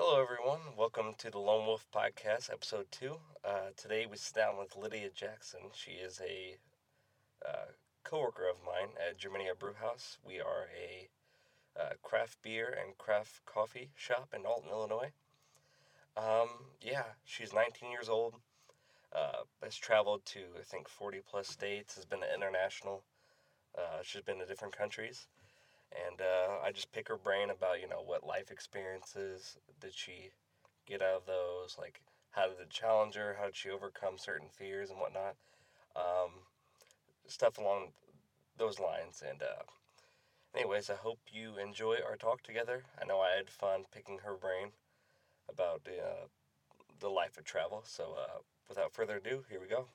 Hello, everyone. Welcome to the Lone Wolf Podcast, Episode 2. Uh, today we sit down with Lydia Jackson. She is a uh, coworker of mine at Germania Brewhouse. We are a uh, craft beer and craft coffee shop in Alton, Illinois. Um, yeah, she's 19 years old, uh, has traveled to, I think, 40 plus states, has been international. Uh, she's been to different countries and uh, I just pick her brain about you know what life experiences did she get out of those, like how did it challenge her, how did she overcome certain fears and whatnot, um, stuff along those lines. And uh, anyways, I hope you enjoy our talk together. I know I had fun picking her brain about uh, the life of travel. So uh, without further ado, here we go.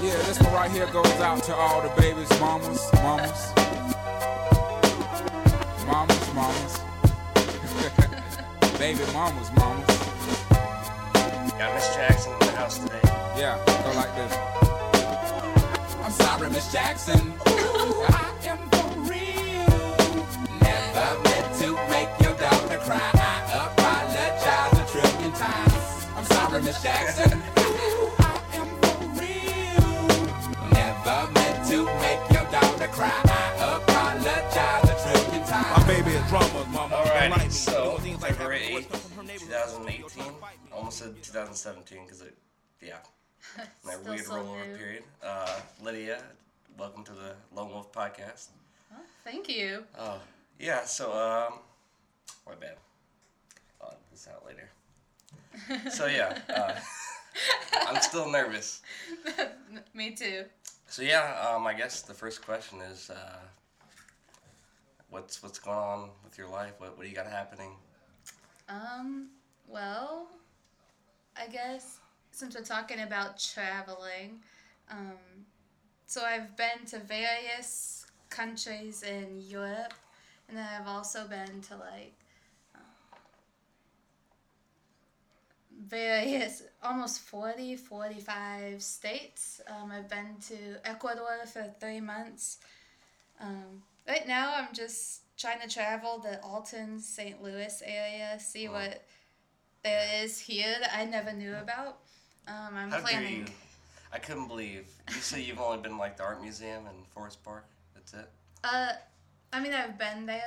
Yeah, this one right here goes out to all the babies, mamas, mamas. Mamas, mamas. Baby mamas, mamas. Got Miss Jackson in the house today. Yeah, go like this. I'm sorry, Miss Jackson. Ooh, I am for real. Never meant to make your daughter cry. I apologize a trillion times. I'm sorry, Miss Jackson. Cry. I apologize a trillion times. My baby is drama, mama. Don't like Alright, so like. February 8th, from her neighborhood? 2018, almost said 2017 because it, yeah, that Still weird so rollover new. period. Uh, Lydia, welcome to the Lone Wolf Podcast. Oh, thank you. Oh, yeah, so, um, my bad. I'll edit this out later. So, yeah, uh, I'm still nervous. Me too. So, yeah, um, I guess the first question is, uh, what's what's going on with your life? What, what do you got happening? Um, well, I guess since we're talking about traveling, um, so I've been to various countries in Europe, and I've also been to like various almost 40 45 states um, i've been to ecuador for three months um, right now i'm just trying to travel the alton st louis area see Oh. what there is here that i never knew about um, i'm How dare you? I couldn't believe. You say you've only been like the art museum and Forest Park. That's it. Uh, I mean, I've been there.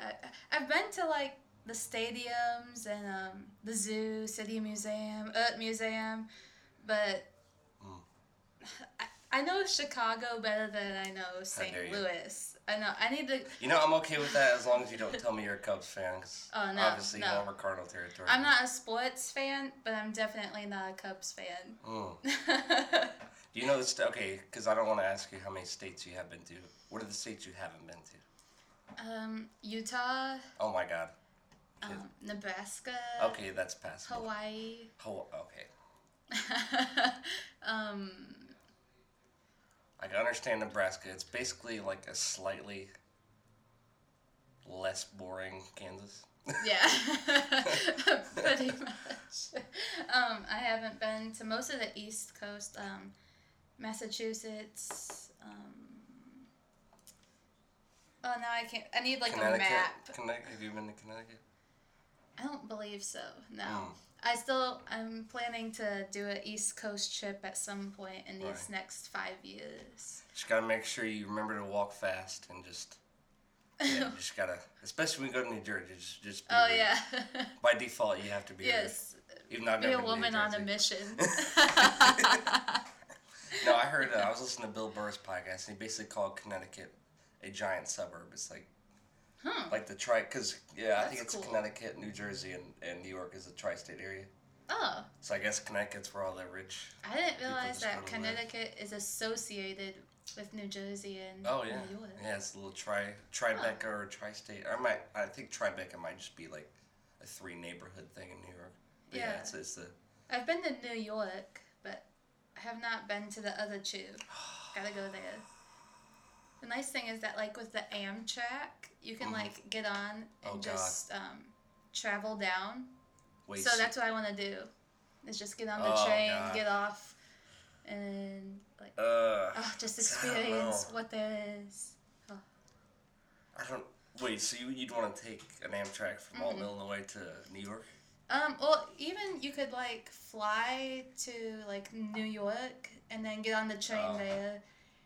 I, I've been to like the stadiums and um, the zoo, city museum, art museum, but Mm. I, I know Chicago better than I know St. Louis. I know. I need to. You know, I'm okay with that as long as you don't tell me you're a Cubs fan. 'cause Oh, no, Obviously, no. you're over Cardinal territory. I'm not a sports fan, but I'm definitely not a Cubs fan. Mm. Do you know the st- okay? Because I don't want to ask you how many states you have been to. What are the states you haven't been to? um, Utah, Oh my God. Um, Nebraska, Okay, that's passable. Hawaii. Hawaii. Okay. um, I can understand Nebraska. It's basically like a slightly less boring Kansas. Yeah, pretty much. Um, I haven't been to most of the East Coast, um, Massachusetts. Um, oh no, I can't. I need like a map. Connecticut. Have you been to Connecticut? I don't believe so. No, Mm. I still. I'm planning to do an East Coast trip at some point in these Right. next five years. Just gotta make sure you remember to walk fast and just. Yeah, you just gotta, especially when you go to New Jersey, just just. Be Oh rude. yeah. By default, you have to be. rude. yes. Even though I've Be a woman on a mission. No, I heard. Uh, I was listening to Bill Burr's podcast, and he basically called Connecticut a giant suburb. It's like, huh. like the tri, because yeah, I think it's cool. Connecticut, New Jersey, and, and New York is the tri-state area. Oh. So I guess Connecticut's where all the rich. I didn't realize that to live. Connecticut is associated with New Jersey and Oh yeah, New York. yeah, it's a little tri Tribeca or tri-state. I might, I think Tribeca might just be like a three neighborhood thing in New York. But yeah, Yeah. it's, it's the I've been to New York, but I have not been to the other two. Gotta go there. The nice thing is that, like with the Amtrak, you can Mhm. like get on and Oh, just um, travel down. wait. so that's what I want to do. Is just get on the Oh, train, God. get off, and Like, Uh, oh, just experience what there is. I don't. Wait, so you, you'd want to take an Amtrak from Alton, Mm-hmm. Illinois to New York? Um, well, even you could like fly to like New York and then get on the train Oh. there,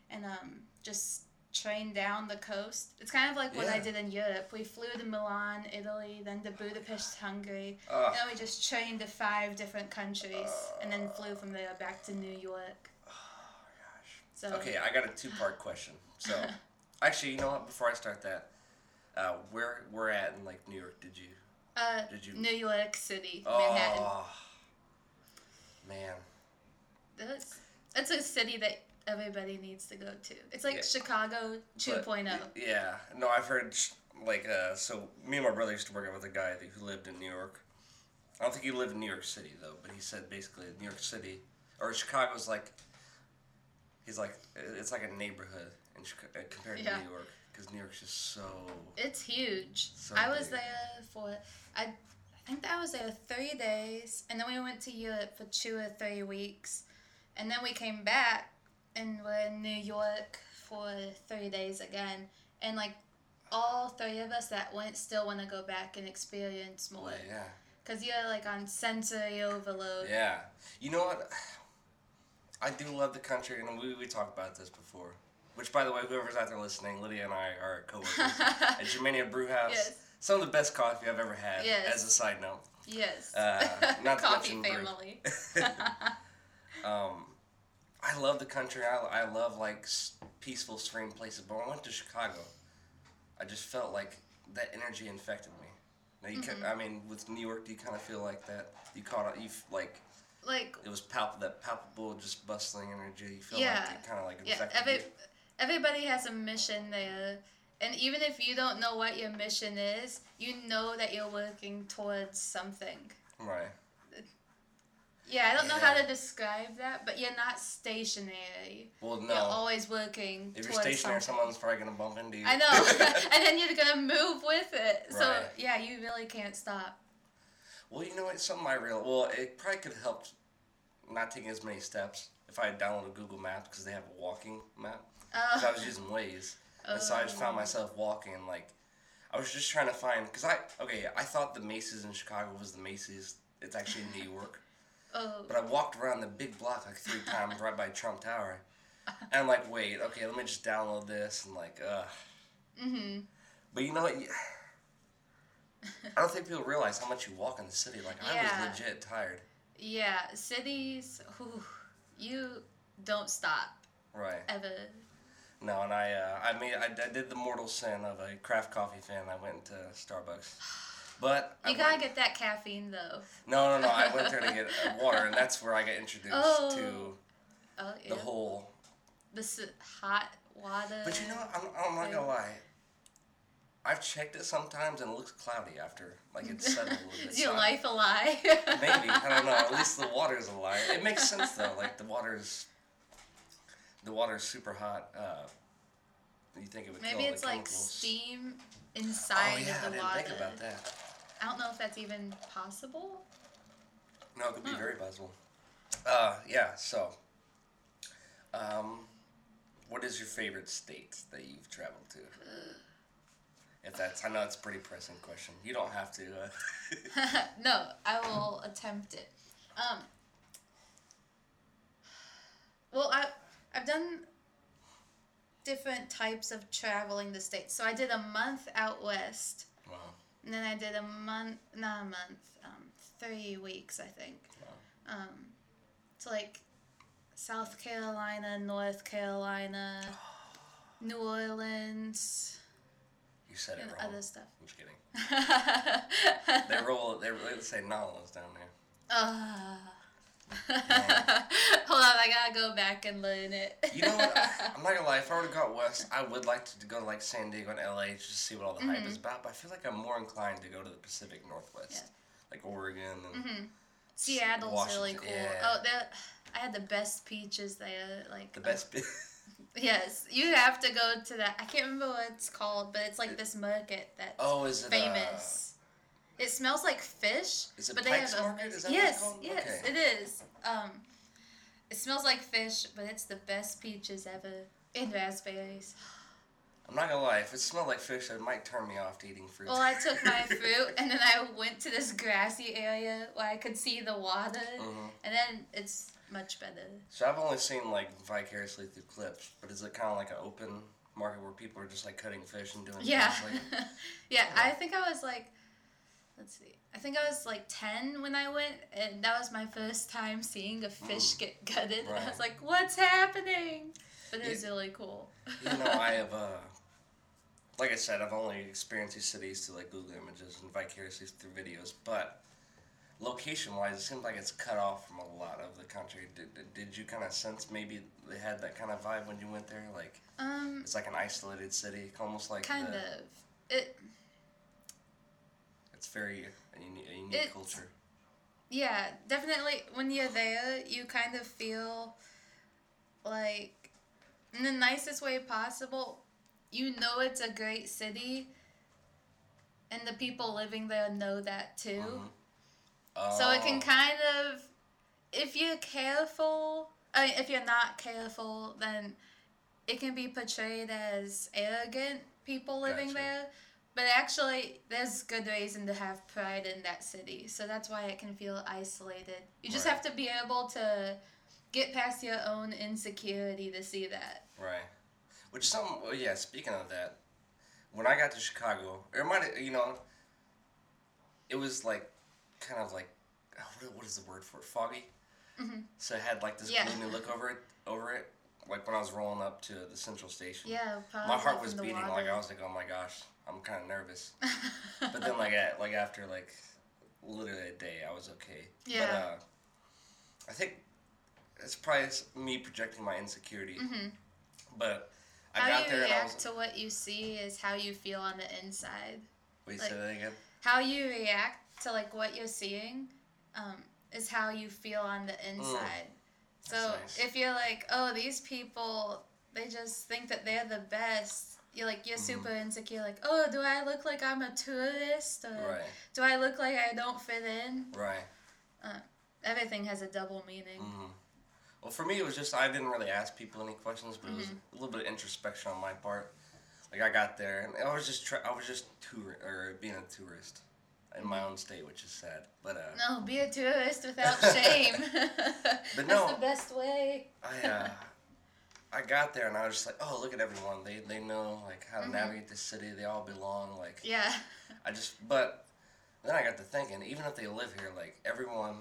and um, just train down the coast. It's kind of like what I did in Europe. We flew to Milan, Italy, then to Budapest, Hungary. Uh, And then we just trained to five different countries, and then flew from there back to New York. Oh, gosh. So okay, I got a two part question. So, actually, you know what? Before I start that, uh, where where at in like New York did you? uh, Did you? New York City, Manhattan. Oh, man. That's it's a city that everybody needs to go to. It's like Yeah. Chicago oh. But, 2.0. Yeah. No, I've heard like uh, so. Me and my brother used to work out with a guy who lived in New York. I don't think he lived in New York City though, but he said basically New York City or Chicago's like. He's like it's like a neighborhood in Chicago compared Yeah. to New York because New York's just so. It's huge. So I was big. there for I, I think I was there three days, and then we went to Europe for two or three weeks, and then we came back and we're in New York for three days again, and like all three of us that went still want to go back and experience more, Yeah. cause you're like on sensory overload. Yeah. You know what? I do love the country, and we, we talked about this before. Which, by the way, whoever's out there listening, Lydia and I are coworkers at Germania Brewhouse. Yes. Some of the best coffee I've ever had. Yes. As a side note, yes. Uh, not Coffee family. um, I love the country. I, I love like s- peaceful, serene places. But when I went to Chicago, I just felt like that energy infected me. Now you Mm-hmm. can, I mean, with New York, do you kind of feel like that? You caught it. You like like it was palpable, that palpable, just bustling energy. You feel Yeah. like it kind of like Yeah, every, everybody has a mission there. And even if you don't know what your mission is, you know that you're working towards something. Right. Yeah, I don't know how to describe that, but you're not stationary. Well, no. You're always working If you're stationary, something. someone's probably gonna bump into you. I know. and then you're gonna move with it. So Right. yeah, you really can't stop. Well, you know what? Something I real well, it probably could help not taking as many steps if I had downloaded Google Maps because they have a walking map. Oh. 'Cause I was using Waze, and so I just found Oh. myself walking like, I was just trying to find because I okay, I thought the Macy's in Chicago was the Macy's. It's actually in New York, oh, but I walked around the big block like three times right by Trump Tower, and I'm like, wait, okay, let me just download this and like, uh. mhm. But you know what? I don't think people realize how much you walk in the city. Like I was legit tired. Yeah, cities. Whew, you don't stop Right. ever. No, and I, uh, I made, I, I did the mortal sin of a craft coffee fan. I went to Starbucks, but I You gotta went- get that caffeine though. No, no, no. I went there to get water, and that's where I got introduced Oh. to Oh yeah. the whole. this hot water. But you know. I'm, I'm not gonna lie. I've checked it sometimes, and it looks cloudy after, like it's settled a little bit. Is your So life a lie? Maybe I don't know. At least the water's a lie. It makes sense though. Like the water's, the water's super hot. Uh, you think it would kill Maybe it's like chemicals. steam Oh inside yeah, I of the didn't water. think about that. I don't know if that's even possible. No, it could be very possible. Uh, yeah. So, um, what is your favorite state that you've traveled to? If that's, I know it's a pretty pressing question. You don't have to. Uh, no, I will attempt it. Um. Well, I I've done different types of traveling the states. So I did a month out west, wow. And then I did a month, not a month, um, three weeks I think. Um, to like South Carolina, North Carolina, New Orleans, You said it and wrong. other stuff. I'm just kidding. They roll. They, they say Nolans down there. Uh, hold on, I gotta go back and learn it. You know what? I'm not gonna lie. If I were to go west, I would like to go to like San Diego and LA just to see what all the hype is about. But I feel like I'm more inclined to go to the Pacific Northwest, Yeah. like Oregon and Seattle's really Washington, cool. yeah. Oh, that I had the best peaches there. Like the uh, best. bit. yes, you have to go to that. I can't remember what it's called, but it's like this market that's oh, is it famous. It smells like fish. Is it but they have Market? Is that what it's yes, called? yes, Okay. it is. Um, It smells like fish, but it's the best peaches ever. And raspberries. I'm not gonna lie, if it smelled like fish, it might turn me off to eating fruit. Well, I took my fruit and then I went to this grassy area where I could see the water, Mhm. and then it's much better. So I've only seen like vicariously through clips, but is it kind of like an open market where people are just like cutting fish and doing Yeah. like yeah, I think I was like, let's see, I think I was like 10 when I went, and that was my first time seeing a fish get gutted. And I Mm. Was like, what's happening? But it was really cool. you know, I have uh like I said, I've only experienced these cities through like Google Images and vicariously through videos, but location wise, it seems like it's cut off from a lot of the country. Did, did, did you kind of sense maybe they had that kind of vibe when you went there? Like Um, it's like an isolated city, almost like kind the, of. It, It's very a unique, a unique It's- culture. Yeah, definitely. When you're there, you kind of feel like, in the nicest way possible, you know it's a great city, and the people living there know that too. Mhm. So it can Oh, kind of, if you're careful, I mean, if you're not careful, then it can be portrayed as arrogant people living Gotcha. there. But actually, there's good reason to have pride in that city. So that's why it can feel isolated. You just Right. have to be able to get past your own insecurity to see that. Right. Which some well, yeah. Speaking of that, when I got to Chicago, it might you know, it was like kind of like oh, what, is the word for it? Foggy. Mm-hmm. So it had like this Yeah. gloomy look over it. Over it, like when I was rolling up to the central station. Yeah, My heart was beating. water. Like I was like, oh my gosh, I'm kind of nervous. but then like at, like after like literally a day, I was okay. But Yeah. uh, I think it's probably me projecting my insecurity. Mhm. But I how got you there and I react was. to what you see is how you feel on the inside. Wait, like- say that again. how you react to like what you're seeing um, is how you feel on the inside. Mm. That's nice. if you're like, oh, these people, they just think that they're the best. You're like, you're Mm-hmm. super insecure. Like, oh, do I look like I'm a tourist? Or Right. do I look like I don't fit in? Right. Everything has a double meaning. hmm Well, for me, it was just I didn't really ask people any questions, but it was Mm-hmm. a little bit of introspection on my part. Like I got there and I was just try- I was just tour or being a tourist in my own state, which is sad. But uh, No, be a tourist without shame. That's no. that's the best way. I uh, I got there and I was just like, oh, look at everyone. They they know like how to Mhm. navigate this city. They all belong. Like Yeah. I just but then I got to thinking, even if they live here, like everyone,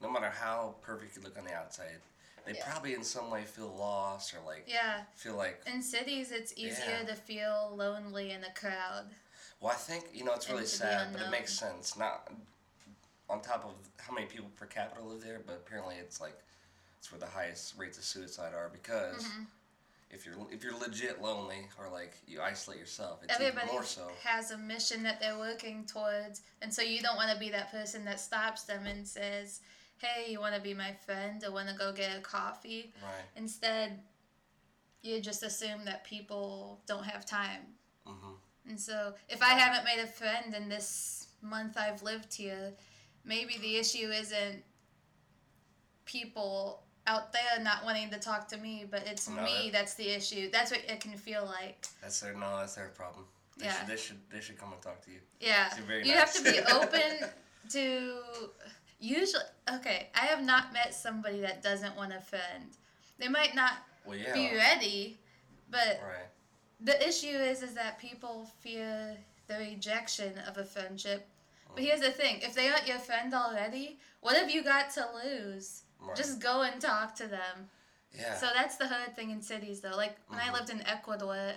no matter how perfect you look on the outside, they Yeah. probably in some way feel lost or like Yeah. feel like In cities, it's easier Yeah. to feel lonely in a crowd. Well, I think you know it's really sad, but it makes sense. Not on top of how many people per capita live there, but apparently it's like it's where the highest rates of suicide are because Mhm. if you're if you're legit lonely or like you isolate yourself, it's Everybody even more so. has a mission that they're working towards, and so you don't want to be that person that stops them and says, "Hey, you want to be my friend? I want to go get a coffee?" Right. Instead, you just assume that people don't have time. hmm And so, if I haven't made a friend in this month I've lived here, maybe the issue isn't people out there not wanting to talk to me, but it's No, me that- that's the issue. That's what it can feel like. That's their no. That's their problem. They Yeah. should they should they should come and talk to you. Yeah. You have to be open to usually okay, I have not met somebody that doesn't want a friend. They might not Well, yeah. be ready, but Right. The issue is is that people fear the rejection of a friendship. Mm. But here's the thing, if they aren't your friend already, what have you got to lose? Right. Just go and talk to them. yeah. So that's the hard thing in cities, though. Like when Mhm. I lived in Ecuador,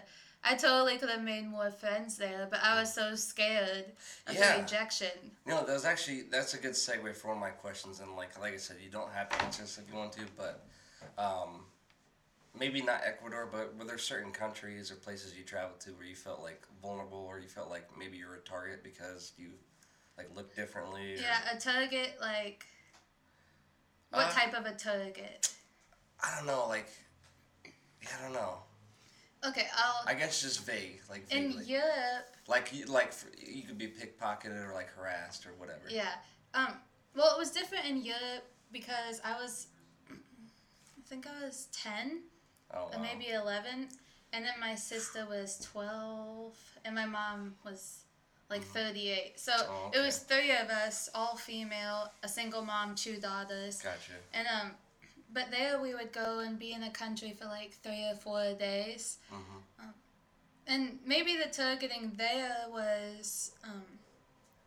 I totally could have made more friends there, but I was so scared of Yeah. the rejection. No, that was actually that's a good segue for one of my questions, and like like I said, you don't have to answer this if you want to, but um, maybe not Ecuador, but were there certain countries or places you traveled to where you felt like vulnerable, or you felt like maybe you were a target because you like looked differently? Or, Yeah, a target, like. What Uh, type of a target? I don't know, like yeah, I don't know. Okay, I'll. I guess just vague, like in. Europe, like you like you could be pickpocketed or like harassed or whatever. yeah. Um, well, it was different in Europe because I was. I think I was 10 Oh, wow. maybe 11. And then my sister was 12. And my mom was like 38. So Mm-hmm. Oh, it was three of us, all female, a single mom, two daughters. Gotcha. And um, but there we would go and be in a country for like three or four days. Mhm. Um, and maybe the targeting there was um,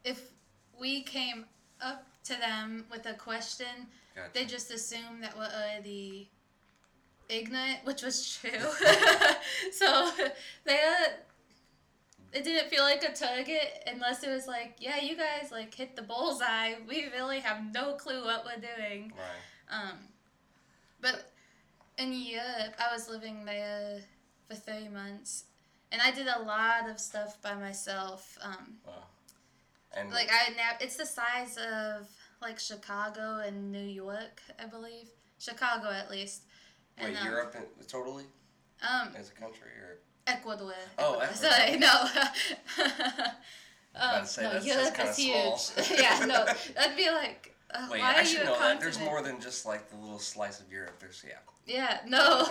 if we came up to them with a question, Gotcha. they just assumed that we're already ignorant, which was true. so they uh, it didn't feel like a target unless it was like, yeah, you guys like hit the bullseye. We really have no clue what we're doing. Right. Um, but in Europe, I was living there for three months, and I did a lot of stuff by myself. Um, Wow. And like I now, it's the size of like Chicago and New York, I believe. Chicago, at least. Wait, um, Europe totally Um, as a country, or Ecuador. Oh, Ecuador. Sorry, no. about um, to say, no, that's- that's Europe kinda is huge. small. yeah, no, that'd be like. Uh, wait, why I are should you a know that. There's more than just like the little slice of Europe. There's yeah. Yeah, no.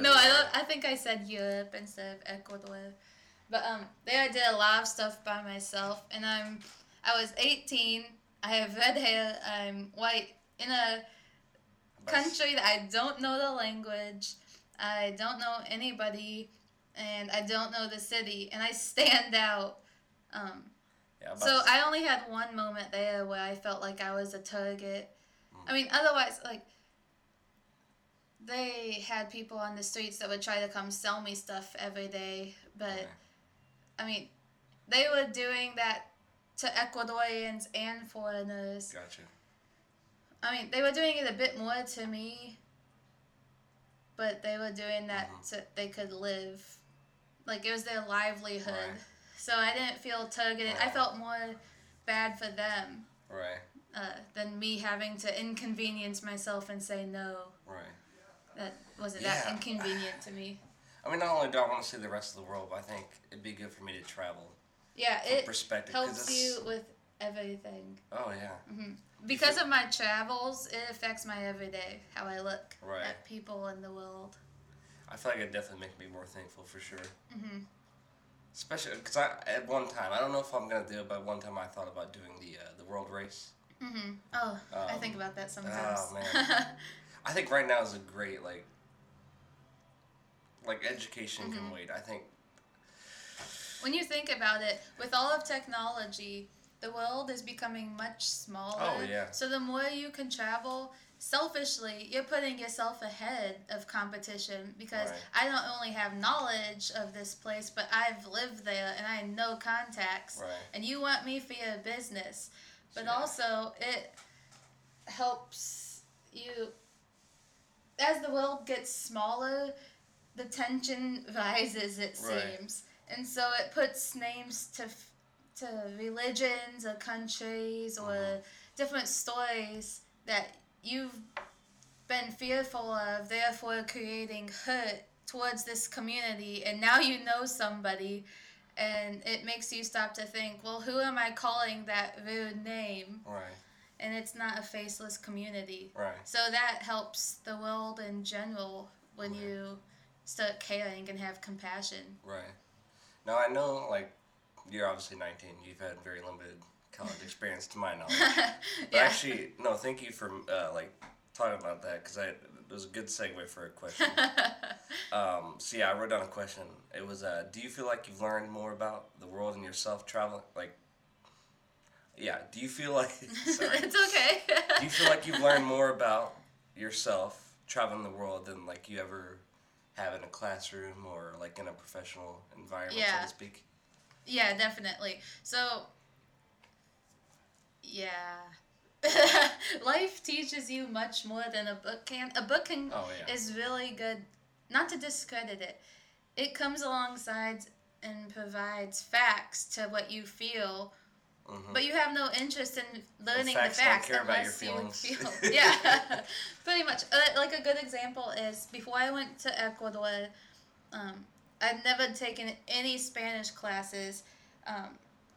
No, I. I think I said Europe instead of Ecuador. But um, there I did a lot of stuff by myself, and I'm. I was 18. I have red hair. I'm white in a country that I don't know the language. I don't know anybody, and I don't know the city, and I stand out. Um, Yeah, so I only had one moment there where I felt like I was a target. I mean, otherwise, like, they had people on the streets that would try to come sell me stuff every day, but Okay. I mean, they were doing that to Ecuadorians and foreigners. Gotcha. I mean, they were doing it a bit more to me, but they were doing that Mhm. so they could live. Like, it was their livelihood. Right. So I didn't feel targeted. I felt more bad for them Right. uh, than me having to inconvenience myself and say no. Right. That wasn't that inconvenient to me. I mean, not only do I want to see the rest of the world, but I think it'd be good for me to travel Yeah, it perspective. helps you with everything. Oh yeah. Because of my travels, it affects my everyday, how I look Right. at people in the world. I feel like it definitely make me more thankful for sure. hmm Especially because I at one time I don't know if I'm gonna do it, but one time I thought about doing the uh, the world race. hmm Oh, I Um, think about that sometimes. oh, man. I think right now is a great like like education can Mm-hmm. wait. I think when you think about it, with all of technology, the world is becoming much smaller. Oh, yeah. So the more you can travel, selfishly, you're putting yourself ahead of competition because Right. I don't only have knowledge of this place, but I've lived there and I know contacts. Right. And you want me for your business. But Yeah. also, it helps you. As the world gets smaller, the tension rises, it Right. seems. And so it puts names to f- to religions or countries or Mhm. different stories that you've been fearful of, therefore creating hurt towards this community. And now you know somebody, and it makes you stop to think, well, who am I calling that rude name? right, And it's not a faceless community. right. So that helps the world in general when Right. you start caring and have compassion. Right. Now I know, like, you're obviously 19. You've had very limited college experience, to my knowledge. But yeah. actually, no. Thank you for uh, like talking about that because I it was a good segue for a question. um, so yeah, I wrote down a question. It was, uh, do you feel like you've learned more about the world and yourself traveling? Like, yeah. Do you feel like? sorry. it's okay. do you feel like you've learned more about yourself traveling the world than like you ever have in a classroom or like in a professional environment, so to speak? Yeah, definitely. So, yeah. Life teaches you much more than a book can. A book can Oh, yeah. is really good. Not to discredit it, it comes alongside and provides facts to what you feel, Mhm. but you have no interest in learning facts the facts about your unless you feel. Yeah, pretty much. Uh, like a good example is before I went to Ecuador, um, I'd never taken any Spanish classes um,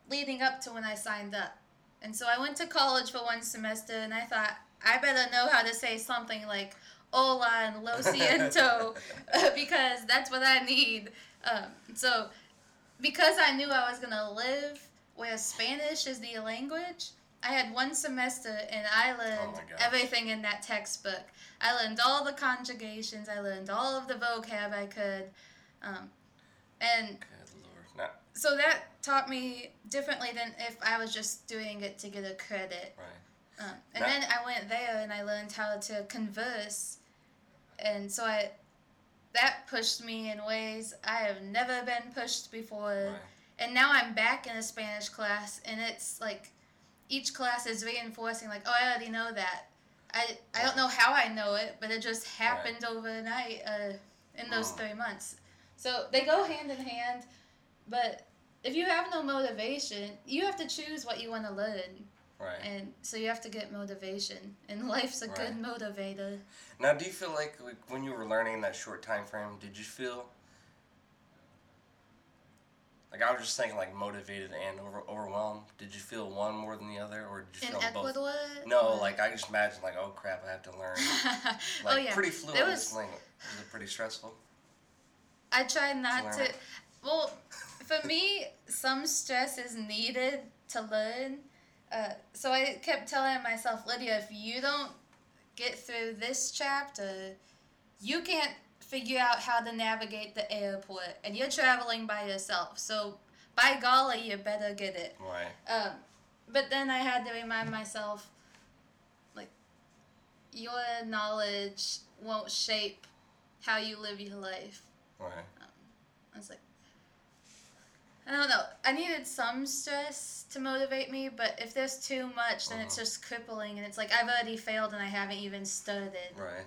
leading up to when I signed up. And so I went to college for one semester and I thought, I better know how to say something like hola and lo siento because that's what I need. Um, so, because I knew I was gonna live where Spanish is the language, I had one semester and I learned Oh everything in that textbook. I learned all the conjugations. I learned all of the vocab I could, um, and Good lord. Now, so that taught me differently than if I was just doing it to get a credit. right. Um, and Now- then I went there and I learned how to converse, and so I that pushed me in ways I have never been pushed before. Right. And now I'm back in a Spanish class, and it's like each class is reinforcing like, oh, I already know that. I I don't know how I know it, but it just happened overnight uh, in those Mm. three months. So they go hand in hand, but if you have no motivation, you have to choose what you want to learn. Right. And so you have to get motivation, and life's a good motivator. Now, do you feel like, like when you were learning that short time frame, did you feel like I was just thinking like motivated and over, overwhelmed? Did you feel one more than the other, or did you In feel both? No, like I just imagine like oh crap, I have to learn. oh Like yeah, pretty fluent It was. language. Was pretty stressful? I tried not to. Well, for me, some stress is needed to learn. Uh, so I kept telling myself, Lydia, if you don't get through this chapter, you can't figure out how to navigate the airport, and you're traveling by yourself. So, by golly, you better get it. Right. Um, but then I had to remind myself, like, your knowledge won't shape how you live your life. Right. I was like, I don't know. I needed some stress to motivate me, but if there's too much, then it's Uh-huh. just crippling, and it's like I've already failed and I haven't even started. Right.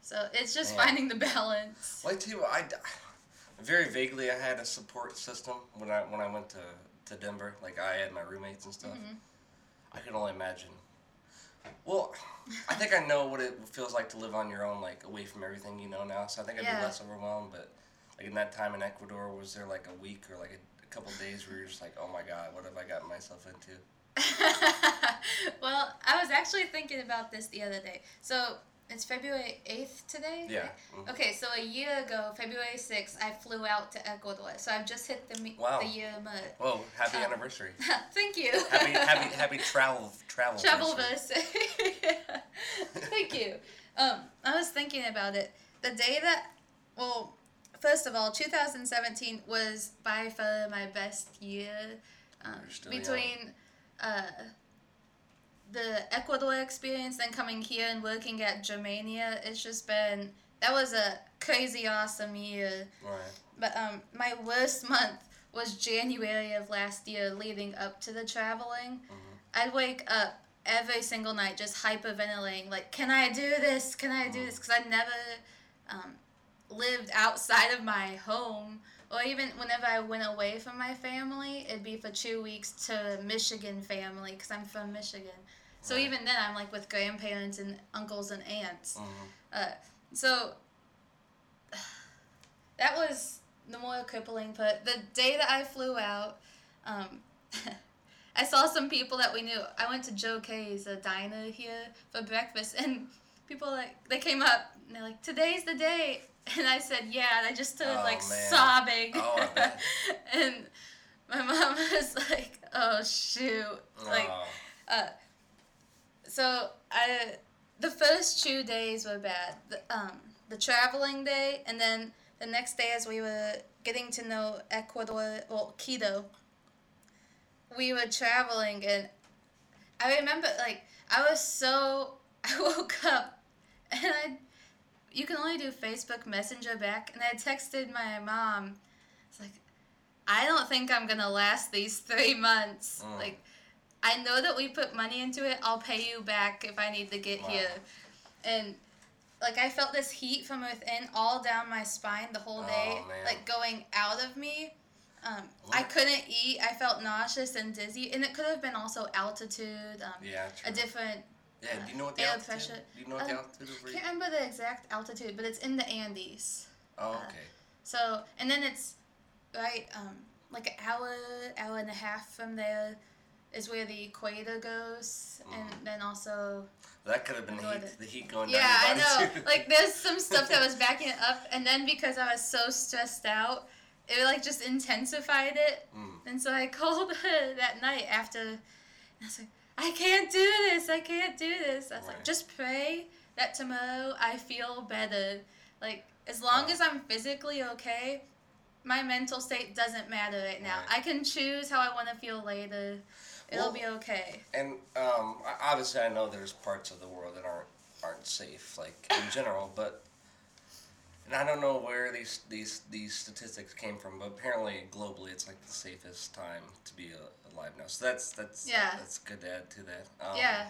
So it's just finding the balance. Well, I tell you what, I very vaguely I had a support system when I when I went to, to Denver. Like I had my roommates and stuff. Mhm. I can only imagine. Well, I think I know what it feels like to live on your own, like away from everything you know now. So I think I'd Yeah. be less overwhelmed. But like in that time in Ecuador, was there like a week or like a, a couple days where you're just like, oh my god, what have I gotten myself into? well, I was actually thinking about this the other day. So it's February 8th today? Yeah. mhm. Okay, so a year ago, February 6th, I flew out to Ecuador. So I've just hit the, me- Wow. the year mark. Whoa! Happy Um, anniversary. Thank you. happy happy happy travel travel. Travel anniversary. verse. Thank you. Um, I was thinking about it. The day that, well, first of all, 2017 was by far my best year. Um, You're still young. between uh, the Ecuador experience, then coming here and working at Germania, it's just been that was a crazy awesome year. Right. But um, my worst month was January of last year, leading up to the traveling. I'd wake up every single night just hyperventilating, like, "Can I do this? Can I do this?" Because I never um, lived outside of my home, or even whenever I went away from my family, it'd be for two weeks to Michigan family, because I'm from Michigan. So Right. even then, I'm like with grandparents and uncles and aunts. Mhm. Uh, so that was the more crippling part. The day that I flew out, um, I saw some people that we knew. I went to Joe K's, a diner here, for breakfast, and people like they came up and they're like, "Today's the day," and I said, "Yeah," and I just started Oh, like man. sobbing, Oh, and my mom was like, "Oh shoot!" Like, Oh. uh, so I the first two days were bad. The, um, the traveling day, and then the next day as we were getting to know Ecuador, well, Quito. We were traveling, and I remember like I was so I woke up, and I you can only do Facebook Messenger back, and I texted my mom. It's like I don't think I'm gonna last these three months. Mm. Like I know that we put money into it. I'll pay you back if I need to get Wow. here. And like I felt this heat from within all down my spine the whole day, Oh, like going out of me. Um, I couldn't eat. I felt nauseous and dizzy, and it could have been also altitude. Um, Yeah. a different. Yeah. Do you know what the air altitude? pressure. Do you know what the Um, altitude is? I can't remember the exact altitude, but it's in the Andes. Oh, uh, okay. So and then it's right um, like an hour, hour and a half from there. is where the equator goes, Mm. and then also That could have been the heat, the heat going down. yeah, I down your body know. too. Like there's some stuff that was backing it up, and then because I was so stressed out, it like just intensified it. Mm. And so I called her that night after, and I was like, I can't do this. I can't do this. I was like, just pray that tomorrow I feel better. Like as long Wow. as I'm physically okay, my mental state doesn't matter right now. Right. I can choose how I want to feel later. It'll Well- be okay. And um, obviously, I know there's parts of the world that aren't aren't safe, like in general. But and I don't know where these these these statistics came from, but apparently globally, it's like the safest time to be uh, alive now. So that's that's Yeah. that's good to add to that. Um, yeah,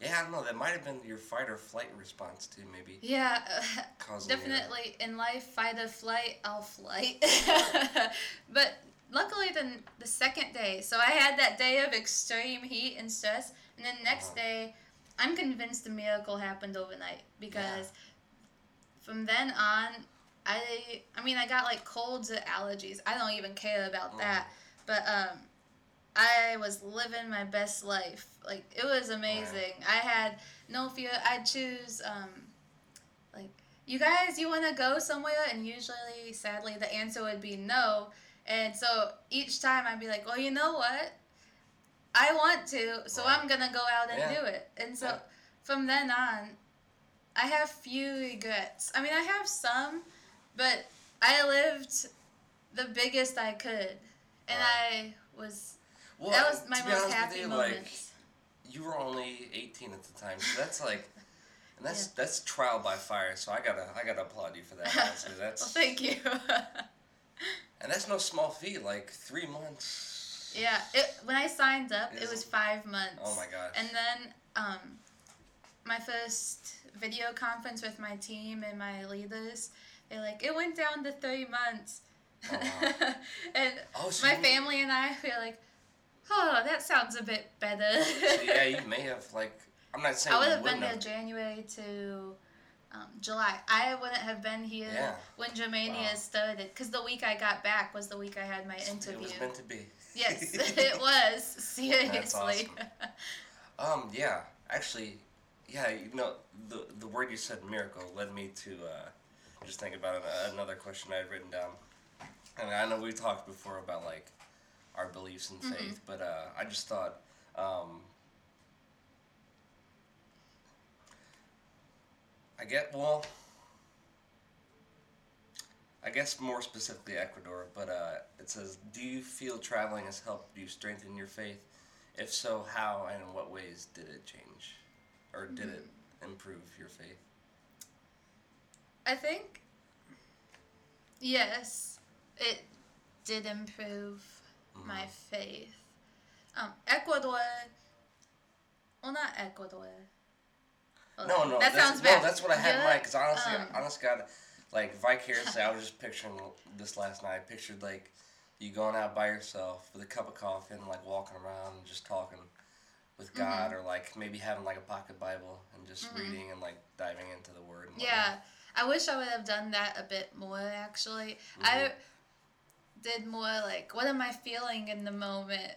Yeah, I don't know. That might have been your fight or flight response too, maybe. yeah. To- Definitely in life, fight or flight, I'll flight. but luckily, the, the second day, so I had that day of extreme heat and stress, and then next Uh-huh. day, I'm convinced the miracle happened overnight because from then on, I I mean I got like colds or allergies. I don't even care about Mm. that, but um, I was living my best life. Like it was amazing. I had no fear. I'd choose um, like you guys, you want to go somewhere, and usually, sadly, the answer would be no. And so each time I'd be like, well, you know what? I want to, so Right. I'm gonna go out and Yeah. do it. And so Yeah. from then on, I have few regrets. I mean, I have some, but I lived the biggest I could, and I was Well, that was my most happy you, moment. Like, you were only 18 at the time, so that's like, and that's Yeah. that's trial by fire. So I gotta I gotta applaud you for that. Honestly, that's well, thank you. and that's no small feat. Like three months. yeah, it, when I signed up, it was five months. Oh my gosh. And then um, my first video conference with my team and my leaders, they're like, it went down to three months. Oh, wow. and Oh, so my family and I feel like, oh, that sounds a bit better. So, yeah, you may have like. I'm not saying I would have been there have. January to um, July. I wouldn't have been here Yeah. when Germania Wow. started because the week I got back was the week I had my interview. It was meant to be. yes, it was seriously. awesome. Um, yeah, actually, yeah, you know, the the word you said, miracle, led me to uh, just think about another question I had written down. And I know we talked before about like our beliefs in faith, but uh, I just thought, um, I get well. I guess more specifically Ecuador, but uh, it says, "Do you feel traveling has helped you strengthen your faith? If so, how and in what ways did it change, or did it improve your faith?" I think yes, it did improve my faith. Um, Ecuador. Well, not Ecuador. Hold No, no, that sounds no, bad. that's what I had in mind. Because honestly, um, honest God, like vicariously, I was just picturing this last night. I pictured like you going out by yourself with a cup of coffee and like walking around and just talking with Mm-hmm. God, or like maybe having like a pocket Bible and just reading and like diving into the Word. And Yeah. I wish I would have done that a bit more. Actually, I did more like, what am I feeling in the moment,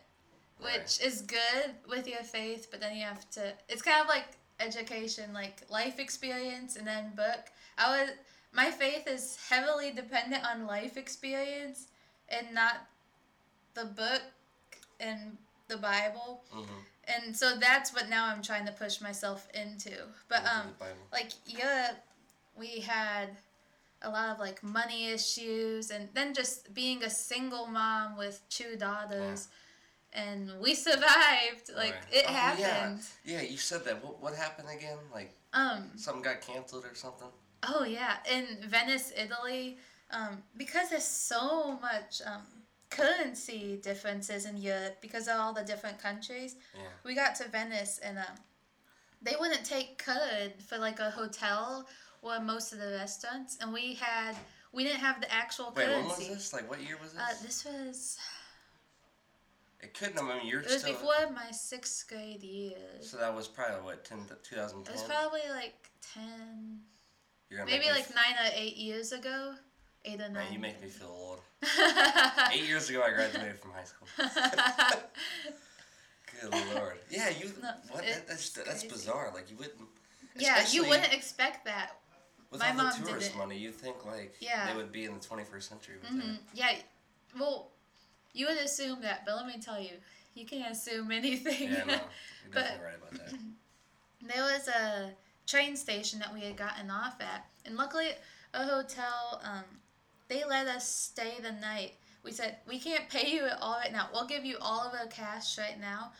which Right. is good with your faith, but then you have to. It's kind of like education, like life experience, and then book. I was my faith is heavily dependent on life experience, and not the book and the Bible. Mhm. And so that's what now I'm trying to push myself into. But um like Europe, we had a lot of like money issues, and then just being a single mom with two daughters, and we survived. Like Right. it Oh, happened. Yeah. yeah, you said that. What, what happened again? Like Um. something got canceled or something? Oh yeah, in Venice, Italy, um, because there's so much um, currency differences in Europe because of all the different countries. Yeah. We got to Venice and um, they wouldn't take code for like a hotel or most of the restaurants, and we had we didn't have the actual Wait, when was this? Like, what year was this? Uh, this was it couldn't have. I mean, you're it was before my sixth grade year. So that was probably what 10, 2010. It was probably like ten, maybe make me nine or eight years ago, eight or nine. Man, you make me feel old. Eight years ago, I graduated from high school. Good lord. Yeah, you. No, what? That, that's that's crazy. bizarre. Like you wouldn't. Yeah, you wouldn't expect that. With my all mom the did tourist money, you think like Yeah. they would be in the 21st century with hmm Yeah, well, you would assume that, but let me tell you, you can't assume anything. Yeah, no, you're But- definitely right about that. there was a train station that we had gotten off at, and luckily, a hotel, um, they let us stay the night. We said, we can't pay you it all right now. We'll give you all of our cash right now,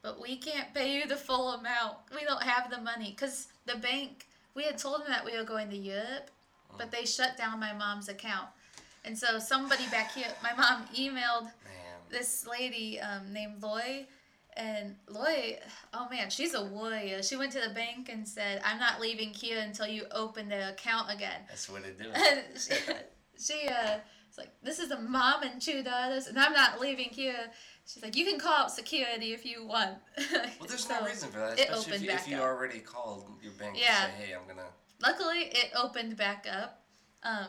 but we can't pay you the full amount. We don't have the money. Because the bank, we had told them that we were going to Europe, but they shut down my mom's account. And so somebody back here, my mom emailed Man. this lady um, named Loy, and Loy, oh man, she's a warrior. She went to the bank and said, "I'm not leaving here until you open the account again." That's what they do she, she uh, was like, "This is a mom and two daughters, and I'm not leaving here." She's like, "You can call out security if you want." Well, there's So, no reason for that, it especially if you, if you already called your bank Yeah. and say, hey, I'm gonna. Luckily, it opened back up. Um,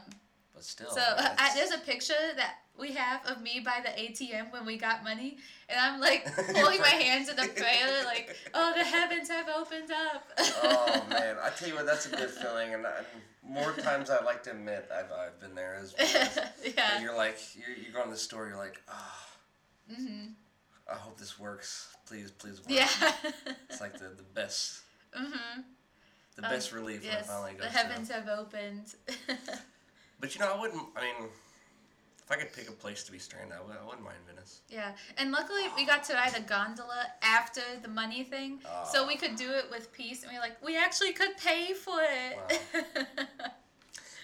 But still. So uh, I, there's a picture that we have of me by the ATM when we got money, and I'm like holding my hands in a prayer, like, "Oh, the heavens have opened up." oh man, I tell you what, that's a good feeling, and, I, more times I like to admit I've, I've been there as well. Yeah. you're like, you're, you're going to the store, you're like, ah, Mhm. I hope this works. Please, please work. Yeah. It's like the, the best, mhm. the Um, best relief when it Yes, finally goes the through. heavens have opened. But you know, I wouldn't. I mean, if I could pick a place to be stranded, I, would, I wouldn't mind Venice. yeah, and luckily we got to ride a gondola after the money thing, so Ah. we could do it with peace, and we were like, we actually could pay for it.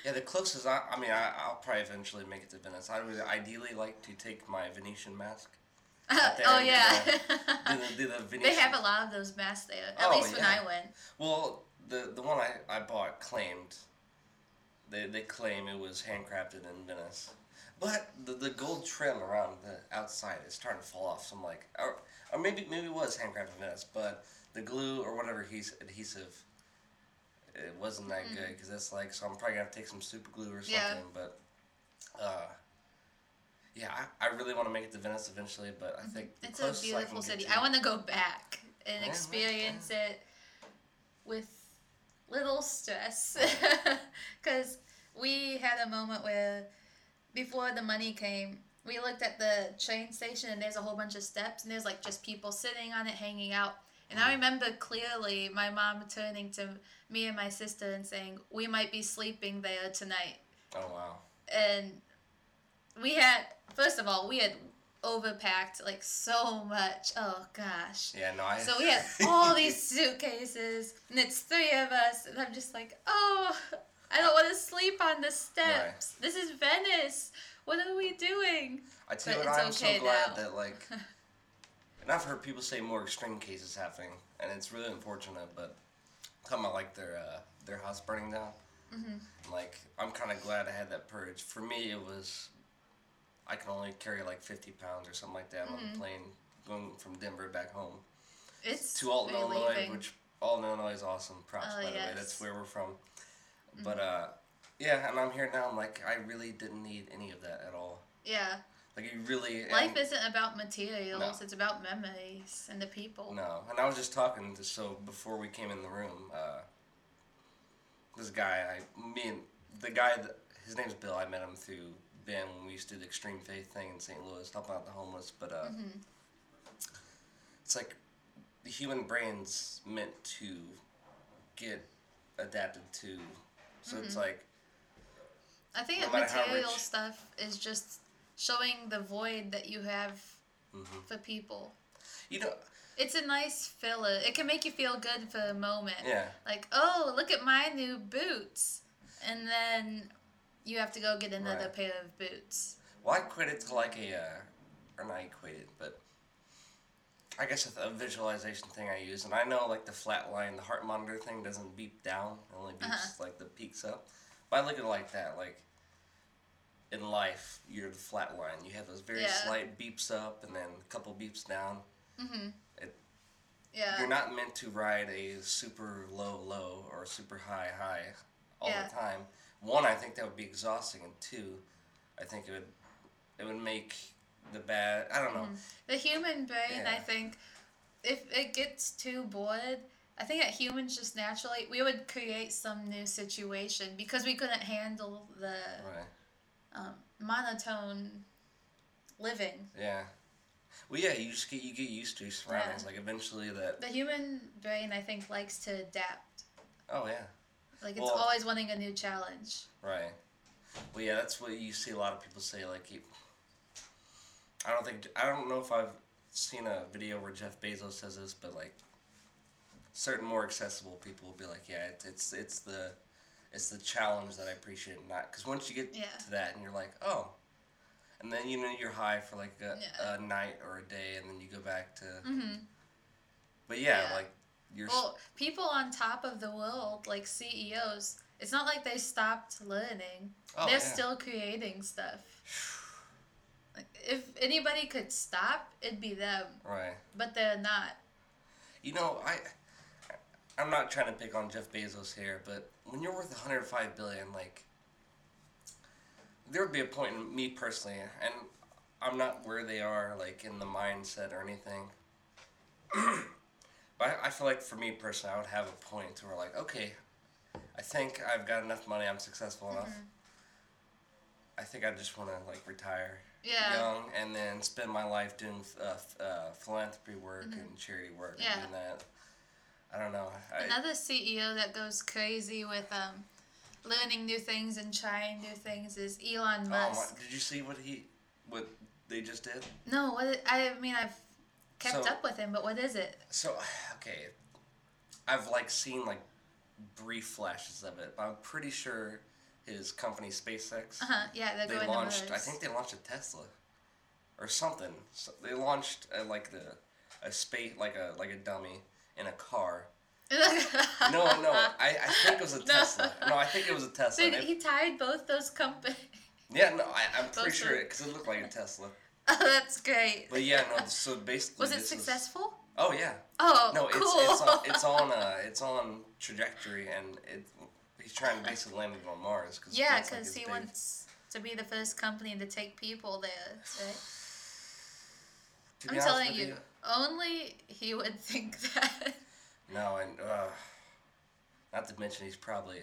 Yeah, the closest I, I mean, I, I'll probably eventually make it to Venice. I would ideally like to take my Venetian mask. there oh yeah. Do the, do the Venetian. They have a lot of those masks there. At Oh, least when yeah. I went. Well, the the one I, I bought claimed. They, they claim it was handcrafted in Venice, but the, the gold trim around the outside is starting to fall off. So I'm like, or, or maybe maybe it was handcrafted in Venice, but the glue or whatever he's adhesive, it wasn't that good because it's like so I'm probably gonna take some super glue or something. Yeah. But, uh, yeah, I, I really want to make it to Venice eventually, but I think It's a closest I beautiful city. I want to go back and Yeah, experience it with little stress. Because we had a moment where, before the money came, we looked at the train station and there's a whole bunch of steps and there's like just people sitting on it hanging out. And. I remember clearly my mom turning to me and my sister and saying, We might be sleeping there tonight Oh wow. and we had first of all we had overpacked like so much oh gosh Yeah, no, I. so we had all these suitcases and it's three of us and i'm just like oh i don't want to sleep on the steps this is venice what are we doing I tell you But what, I'm okay so glad now. that like, and I've heard people say more extreme cases happening, and it's really unfortunate. But I'm talking about like their uh, their house burning down, Mm-hmm. like I'm kind of glad I had that purge. For me, it was I can only carry like 50 pounds or something like that on Mm-hmm. the plane going from Denver back home it's to Alton, Illinois, relieving. which Alton, Illinois is awesome. Props Oh, by the way. Mm-hmm. that's where we're from. But uh, yeah, and I'm here now. I'm like, I really didn't need any of that at all. yeah Like you really life isn't about materials No. it's about memories and the people No, and I was just talking to so before we came in the room, uh, this guy, I me and the guy that his name's Bill. I met him through Ben when we used to do the Extreme Faith thing in St. Louis, helping out the homeless. But uh, it's like the human brain's meant to get adapted to. So it's like I think No that material rich- stuff is just showing the void that you have Mm-hmm. for people. you know, It's a nice filler. It can make you feel good for a moment. yeah. Like, oh, look at my new boots. And then you have to go get another Right. pair of boots. Well, I equate it to like a, uh, or not equate it, but I guess a, a visualization thing I use. And I know like the flat line, the heart monitor thing doesn't beep down, it only beeps Uh-huh. like the peaks up. But I look at it like that, like in life, you're the flat line. You have those very Yeah. slight beeps up and then a couple beeps down. Mm-hmm. Yeah. You're not meant to ride a super low low or super high high all Yeah. the time. One, I think that would be exhausting, and two, I think it would it would make the bad. I don't know. Mm-hmm. The human brain, I think, if it gets too bored, I think that humans just naturally we would create some new situation because we couldn't handle the Right. Um, monotone living. Yeah. Well, yeah. You just get you get used to your surroundings. Yeah. Like eventually that. The human brain, I think, likes to adapt. Oh yeah. Like it's Well- always wanting a new challenge. Right. Well, yeah. That's what you see a lot of people say. Like you. I don't think I don't know if I've seen a video where Jeff Bezos says this, but like. Certain more accessible people will be like, yeah, it's it's it's the, it's the challenge that I appreciate, not because once you get Yeah. to that and you're like, oh, and then you know you're high for like a, Yeah. a night or a day, and then you go back to. hmm But yeah, Yeah. like you're. Well, people on top of the world, like CEOs, it's not like they stopped learning. Oh, They're still creating stuff. Like, if anybody could stop, it'd be them, Right. but they're not. You know, I I'm not trying to pick on Jeff Bezos here, but when you're worth 105 billion, like there would be a point in me personally, and I'm not where they are, like in the mindset or anything. but I, I feel like for me personally, I would have a point to where like, okay, I think I've got enough money, I'm successful enough. I think I just want to like retire Yeah. young and then spend my life doing uh, uh, philanthropy work and charity work Mm-hmm. Yeah. and doing that. I don't know. I, Another CEO that goes crazy with um, learning new things and trying new things is Elon oh Musk. did you see what he what they just did? No, what it- I mean, I've kept So- up with him, but what is it? So okay, I've like seen like brief flashes of it, but I'm pretty sure his company SpaceX Uh huh. Yeah, they're they going launched. I think they launched a Tesla or something. So they launched uh like the a space like a like a dummy in a car. No, no, I, I think it was a Tesla. No, I think it was a Tesla. He tied both those companies. Yeah, no, I, I'm pretty sure of- because it looked like a Tesla. Oh, that's great. But yeah, no. So basically, Was it successful? oh yeah. Oh, No, it's cool. it's on, it's on uh it's on trajectory and it he's trying to basically land it on Mars. Cause yeah, that's, like, because he big- wants to be the first company to take people there. Right? I'm telling you, only he would think that. No, and uh, not to mention he's probably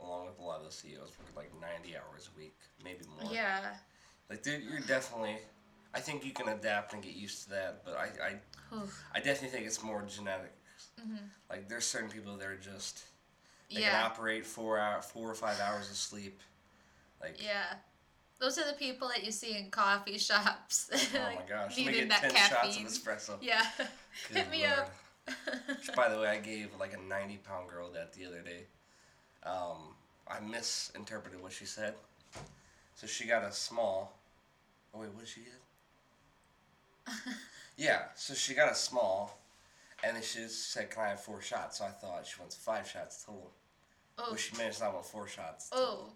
along with a lot of CEOs working like 90 hours a week, maybe more. yeah. Like dude, you're definitely. I think you can adapt and get used to that, but I I, Oof. I definitely think it's more genetic. Like there's certain people that are just they can Mm-hmm. Yeah. operate four hour, four or five hours of sleep. Like Yeah. Those are the people that you see in coffee shops. oh like, my gosh, let me needing get that ten shots of caffeine. espresso. Yeah. Good Hit me lord. up. Which, by the way, I gave like a 90 pound girl that the other day. Um, I misinterpreted what she said. So she got a small. Oh, wait, what did she get? yeah, so she got a small. And then she just said, Can I have four shots? So I thought she wants five shots total. oh. Well, she managed to not want four shots. oh.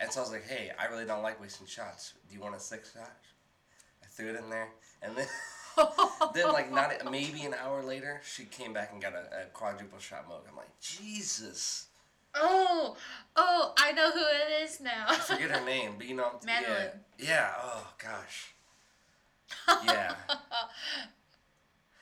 And so I was like, Hey, I really don't like wasting shots. Do you want a six shot? I threw it in there. And then. then like not maybe an hour later, she came back and got a, a quadruple shot mug. I'm like, Jesus. Oh, oh, I know who it is now. I forget her name, but you know, Madeline. yeah, yeah. Oh gosh, yeah,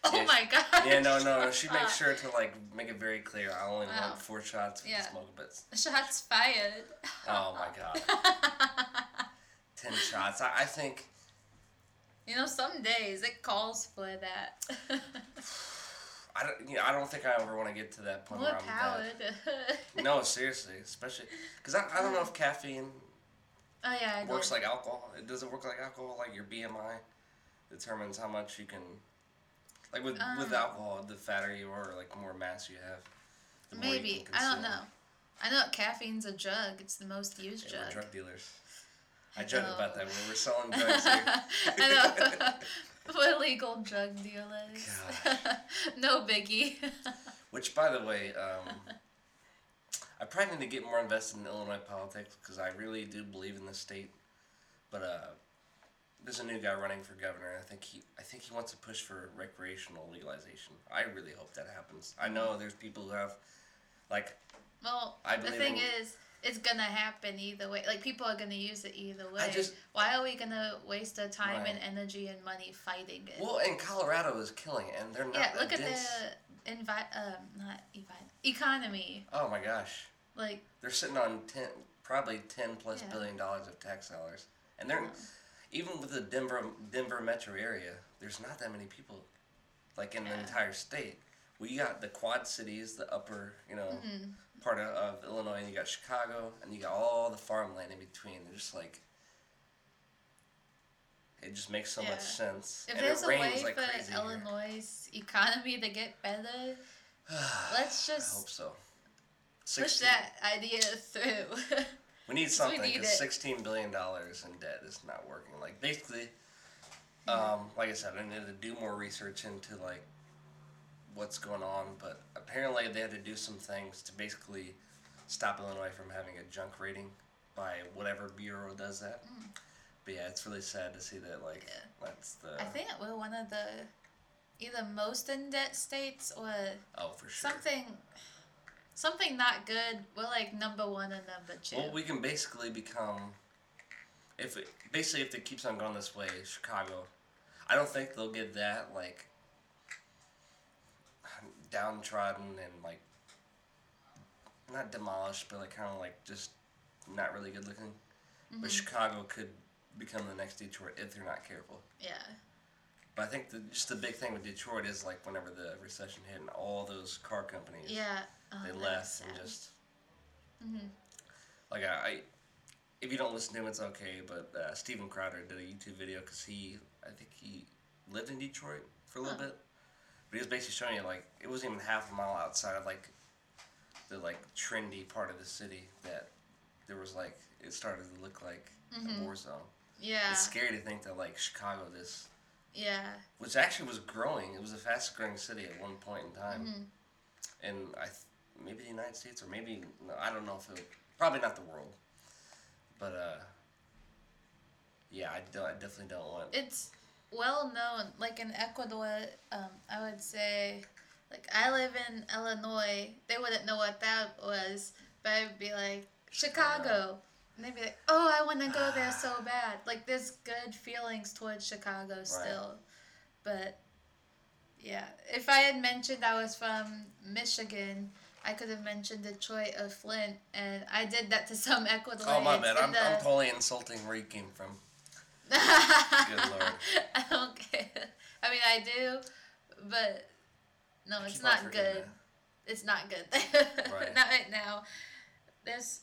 oh Yeah, my god. yeah. No, no, no. She makes uh, sure to like make it very clear. I only Wow. want four shots with Yeah. the smoke bits. Shots fired. Oh my god, ten shots. I, I think. you know, some days it calls for that. I don't. You know, I don't think I ever want to get to that point More where I'm power. No, seriously, especially because I, I don't know if uh-huh. caffeine oh yeah, I works like alcohol. It doesn't work like alcohol? Like your BMI determines how much you can. Like with with Um, alcohol, the fatter you are, like the more mass you have. the more you Maybe can I don't know. I know caffeine's a drug. It's the most used Yeah, we're drug. drug dealers. I joke about that when we're selling drugs here. I know. We're legal drug dealers. no biggie. Which, by the way, um, I probably need to get more invested in Illinois politics because I really do believe in this state. But uh, there's a new guy running for governor. and I think he, I think he wants to push for recreational legalization. I really hope that happens. I know there's people who have, like, well, I the thing in- is, it's gonna happen either way. Like people are gonna use it either way. just- Why are we gonna waste our time Right. and energy and money fighting it? Well, and Colorado is killing it, and they're not. yeah, look at dense. the envi- um, not envi- economy. Oh my gosh, Like, they're sitting on ten, probably ten plus Yeah. billion dollars of tax dollars, and they're um, even with the Denver Denver metro area. There's not that many people, like in the entire state. We got the Quad Cities, the upper, you know, Mm-hmm. part of, of Illinois, and you got Chicago, and you got all the farmland in between. They're just like. It just makes so Yeah. much sense. if and there's it a rains way like for crazy here. Illinois' economy to get better, let's I hope just so. push that idea through. We need something because sixteen billion dollars in debt is not working. Like basically, um, like I said, I need to do more research into like what's going on. But apparently, they had to do some things to basically stop Illinois from having a junk rating by whatever bureau does that. But yeah, it's really sad to see that. Like Mm. Yeah. that's the I think we're one of the either most in debt states or oh for sure. something something not good. We're like number one and number two. Well, we can basically become, if it basically if it keeps on going this way, Chicago. I don't think they'll get that like downtrodden and like not demolished, but like kind of like just not really good looking. But mm-hmm. Chicago could become the next Detroit if they're not careful. yeah. But I think the, just the big thing with Detroit is like whenever the recession hit and all those car companies Yeah. Oh, they left and just Mhm. like I, I if you don't listen to him it's okay but uh, Steven Crowder did a YouTube video because he I think he lived in Detroit for a little Huh. bit but he was basically showing you like it wasn't even half a mile outside of like the like trendy part of the city that there was like it started to look like a war zone Yeah. it's scary to think that like Chicago this Yeah. which actually was growing it was the fastest growing city at one point in time Mm-hmm. and I th- maybe the United States or maybe no, I don't know if it probably not the world, but uh, yeah, I, don't, I definitely don't want. It's well known. Like in Ecuador, um, I would say, like I live in Illinois. They wouldn't know what that was, but I'd be like Chicago, and they'd be like, "Oh, I want to go there so bad." Like there's good feelings towards Chicago still, but yeah, if I had mentioned I was from Michigan. I could have mentioned Detroit or Flint, and I did that to some Ecuadorians. oh my bad, I'm, the- I'm totally insulting where you came from. Good lord. I don't care. I mean, I do, but no, it's not good. that. It's not good. Right. not right now. There's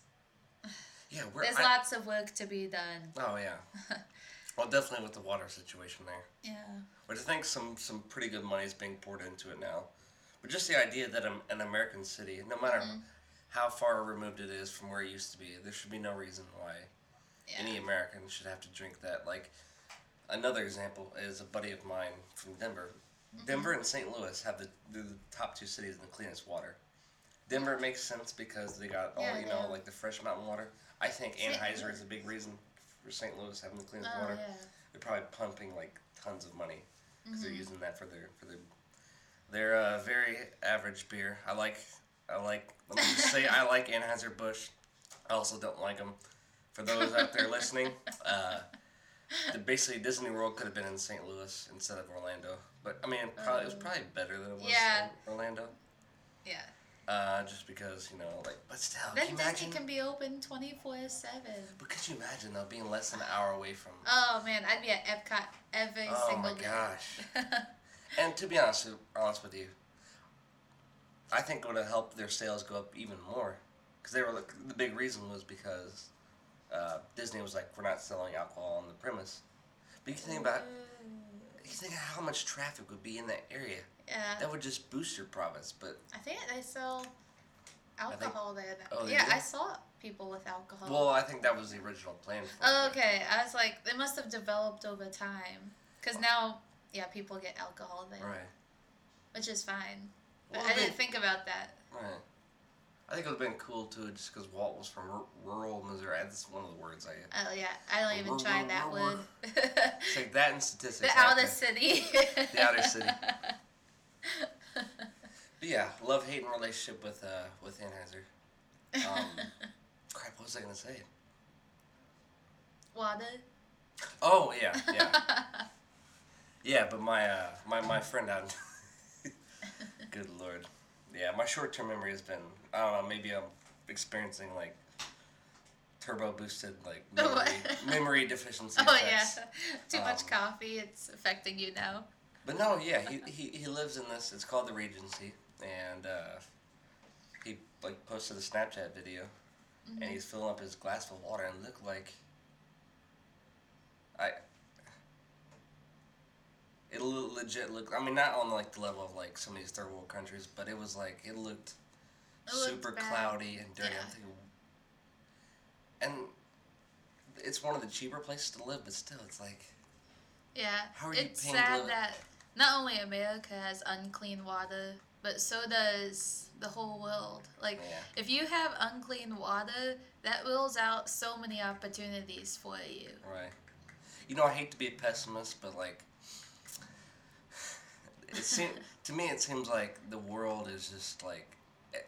Yeah, we're. there's I- lots of work to be done. Oh yeah. well, definitely with the water situation there, Yeah. which I think some some pretty good money is being poured into it now. But just the idea that an, an American city, no matter Mm-hmm. how far removed it is from where it used to be, there should be no reason why Yeah. any American should have to drink that. Like another example is a buddy of mine from Denver. Mm-hmm. Denver and St. Louis have the the top two cities in the cleanest water. Denver makes sense because they got all Yeah, you know like the fresh mountain water. I think St. Anheuser is a big reason for St. Louis having the cleanest Oh water. yeah. They're probably pumping like tons of money because Mm-hmm. they're using that for their for their their a very average beer. I like I like let me just say I like Anheuser Busch. I also don't like them. For those out there listening, uh, the, basically Disney World could have been in St. Louis instead of Orlando. But I mean, it probably it was probably better than it was Oh. Yeah. in Orlando. Yeah. Uh, just because you know, like, but still, Then can Disney can be open twenty four seven. But could you imagine though being less than an hour away from? Oh man, I'd be at Epcot every Oh single my day. gosh. And to be honest, honest with you, I think it would have helped their sales go up even more. Because they were like, the big reason was because uh, Disney was like, we're not selling alcohol on the premise. But you think about, you think how much traffic would be in that area. Yeah. That would just boost your profits. But I think they sell alcohol there. Now. Oh, yeah? I saw people with alcohol. well, I think that was the original plan. For Oh, it. okay. I was like, they must have developed over time. Because now, yeah, people get alcohol there, Right. which is fine. But Well, I didn't think about that. Right. I think it would have been cool too, just because Walt was from r- rural Missouri. That's one of the words I. Oh, yeah. I don't even try that word. It's like that in statistics. the outer city. The outer city. But yeah, love hating relationship with uh with Anheuser. Um, crap! What was I gonna say? Water. Oh yeah, yeah, yeah. But my uh, my my friend out. Good lord, yeah. My short term memory has been I don't know. Maybe I'm experiencing like turbo boosted like memory, memory deficiency. oh effects. yeah. Too much Um, coffee. It's affecting you now. But no, yeah, he, he, he lives in this. It's called the Regency, and uh, he like posted a Snapchat video, and he's filling up his glass with water, and looked like I. It legit looked. I mean, not on like the level of like some of these third world countries, but it was like it looked It super bad. cloudy and dirty. Yeah. thinking, and it's one of the cheaper places to live, but still, it's like Yeah. How are you it's paying sad that not only America has unclean water, but so does the whole world. Like, Yeah. if you have unclean water, that rules out so many opportunities for you. Right. You know, I hate to be a pessimist, but like, it seems to me it seems like the world is just like,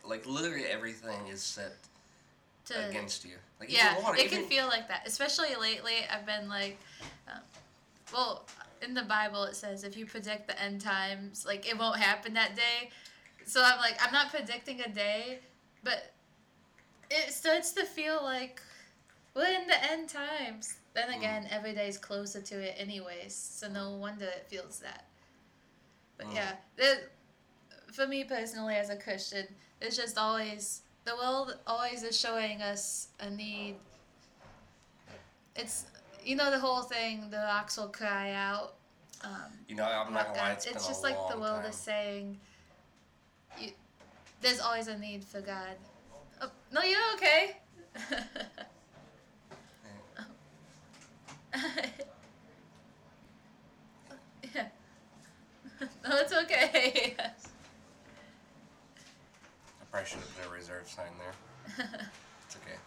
like literally everything is set To against you. Like yeah, water, it even, can feel like that. Especially lately, I've been like, um, well, in the Bible it says if you predict the end times, like it won't happen that day. So I'm like, I'm not predicting a day, but it starts to feel like we're in the end times. Then Mm. every day is closer to it, anyways. So no wonder it feels that. But Mm. yeah, it, for me personally, as a Christian, it's just always the world always is showing us a need. It's you know the whole thing. The rocks will cry out. Um, You know, I'm not gonna lie, it's, just like the world time. is saying. You, there's always a need for God. Oh, no, you're okay. yeah. No, it's okay. I probably should have put a reserve sign there. It's okay.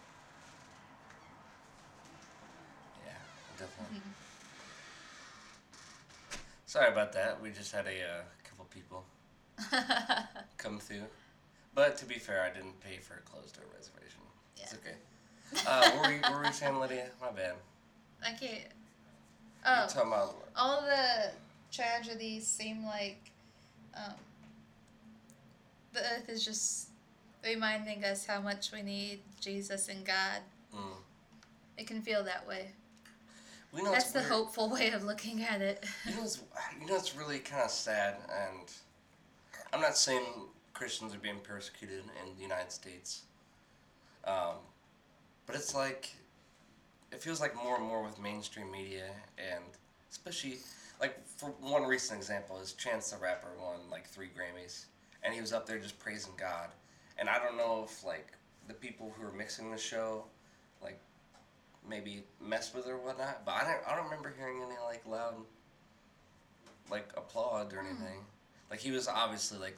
Yeah, definitely. Mm-hmm. Sorry about that. We just had a uh, couple people come through. But to be fair, I didn't pay for a closed door reservation. Yeah. It's okay. Uh, what, were you, what were you saying, Lydia? My bad. I can't. You're Oh, talking about. all the tragedies seem like um, the earth is just reminding us how much we need Jesus and God. Mm. It can feel that way. We know That's the weird. hopeful way of looking at it. You know, it's, you know, it's really kind of sad, and I'm not saying Christians are being persecuted in the United States, um, but it's like it feels like more and more with mainstream media, and especially like for one recent example is Chance the Rapper won like three Grammys, and he was up there just praising God, and I don't know if like the people who are mixing the show, like maybe mess with it or whatnot. But I don't I don't remember hearing any like loud like applaud or hmm. anything. Like he was obviously like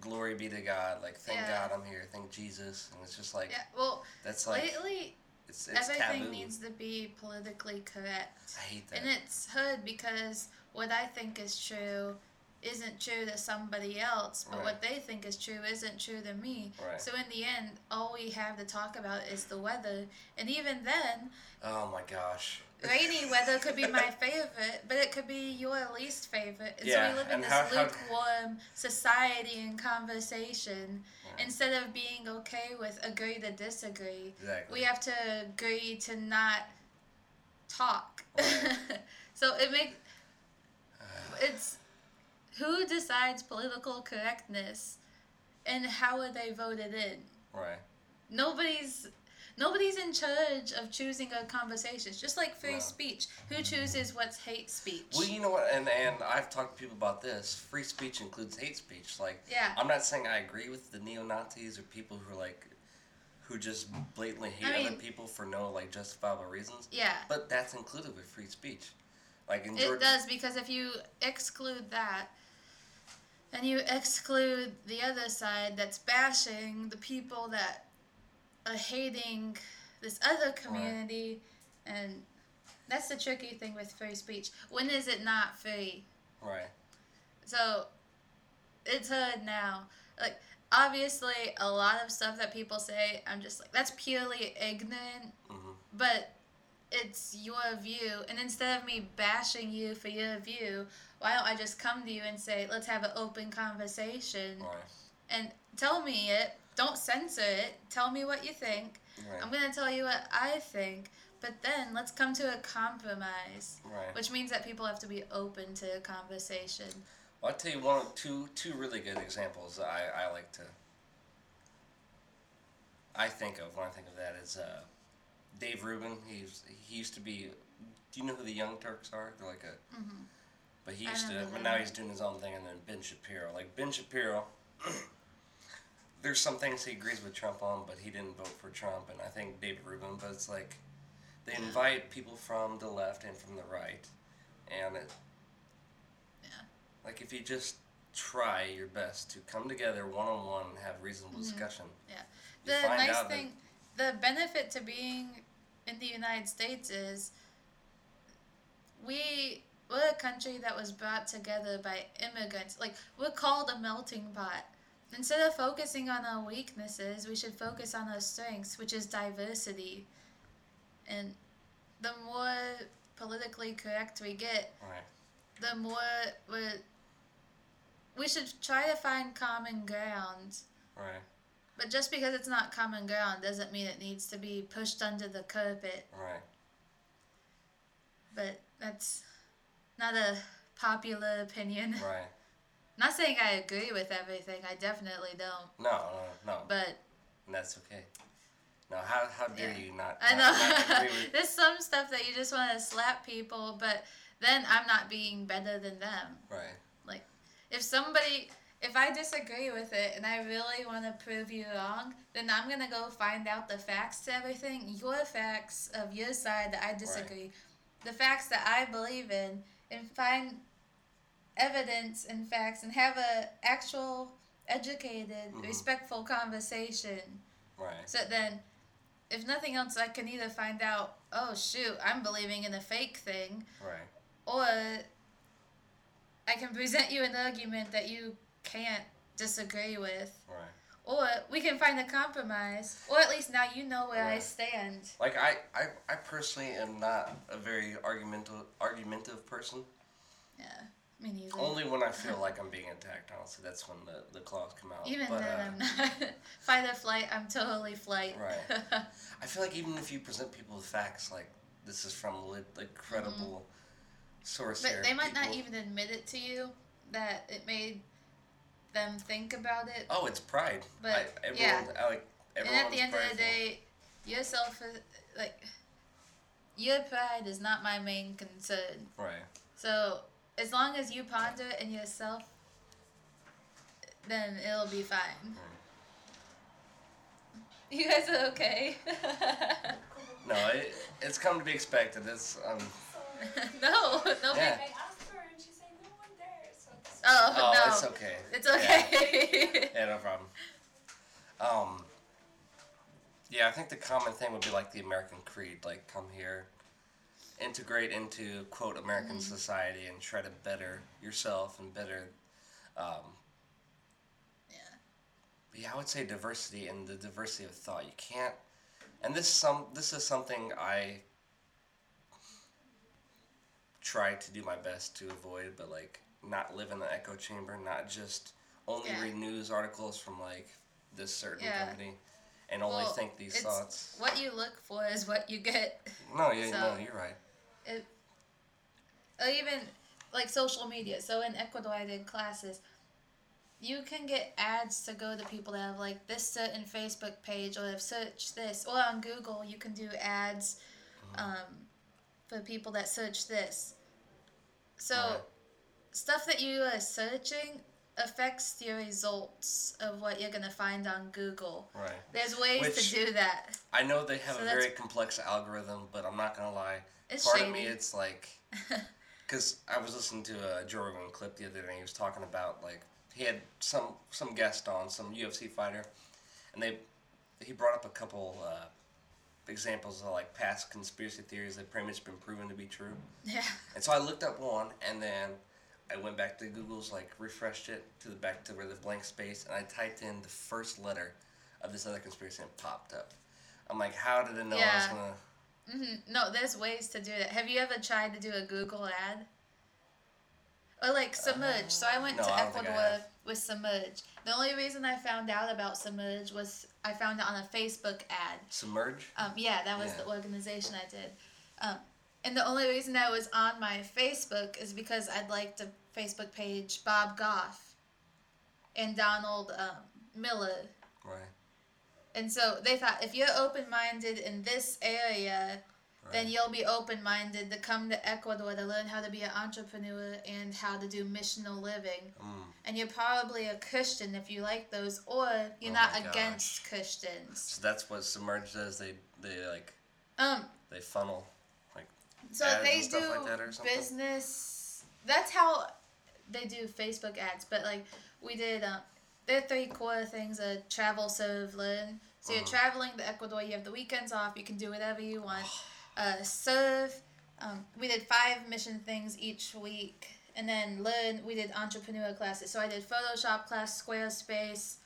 glory be to God, like thank Yeah. God I'm here, thank Jesus, and it's just like yeah, well, that's like lately it's it's everything taboo. needs to be politically correct. I hate that. And it's hard because what I think is true isn't true to somebody else, but Right. what they think is true isn't true to me. Right. So in the end, all we have to talk about is the weather. And even then, oh my gosh. Rainy weather could be my favorite, but it could be your least favorite. And Yeah, so we live in this how- how- lukewarm society and conversation. Right. Instead of being okay with agree to disagree, Exactly. we have to agree to not talk. Right. so it makes it's who decides political correctness and how are they voted in? right. Nobody's nobody's in charge of choosing a conversation. It's just like free No. speech. Who chooses what's hate speech? Well, you know what, and and I've talked to people about this. Free speech includes hate speech. Like, Yeah. I'm not saying I agree with the neo Nazis or people who are like, who just blatantly hate I other people for no like justifiable reasons. yeah. But that's included with free speech. Like in It Georgia, does because if you exclude that and you exclude the other side that's bashing the people that are hating this other community and that's the tricky thing with free speech. When is it not free? right? So it's hard now. Like obviously a lot of stuff that people say, I'm just like that's purely ignorant, Mhm. but it's your view. And instead of me bashing you for your view, why don't I just come to you and say, let's have an open conversation Right. and tell me it. Don't censor it. Tell me what you think. Right. I'm gonna tell you what I think. But then let's come to a compromise, Right. which means that people have to be open to a conversation. Well, I'll tell you one, two, two really good examples that I, I like to. I think of when I think of that is uh, Dave Rubin. He's he used to be. Do you know who the Young Turks are? They're like a. But he used to, but now he's doing his own thing. And then Ben Shapiro, like Ben Shapiro. there's some things he agrees with Trump on, but he didn't vote for Trump, and I think David Rubin. But it's like they invite people from the left and from the right, and it, Yeah. like if you just try your best to come together one on one and have reasonable mm-hmm. discussion. Yeah. The nice thing, the benefit to being in the United States is we we're a country that was brought together by immigrants. Like we're called a melting pot. Instead of focusing on our weaknesses, we should focus on our strengths, which is diversity. And the more politically correct we get, Right. the more we we should try to find common ground. Right. But just because it's not common ground doesn't mean it needs to be pushed under the carpet. Right. But that's not a popular opinion. Right. Not saying I agree with everything. I definitely don't. No, no, no. But and that's okay. No, how, how dare Yeah. you not, I not, not know agree there's some stuff that you just want to slap people, but then I'm not being better than them. Right. Like, if somebody, if I disagree with it and I really want to prove you wrong, then I'm gonna go find out the facts to everything, your facts of your side that I disagree, the facts that I believe in, and find evidence and facts and have a actual educated, Mhm. respectful conversation. Right. So then, if nothing else, I can either find out, oh shoot, I'm believing in a fake thing, Right. or I can present you an argument that you can't disagree with, Right. or we can find a compromise, or at least now you know where I stand. Like I, I, I personally am not a very argumentative argumentative person. Yeah, Only when I feel like I'm being attacked. Honestly, that's when the, the claws come out. Even but, then, uh, I'm not fight or flight. I'm totally flight. Right. I feel like even if you present people with facts, like this is from lit, like credible source but here. they might not even admit it to you that it made them think about it. Oh, it's pride. But, I, everyone, I like and at the end of the prideful. day, yourself, like, your pride is not my main concern. Right. So as long as you ponder it in yourself, then it'll be fine. You guys are okay. No, it, it's come to be expected. It's um. no, no. Yeah. big- I asked her and she said no one there, so this Oh, Oh, no. it's okay. It's Yeah. okay. Yeah, no problem. Um. Yeah, I think the common thing would be like the American creed, like come here, integrate into quote American Mm-hmm. society, and try to better yourself and better. Um, yeah. yeah, I would say diversity and the diversity of thought. You can't, and this some this is something I try to do my best to avoid, but like not live in the echo chamber, not just only Yeah. read news articles from like this certain Yeah. company, and only Well, think these it's- thoughts. What you look for is what you get. No, yeah, so- no, you're right. It, even like social media. So in Ecuador, I did classes. You can get ads to go to people that have like this certain Facebook page or have searched this, or on Google you can do ads um, for people that search this. So Right. stuff that you are searching affects your results of what you're gonna find on Google. Right. There's ways Which- to do that. I know they have So a very complex algorithm, but I'm not gonna lie. It's Part of me, it's like, because I was listening to a Joe Rogan clip the other day. He was talking about like he had some some guest on, some UFC fighter, and they he brought up a couple uh, examples of like past conspiracy theories that pretty much been proven to be true. Yeah. And so I looked up one, and then I went back to Google's like refreshed it to the back to where the blank space, and I typed in the first letter of this other conspiracy and popped up. I'm like, how did it know I was gonna? Hmm No, there's ways to do that. Have you ever tried to do a Google ad? Or like Submerge. so I went Uh, no, to I don't think I Ecuador with Submerge. The only reason I found out about Submerge was I found it on a Facebook ad. Submerge? Um, yeah, that was Yeah. the organization I did. Um, and the only reason I was on my Facebook is because I'd liked the Facebook page Bob Goff and Donald um, Miller. Right. And so they thought if you're open minded in this area, then you'll be open minded to come to Ecuador to learn how to be an entrepreneur and how to do missional living. Mm. And you're probably a Christian if you like those, or you're Oh not against Christians. So that's what Submerge does. They they like Um, they funnel like So ads they and stuff do like that or something? business. That's how they do Facebook ads. But like we did, um, there are three core things: a travel, serve, learn. So you're Mhm. traveling to Ecuador. You have the weekends off. You can do whatever you want. Uh, serve. Um, we did five mission things each week, and then learn. We did entrepreneur classes. So I did Photoshop class, Squarespace,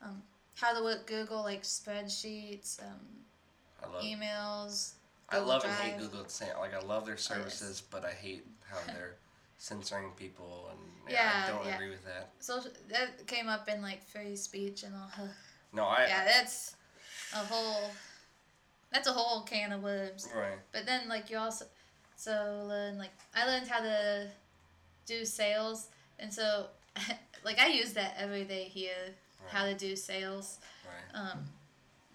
um, how to work Google like spreadsheets, um, emails. I Google love and hate Google at the same like I love their yes. services, but I hate how they're censoring people and yeah, I don't yeah. agree with that. social that came up in like free speech and all. No, I yeah, that's a whole. That's a whole can of worms. right. But then like you also, so learn like I learned how to do sales, and so like I use that every day here. How to do sales. Right. Um,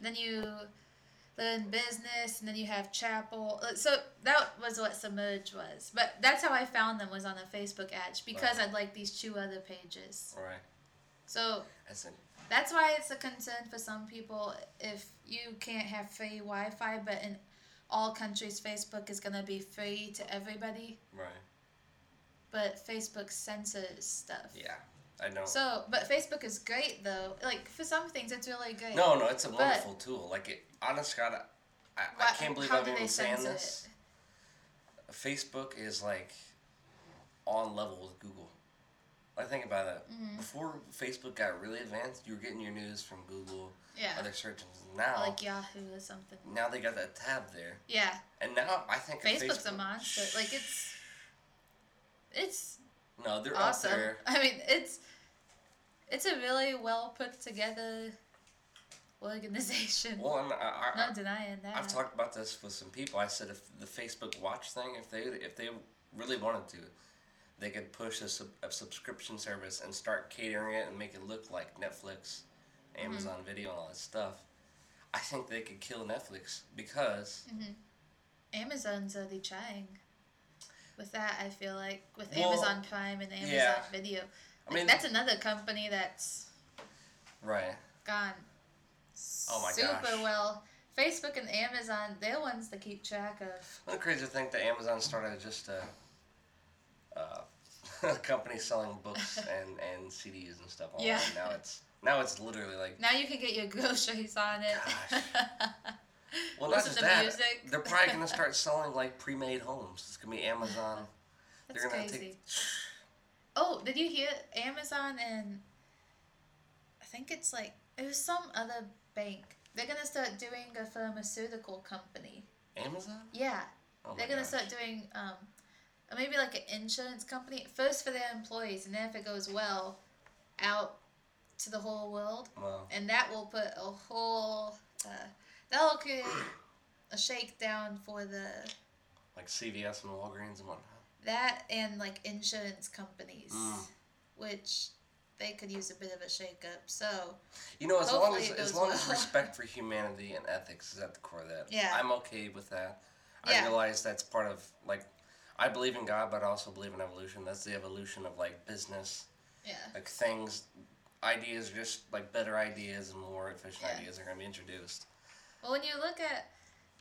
then you learn business, and then you have chapel. Uh, So that was what Submerge was. But that's how I found them was on the Facebook ad because Right. I'd like these two other pages. Right. So That's that's why it's a concern for some people if you can't have free Wi-Fi, but in all countries, Facebook is gonna be free to everybody. Right. But Facebook censors stuff. Yeah. I know. So, but Facebook is great though. Like for some things, it's really great. no, no, it's a But- wonderful tool. Like it honest God I, I, I can't believe I'm even saying this. Facebook is like on level with Google. Like think about that. Mm-hmm. Before Facebook got really advanced, you were getting your news from Google, Yeah. other search engines. Now, Like Yahoo or something. now they got that tab there, Yeah. and now I think Facebook's a Facebook- monster. Like it's, it's No, they're awesome. up there. I mean, it's, it's a really well put together organization. Well, and I, I, not denying that. I've talked about this with some people. I said if the Facebook Watch thing, if they if they really wanted to, they could push a, sub, a subscription service and start catering it and make it look like Netflix, Mm-hmm. Amazon Video, and all that stuff. I think they could kill Netflix because Amazon's already trying. With that, I feel like with Well, Amazon Prime and Amazon yeah. Video, I mean that's another company that's right. gone Oh my super gosh. well. Facebook and Amazon, they're ones to keep track of. One crazy to think that Amazon started just a, uh, a company selling books and, and CDs and stuff online. Yeah. Now it's now it's literally like Now you can get your groceries on it. Gosh. Well, not just to that. music. They're probably gonna start selling like pre-made homes. It's gonna be Amazon. That's They're gonna crazy. take. Oh, did you hear Amazon and I think it's like it was some other bank. They're gonna start doing a pharmaceutical company. Amazon? Yeah, Oh they're gonna gosh. start doing um, or maybe like an insurance company first for their employees, and then if it goes well, out to the whole world, Well, and that will put a whole uh, that'll create a shakedown for the like CVS and Walgreens and whatnot. That and like insurance companies, Mm. which they could use a bit of a shakeup. So You know, as long as as long as respect for humanity and ethics is at the core of that. Yeah. I'm okay with that. I Yeah. realize that's part of like. I believe in God, but I also believe in evolution. That's the evolution of like business, yeah, like things, ideas, are just like better ideas and more efficient Yeah. ideas are gonna be introduced. well when you look at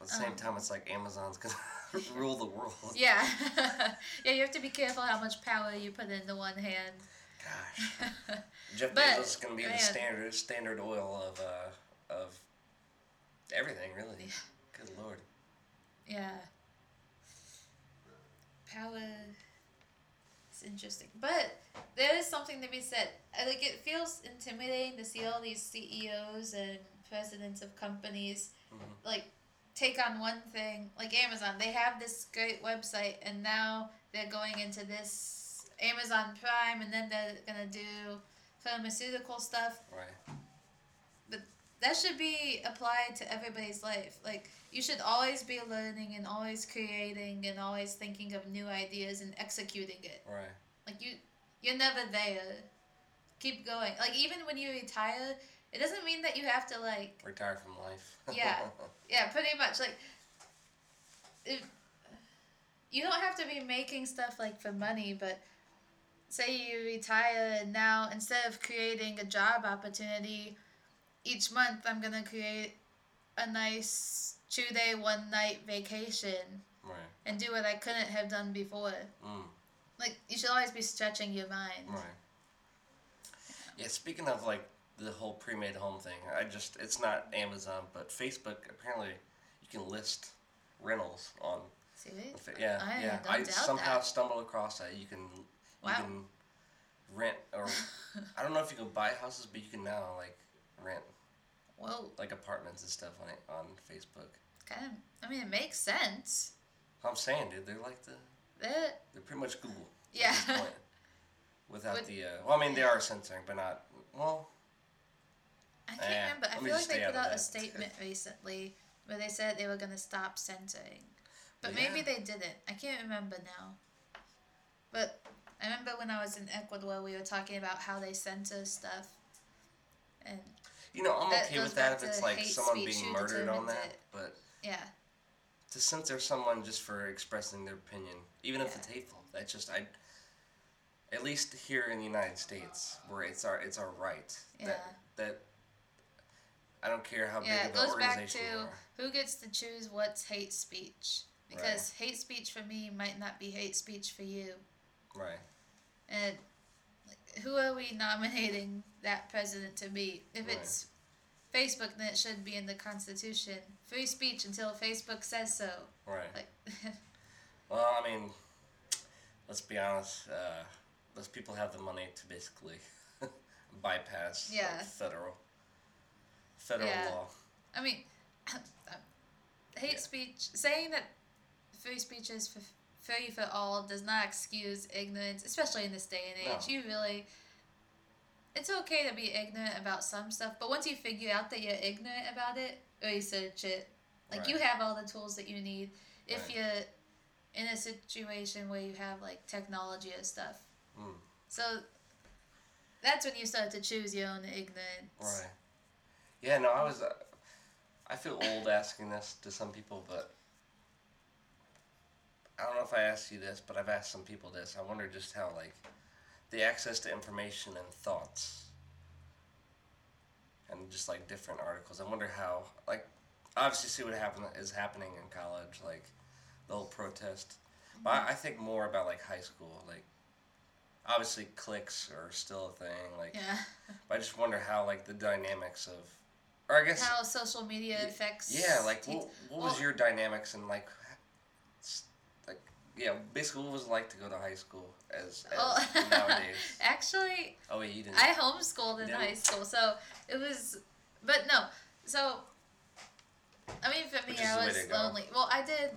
At the same Um. time, it's like Amazon's gonna rule the world. yeah yeah you have to be careful how much power you put into one hand. Gosh. Jeff But, Bezos is gonna be the standard standard oil of uh of everything really. Good lord. yeah, power It's interesting, but there is something to be said. Like it feels intimidating to see all these CEOs and presidents of companies Mhm. like take on one thing. Like Amazon, they have this great website, and now they're going into this Amazon Prime, and then they're gonna do pharmaceutical stuff. Right. But that should be applied to everybody's life. Like you should always be learning and always creating and always thinking of new ideas and executing it. Right. Like you, you're never there. Keep going. Like even when you retire, it doesn't mean that you have to like Retire from life. Yeah. yeah, pretty much like if you don't have to be making stuff like for money, but say you retire and now instead of creating a job opportunity each month I'm gonna create a nice two day, one night vacation right. and do what I couldn't have done before. Mm. Like you should always be stretching your mind. Right. Yeah, speaking of like the whole pre-made home thing, I just it's not Amazon, but Facebook apparently you can list rentals on. See it? Yeah, I yeah. I somehow that. stumbled across that. You can Wow. you can rent or I don't know if you can buy houses, but you can now like rent Well, like apartments and stuff on it on Facebook. kind of. I mean, it makes sense. I'm saying, dude, they're like the That they're pretty much Google. Yeah. At this point. Without Would- the uh, well, I mean they are censoring, but not well. I can't Eh, remember. I feel like they put out a statement recently where they said they were gonna stop censoring, but Yeah. maybe they didn't. I can't remember now. But I remember when I was in Ecuador, we were talking about how they censor stuff, and You know, I'm okay with that if it's like someone being murdered on that, it? but yeah, to censor someone just for expressing their opinion, even if it's hateful, that's just I. At least here in the United States, where it's our it's our right Yeah. that that. I don't care how yeah. big It of an goes back to who gets to choose what's hate speech because hate speech for me might not be hate speech for you. Right. And like, who are we nominating that president to be? If Right. it's Facebook, then it should be in the Constitution. Free speech until Facebook says so. Right. Like, Well, I mean, let's be honest. Uh, those people have the money to basically bypass like, Yeah. federal federal Yeah. law. I mean, hate Yeah. speech, saying that free speech is for free for all does not excuse ignorance, especially in this day and age. No. You really. It's okay to be ignorant about some stuff, but once you figure out that you're ignorant about it, research it. Like you have all the tools that you need. If Right. you're in a situation where you have like technology or stuff, Mm. so that's when you start to choose your own ignorance. Right. Yeah. No, I was. Uh, I feel old asking this to some people, but I don't know if I asked you this, but I've asked some people this. I wonder just how like the access to information and thoughts, and just like different articles. I wonder how like obviously see what happen is happening in college, like the whole protest. But I, I think more about like high school, like obviously cliques are still a thing, like. Yeah. But I just wonder how like the dynamics of, or I guess How social media affects. yeah, like what, what was Well- your dynamics and like, like yeah, basically what was it like to go to high school as, as Well, nowadays? Actually, Oh wait, you didn't. I homeschooled in You high didn't? school, so it was. But no, so. I mean, for me, I was lonely. Well, I did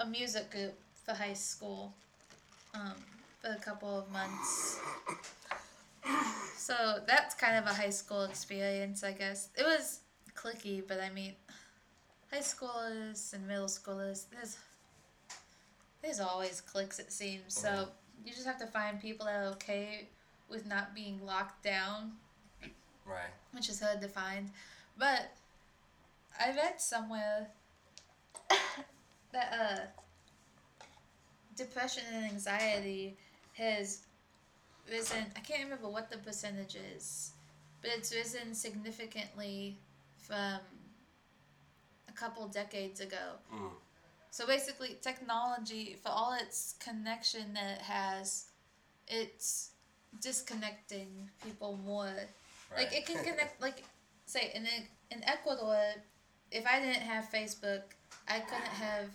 a music group for high school, um, for a couple of months. So that's kind of a high school experience, I guess. It was clicky, but I mean, high schoolers and middle schoolers, there's there's always cliques it seems. So Mhm. you just have to find people that are okay with not being locked down, right. which is hard to find. But I read somewhere that uh, depression and anxiety has risen. I can't remember what the percentage is, but it's risen significantly from a couple decades ago. Mm. So basically, technology, for all its connection that it has, it's disconnecting people more. Like it can connect. Like say in in Ecuador, if I didn't have Facebook, I couldn't have.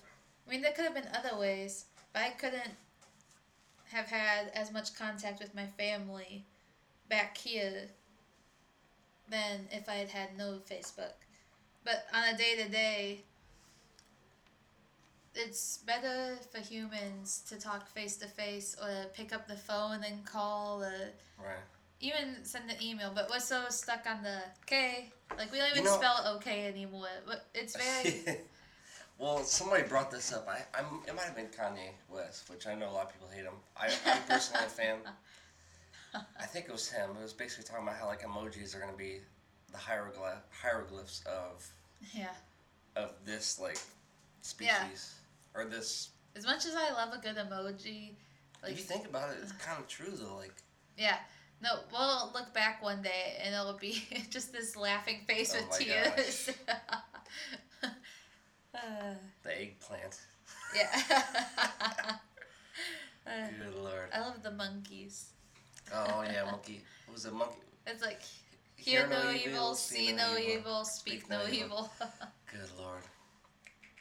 I mean, there could have been other ways, but I couldn't have had as much contact with my family back here than if I had had no Facebook. But on a day to day, it's better for humans to talk face to face or pick up the phone and call or Right. even send an email. But we're so stuck on the K. Like, we don't even know- spell okay anymore. It's very. well, somebody brought this up. I, I'm, it might have been Kanye West, which I know a lot of people hate him. I, I'm personally a fan. I think it was him. It was basically talking about how like emojis are gonna be the hieroglyph, hieroglyphs of yeah. of this like species or this. As much as I love a good emoji, like if you think about it, it's kind of true though. Like yeah, no, we'll look back one day and it'll be just this laughing face Oh with tears. uh, the eggplant. yeah. Good lord. I love the monkeys. Oh yeah, monkey. What was it, monkey? It's like hear no evil, see no evil, speak no evil. Good lord.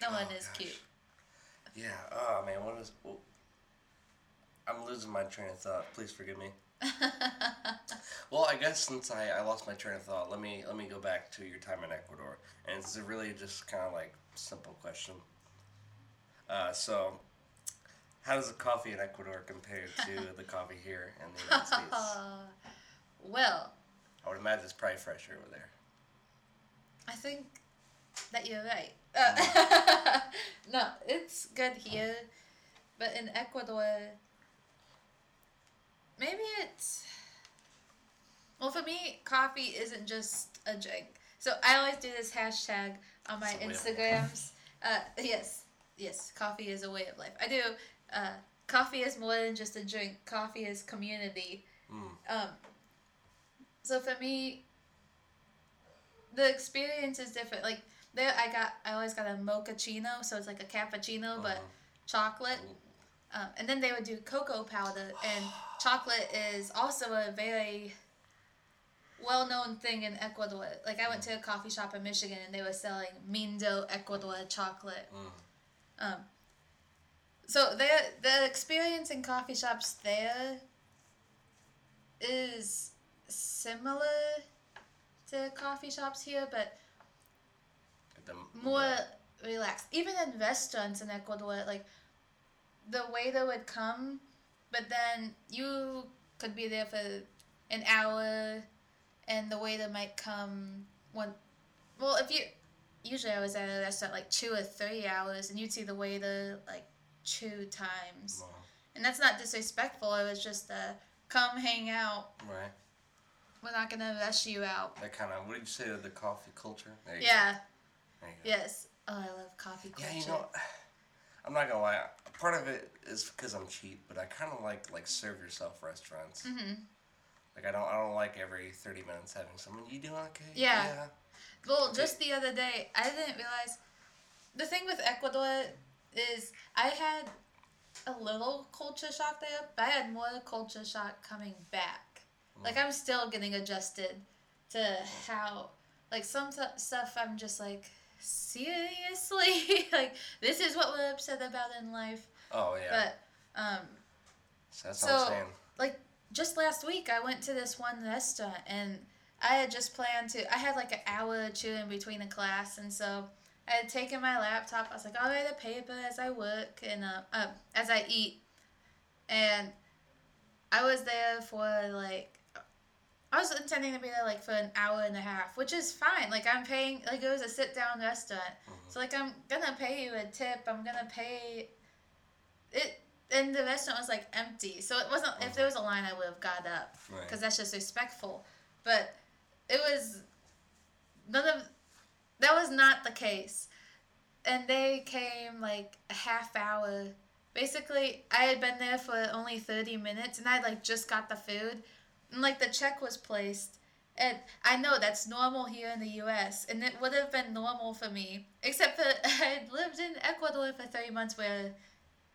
no one Oh, is gosh. cute. Yeah. Oh man, what is? Oh, I'm losing my train of thought. Please forgive me. Well, I guess since I, I lost my train of thought, let me let me go back to your time in Ecuador, and it's a really just kind of like simple question. Uh, so, how does the coffee in Ecuador compare to the coffee here in the United States? well, I would imagine it's probably fresher over there. I think that you're right. Uh, no, it's good here, but in Ecuador, maybe it's. Well, for me, coffee isn't just a drink. So I always do this hashtag on my It's a way of life. Instagrams. Uh, yes, yes, coffee is a way of life. I do. Uh, coffee is more than just a drink. Coffee is community. Mm. Um, so for me, the experience is different. Like there, I got I always got a mochaccino, so it's like a cappuccino but Uh-huh. chocolate. Um, and then they would do cocoa powder, and chocolate is also a very well-known thing in Ecuador. Like I went to a coffee shop in Michigan, and they were selling Mindo Ecuador chocolate. Mm. Um, so the the experience in coffee shops there is similar to coffee shops here, but The, more relaxed. Even in restaurants in Ecuador, like the waiter would come, but then you could be there for an hour, and the waiter might come one. Well, if you usually I was at a restaurant like two or three hours, and you'd see the waiter like two times, Wow. and that's not disrespectful. It was just uh, come hang out. Right. We're not gonna rush you out. That kind of. What did you say? Of the coffee culture. There you Yeah. Go. There you go. Yes. Oh, I love coffee culture. Yeah, you know, I'm not gonna lie. Part of it is because I'm cheap, but I kind of like like serve yourself restaurants. hmm Like I don't I don't like every 30 minutes having someone. You doing okay? Yeah. Well, just the other day, I didn't realize the thing with Ecuador is I had a little culture shock there, but I had more culture shock coming back. Like I'm still getting adjusted to how, like some t- stuff I'm just like, seriously, like this is what we're upset about in life. Oh yeah. But um, so that's what I'm saying. like just last week I went to this one restaurant and I had just planned to I had like an hour or two in between a class and so I had taken my laptop. I was like, I'll write a paper as I work and uh, uh, as I eat. And I was there for like I was intending to be there like for an hour and a half, which is fine. Like I'm paying like it was a sit down restaurant. So like I'm gonna pay you a tip. I'm gonna pay it and the restaurant was like empty. So it wasn't if there was a line I would have got up Right. because that's just respectful. But it was none of that was not the case. And they came like a half hour. Basically, I had been there for only 30 minutes and I like just got the food. And like the check was placed. And I know that's normal here in the US and it would have been normal for me. Except for I had lived in Ecuador for 30 months where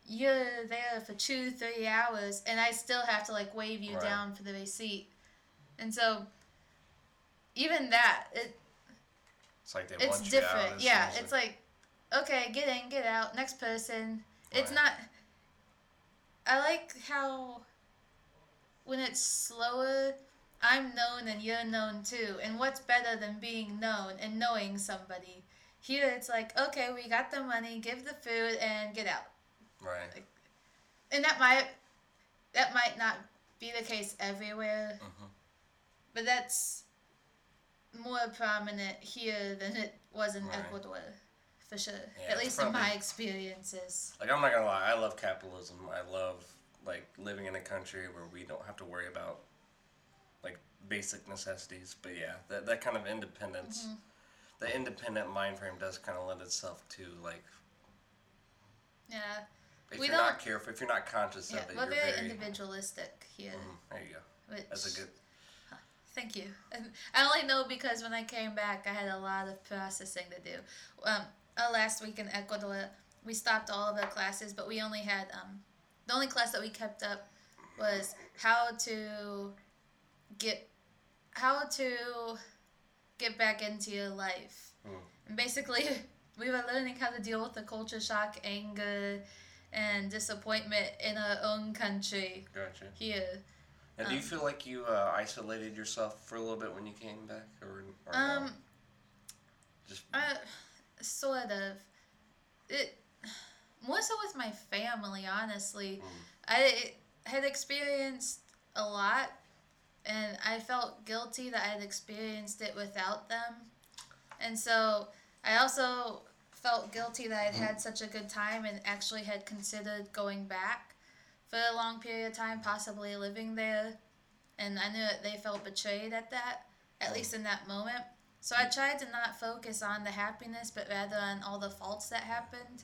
you're there for two, three hours and I still have to like wave you Right. down for the receipt. And so even that, it It's like they it's want you out. different. Yeah, it's like, okay, get in, get out, next person. It's Right. not. I like how when it's slower, I'm known and you're known too. And what's better than being known and knowing somebody? Here it's like, okay, we got the money, give the food, and get out. Right. And that might that might not be the case everywhere, Mhm. but that's more prominent here than it was in Right. Ecuador, for sure. Yeah, At least in my experiences. Like I'm not gonna lie, I love capitalism. I love like living in a country where we don't have to worry about like basic necessities. But yeah, that that kind of independence, Mm-hmm. the independent mind frame does kind of lend itself to like Yeah. if We you're not don't- careful, if you're not conscious Yeah, of it, we're you're very, very. individualistic here. Mhm, there you go. Which, That's a good. Thank you. And I only know because when I came back, I had a lot of processing to do. Um, uh, last week in Ecuador, we stopped all of our classes, but we only had um, the only class that we kept up was how to get how to get back into your life. Hmm. And basically, we were learning how to deal with the culture shock, anger, and disappointment in our own country Gotcha. here. Now, do you Um, feel like you uh, isolated yourself for a little bit when you came back, or, or no? Um, just Uh, sort of. It more so with my family, honestly. Mm. I had experienced a lot, and I felt guilty that I had experienced it without them, and so I also felt guilty that I'd had such a good time and actually had considered going back for a long period of time, possibly living there, and I knew that they felt betrayed at that, at least in that moment. So I tried to not focus on the happiness, but rather on all the faults that happened.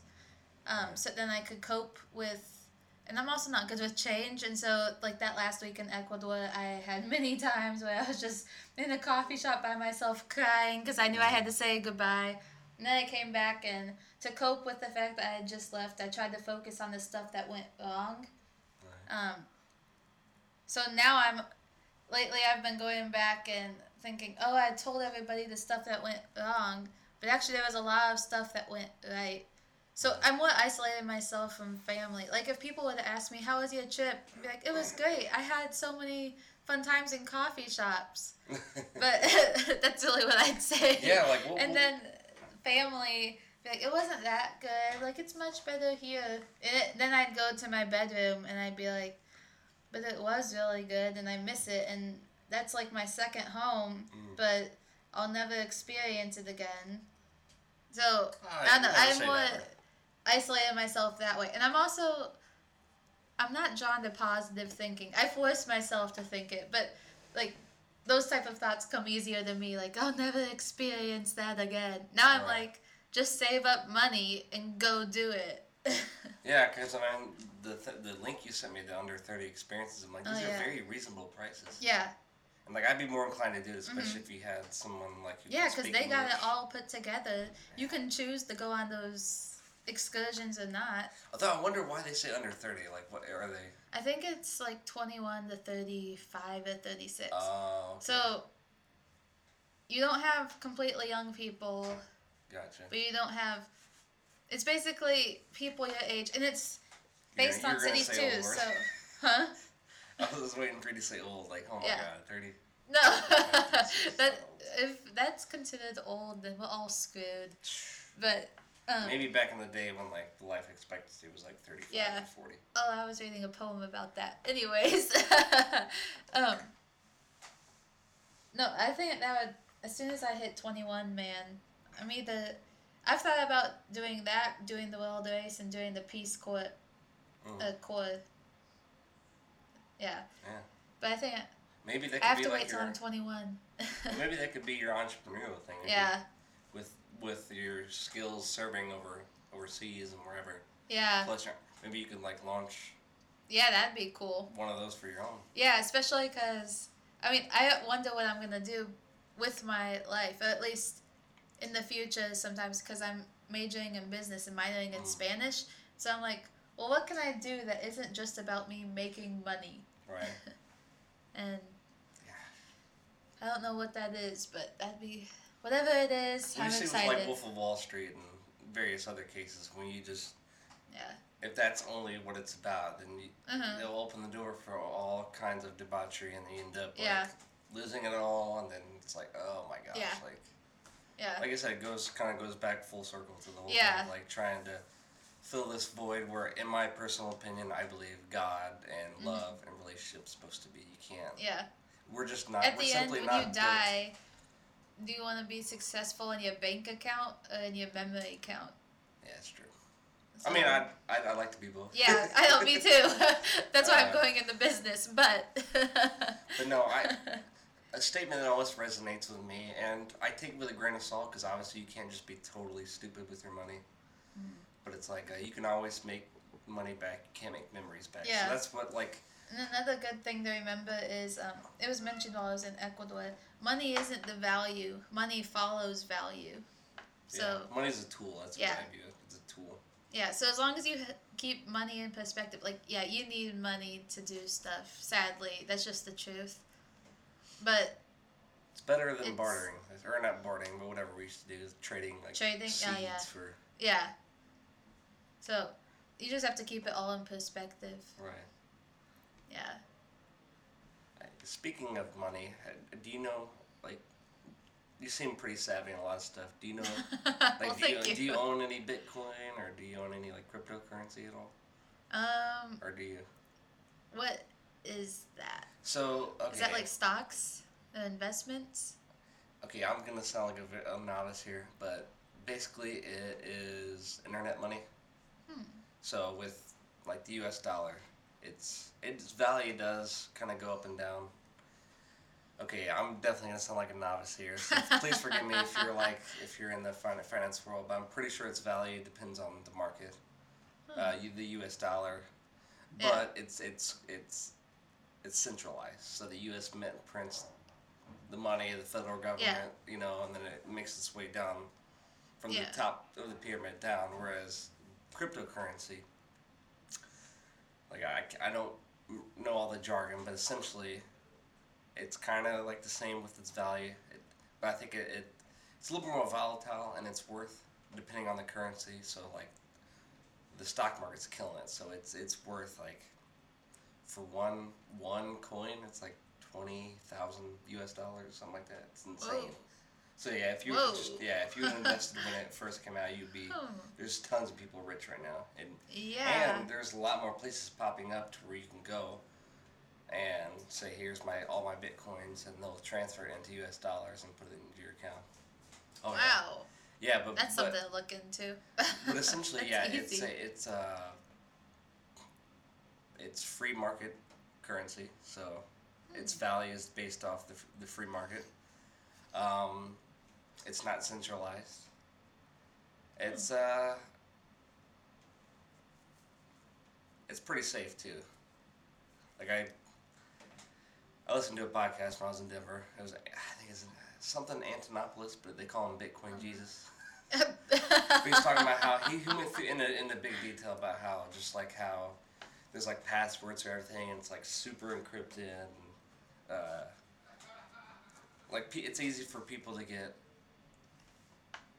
Um, so then I could cope with, and I'm also not good with change. And so, like that last week in Ecuador, I had many times where I was just in a coffee shop by myself crying because I knew I had to say goodbye. And then I came back, and to cope with the fact that I had just left, I tried to focus on the stuff that went wrong. Um, so now I'm, lately I've been going back and thinking, oh, I told everybody the stuff that went wrong, but actually there was a lot of stuff that went right. So I'm more isolating myself from family. Like if people would ask me, how was your trip? I'd be like, it was great. I had so many fun times in coffee shops. But that's really what I'd say. yeah, like what, And what- then family, like, it wasn't that good. Like, it's much better here. And it, then I'd go to my bedroom and I'd be like, but it was really good and I miss it. And that's like my second home, Mm. but I'll never experience it again. So, Ah, I, don't know. I'm more never. isolating myself that way. And I'm also, I'm not drawn to positive thinking. I force myself to think it, but like, those type of thoughts come easier to me. Like, I'll never experience that again. Now I'm Right. like, just save up money and go do it. Yeah, because I mean, the th- the link you sent me, the under thirty experiences, I'm like, Oh, these yeah. are very reasonable prices. yeah, And like, I'd be more inclined to do it, especially if you had someone like you. Mm-hmm. yeah, because they got it all put together. You can choose to go on those excursions or not. Although I wonder why they say under thirty. Like, what are they? I think it's like 21 to 35 or 36. Oh, okay. So you don't have completely young people, gotcha. but you don't have. It's basically people your age, and it's You're based on you're cities too. old, So, huh? I was waiting for you to say old. Like, oh my Yeah. god, thirty. No, that if that's considered old, then we're all screwed. But um, Maybe back in the day when like the life expectancy was like thirty-five Yeah. to forty. oh, I was reading a poem about that. Anyways, um, no, I think that would as soon as I hit twenty one, man, I'm either I've thought about doing that, doing the world race, and doing the Peace Corps, Mm. uh, Corps. Yeah, Yeah. but I think I Maybe that I have could to be wait like till. I'm twenty one. maybe that could be your entrepreneurial thing. yeah, With with your skills serving over overseas and wherever. yeah, Plus, maybe you could like launch yeah. That'd be cool. one of those for your own. Yeah, especially because I mean, I wonder what I'm gonna do with my life, or at least in the future. Sometimes because I'm majoring in business and minoring in Mm. Spanish, so I'm like, well, what can I do that isn't just about me making money? Right. And Yeah. I don't know what that is, but that'd be whatever it is. I'm excited. like Wolf of Wall Street and various other cases when you just yeah, if that's only what it's about, then you, Mhm. it'll open the door for all kinds of debauchery, and you end up like Yeah. losing it all, and then it's like, oh my gosh, Yeah. like Yeah. like I said, it goes kind of goes back full circle to the whole Yeah. thing, of, like trying to fill this void where, in my personal opinion, I believe God and love and relationships supposed to be. You can't. Mm-hmm. yeah. We're just not. At we're the end, simply when you built- die, do you want to be successful in your bank account or in your memory account? Yeah, it's true. So- I mean, I I like to be both. Yeah, I know, me too. That's why I'm Uh, going into business, but. But no, I a statement that always resonates with me, and I take it with a grain of salt because obviously you can't just be totally stupid with your money. Mm. But it's like uh, you can always make money back. You can't make memories back. Yeah. So that's what like And another good thing to remember is um, it was mentioned while I was in Ecuador. Money isn't the value. Money follows value. So yeah, money's a tool. That's Yeah. what I view it. It's a tool. yeah, so as long as you keep money in perspective, like yeah, you need money to do stuff. Sadly, that's just the truth. But It's better than It's- bartering, or not bartering, but whatever we used to do, is trading like Trading? seeds Oh, yeah. for yeah, so you just have to keep it all in perspective. right. Yeah. Speaking of money, do you know like you seem pretty savvy in a lot of stuff. Do you know like well, do, you, you. do you own any Bitcoin or do you own any like cryptocurrency at all, um, or do you? what is that? So okay, Is that like stocks and investments? okay, I'm gonna sound like a, a novice here, but basically it is internet money. Hmm. So with like the U.S. dollar, its its value does kind of go up and down. Okay, I'm definitely gonna sound like a novice here. So please forgive me if you're like if you're in the finance world, but I'm pretty sure its value depends on the market, uh, you, the U.S. dollar, Yeah. but it's it's it's it's centralized. So the U.S. Mint prints the money of the federal government, you know, and then it makes its way down from Yeah. the top of the pyramid down. Whereas cryptocurrency, like I, I don't know all the jargon, but essentially, it's kind of like the same with its value. It, but I think it, it it's a little bit more volatile in its worth depending on the currency. So like the stock market's killing it, so it's it's worth like for one one coin, it's like twenty thousand U.S. dollars, something like that. It's insane. Whoa. So yeah, if you just, yeah if you had invested when it first came out, you'd be there's tons of people rich right now, and Yeah. and there's a lot more places popping up to where you can go and say, here's my all my bitcoins, and they'll transfer it into U.S. dollars and put it into your account. Oh, wow. Yeah, yeah but That's but, something to look into. but essentially, yeah, it's easy. a, it's uh it's free market currency, so its value is based off the, the free market. Um, it's not centralized. It's uh, it's pretty safe too. Like I, I listened to a podcast when I was in Denver. It was I think it's something Antonopoulos, but they call him Bitcoin Jesus. But he's talking about how he, he went through in a, in a big detail about how just like how there's like passwords for everything and it's like super encrypted and uh, like it's easy for people to get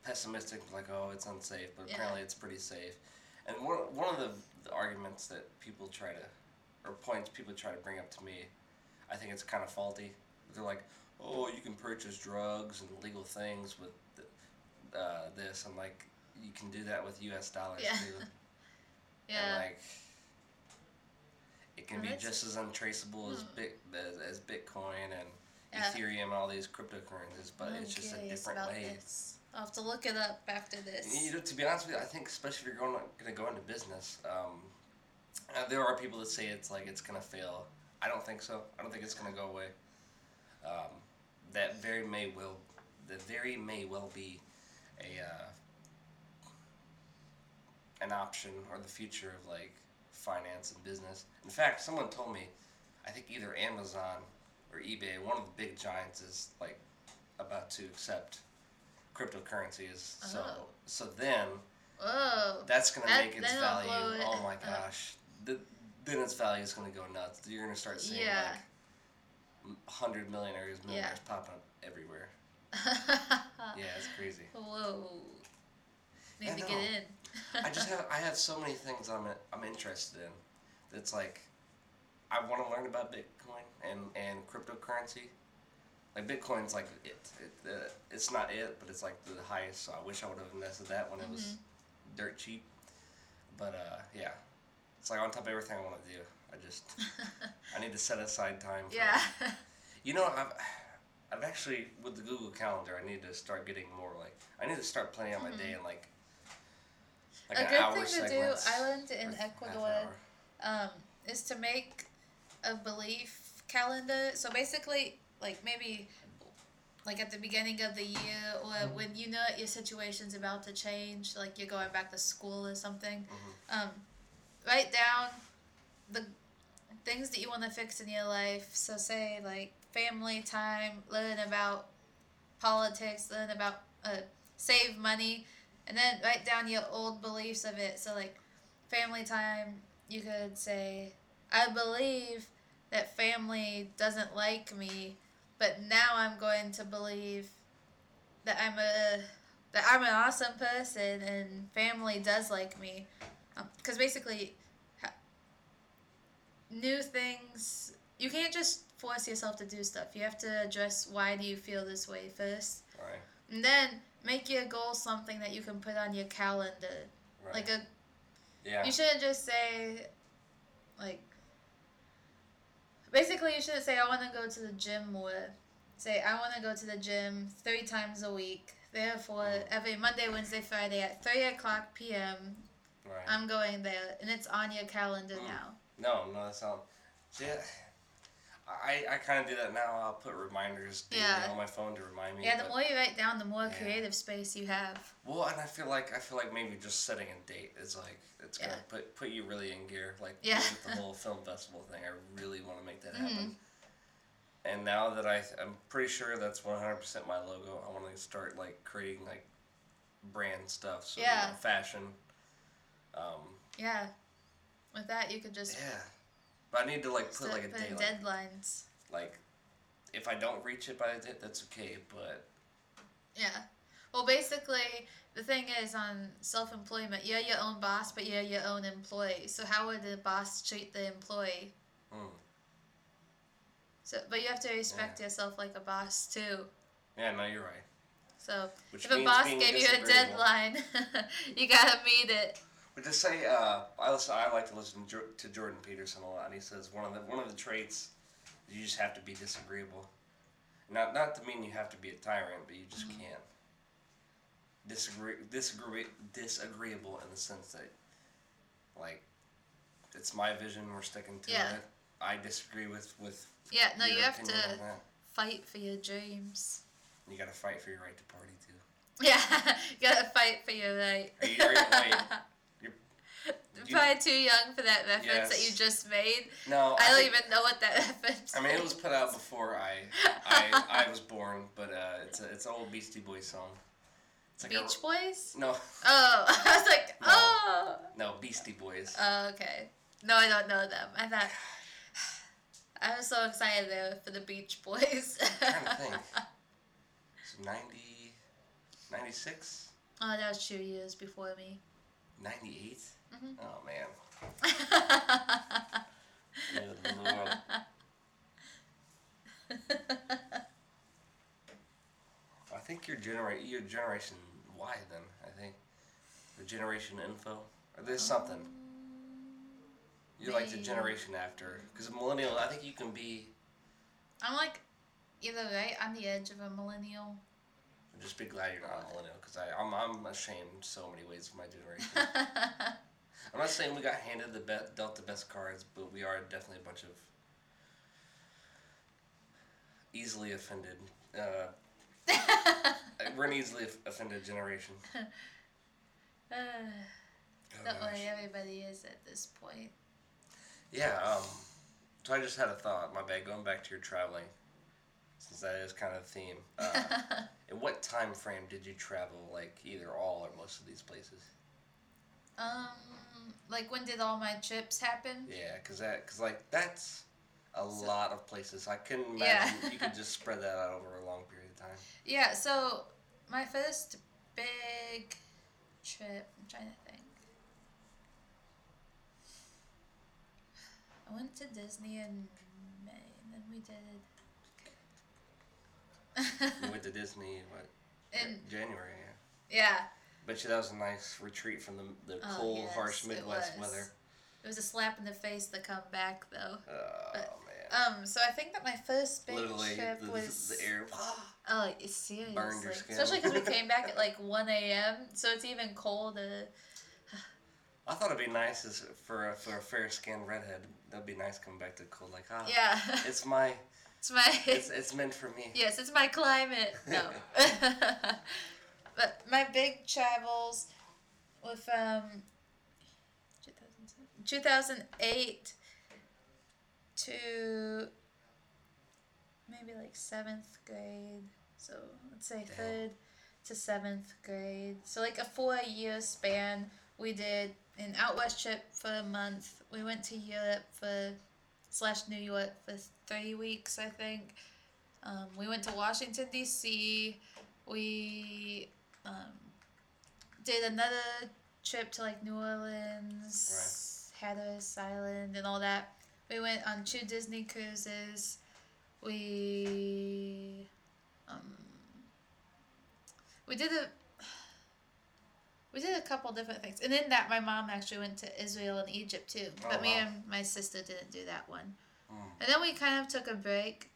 pessimistic like oh it's unsafe but Yeah. apparently it's pretty safe and one, one of the, the arguments that people try to or points people try to bring up to me I think it's kind of faulty they're like oh you can purchase drugs and legal things with th- uh, this I'm like you can do that with US dollars Yeah. too and yeah. like it can be just as untraceable as, Hmm. bit, as, as Bitcoin and Yeah. Ethereum and all these cryptocurrencies, but I'm it's just a different way. This. I'll have to look it up after this. You know, to be honest with you, I think especially if you're going going to go into business, um, uh, there are people that say it's like it's going to fail. I don't think so. I don't think it's going to go away. Um, that very may will, that very may well be a uh, an option or the future of like finance and business. In fact, someone told me, I think either Amazon or eBay, one of the big giants, is like about to accept cryptocurrency is so Oh. so then Whoa. that's gonna That- make its value oh my gosh the, then its value is gonna go nuts you're gonna start seeing Yeah. like hundred millionaires Yeah. millionaires popping up everywhere yeah it's crazy Whoa. Need to get in. I just have I have so many things I'm I'm interested in. It's like I want to learn about Bitcoin and and cryptocurrency. Like Bitcoin's like it, it uh, it's not it, but it's like the highest. So I wish I would have invested that when it was Mm-hmm. dirt cheap. But uh, yeah, it's like on top of everything I want to do. I just I need to set aside time. For yeah. You know, I've I've actually with the Google Calendar, I need to start getting more like I need to start planning out my day and like like a good thing to do, segments I learned in Ecuador, um, is to make a belief calendar. So basically, like maybe like at the beginning of the year or Mm-hmm. when you know your situation's about to change, like you're going back to school or something, Mm-hmm. um, write down the things that you want to fix in your life. So say like family time, learn about politics, learn about uh, save money, and then write down your old beliefs of it. So like family time, you could say, I believe that family doesn't like me, but now I'm going to believe that I'm a that I'm an awesome person and family does like me, um, because basically, ha- new things you can't just force yourself to do stuff. You have to address why do you feel this way first, Right. and then make your goal something that you can put on your calendar, Right. like a yeah. you shouldn't just say, like, basically, you shouldn't say, I want to go to the gym more. Say, I want to go to the gym three times a week. Therefore, every Monday, Wednesday, Friday at 3 o'clock p.m., right. I'm going there. And it's on your calendar Mm. now. no, no, that's not. See, I I kind of do that now. I'll put reminders Yeah. on my phone to remind me. Yeah, the but- more you write down, the more Yeah. creative space you have. Well, and I feel like I feel like maybe just setting a date is like it's gonna put put you really in gear. Like Yeah. with the whole film festival thing, I really want to make that Mm-hmm. happen. And now that I I'm pretty sure that's one hundred percent my logo. I want to start like creating like brand stuff. So you Yeah. know, fashion. Um, Yeah. With that, you could just yeah. But I need to like put start like a. Like, deadlines. like if I don't reach it by the date, that's okay. But Yeah. Well, basically, the thing is on self employment, you're your own boss, but you're your own employee. So, how would the boss treat the employee? mm, So, but you have to respect yourself like a boss too. yeah, no, you're right. So, Which if a boss gave you a deadline, you gotta meet it. But to say, uh, I listen. I like to listen to Jordan Peterson a lot, and he says one of the one of the traits is you just have to be disagreeable. Not not to mean you have to be a tyrant, but you just Mm-hmm. can't. Disagree, disagree, disagreeable in the sense that, like, it's my vision. We're sticking to Yeah. it. I disagree with with. Yeah, no, you have to fight for your dreams. You got to fight for your right to party too. Yeah, you gotta fight for your right. Are you- are you- I'm you- probably too young for that reference that you just made. no, I don't think- even know what that reference. I mean, it was put out before I I, I was born, but uh, it's a it's an old Beastie Boys song. It's like Beach Boys. No, Oh, I was like, No. oh. no Beastie Boys. Oh, okay. No, I don't know them. I thought I was so excited there for the Beach Boys. I'm trying to think. It's 90, 96, oh, that was two years before me. 98? Mhm. Oh man. Good lord. I think your genera- your generation Y then. I think the generation info. Or there's something. You're like the generation after, because millennial. I think you can be. I'm like either way, I'm the edge of a millennial. Just be glad you're not a millennial, because I'm I'm ashamed so many ways of my generation. I'm not saying we got handed the best, dealt the best cards, but we are definitely a bunch of easily offended. Uh, we're an easily offended generation. Uh, Oh, don't gosh. worry, everybody is at this point. Yeah. Um. So I just had a thought. My bad. Going back to your traveling, since that is kind of the theme. Uh, in what time frame did you travel? Like either all or most of these places? Um, like when did all my trips happen? Yeah, cause that, cause like that's a so, lot of places. I couldn't imagine yeah. you could just spread that out over a long period of time. Yeah. So my first big trip. I'm trying to think. I went to Disney in May, and then we did. Okay. we went to Disney what? In January. Yeah. yeah. Bet you that was a nice retreat from the the Oh, cold, yes, harsh Midwest was. weather. it was a slap in the face to come back though. Oh But- man. Um, so I think that my first big Literally, trip the, was the air. Oh, it's seriously. Burned your skin. Especially because we came back at like 1 a.m., so it's even colder. I thought it'd be nice as for a, for a fair skinned redhead. That'd be nice coming back to cold. Like, ah, Yeah. it's my, it's my. it's it's meant for me. yes, it's my climate. No. but my big travels with um 2008 to maybe like seventh grade. So let's say Damn. third to seventh grade. So like a four year span. We did an out west trip for a month. We went to Europe for slash New York for three weeks, I think. Um, we went to Washington D.C. We um, did another trip to like New Orleans, Hatteras Island, and all that. We went on two Disney cruises. We um, we did a we did a couple different things, and in that my mom actually went to Israel and Egypt too. Oh, But me and my sister didn't do that one. Mm. And then we kind of took a break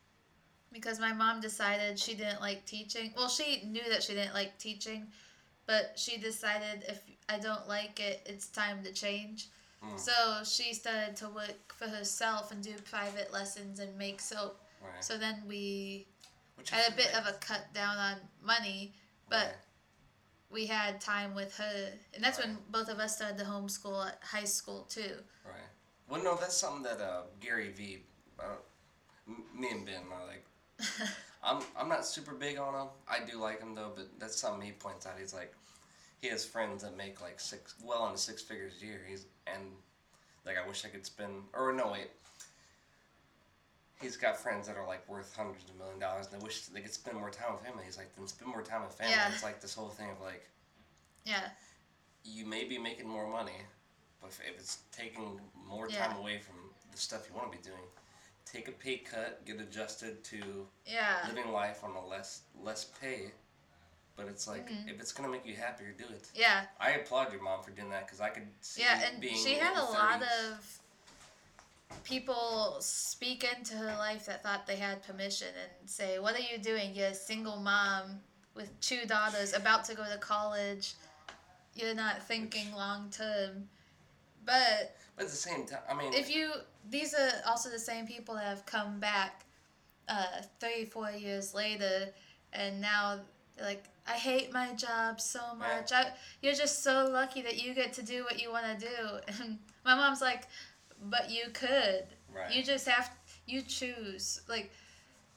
because my mom decided she didn't like teaching. Well, she knew that she didn't like teaching, but she decided if I don't like it, it's time to change. Mm. So she started to work for herself and do private lessons and make soap. Right. So then we Which had a bit of a cut down on money, but Right. we had time with her. And that's when both of us started to homeschool at high school too. Right. Well, no, that's something that uh, Gary Vee, uh, me and Ben are like. I'm I'm not super big on him. I do like him though, but that's something he points out. He's like, he has friends that make like six, well into six figures a year. He's and like I wish I could spend. Or no, wait. He's got friends that are like worth hundreds of million dollars, and they wish they could spend more time with him. He's like, then spend more time with family. Yeah. It's like this whole thing of like, Yeah. you may be making more money, but if, if it's taking more Yeah. time away from the stuff you want to be doing, take a pay cut, get adjusted to Yeah. living life on a less less pay. But it's like Mhm. if it's gonna make you happier, do it. Yeah. I applaud your mom for doing that because I could see Yeah, and she had a the lot of people speak into her life that thought they had permission and say, "What are you doing? You're a single mom with two daughters about to go to college. You're not thinking long term." But But at the same time, I mean, if you these are also the same people that have come back uh, three four years later and now like i hate my job so much. I, you're just so lucky that you get to do what you want to do. And my mom's like but you could. Right, you just have you choose. Like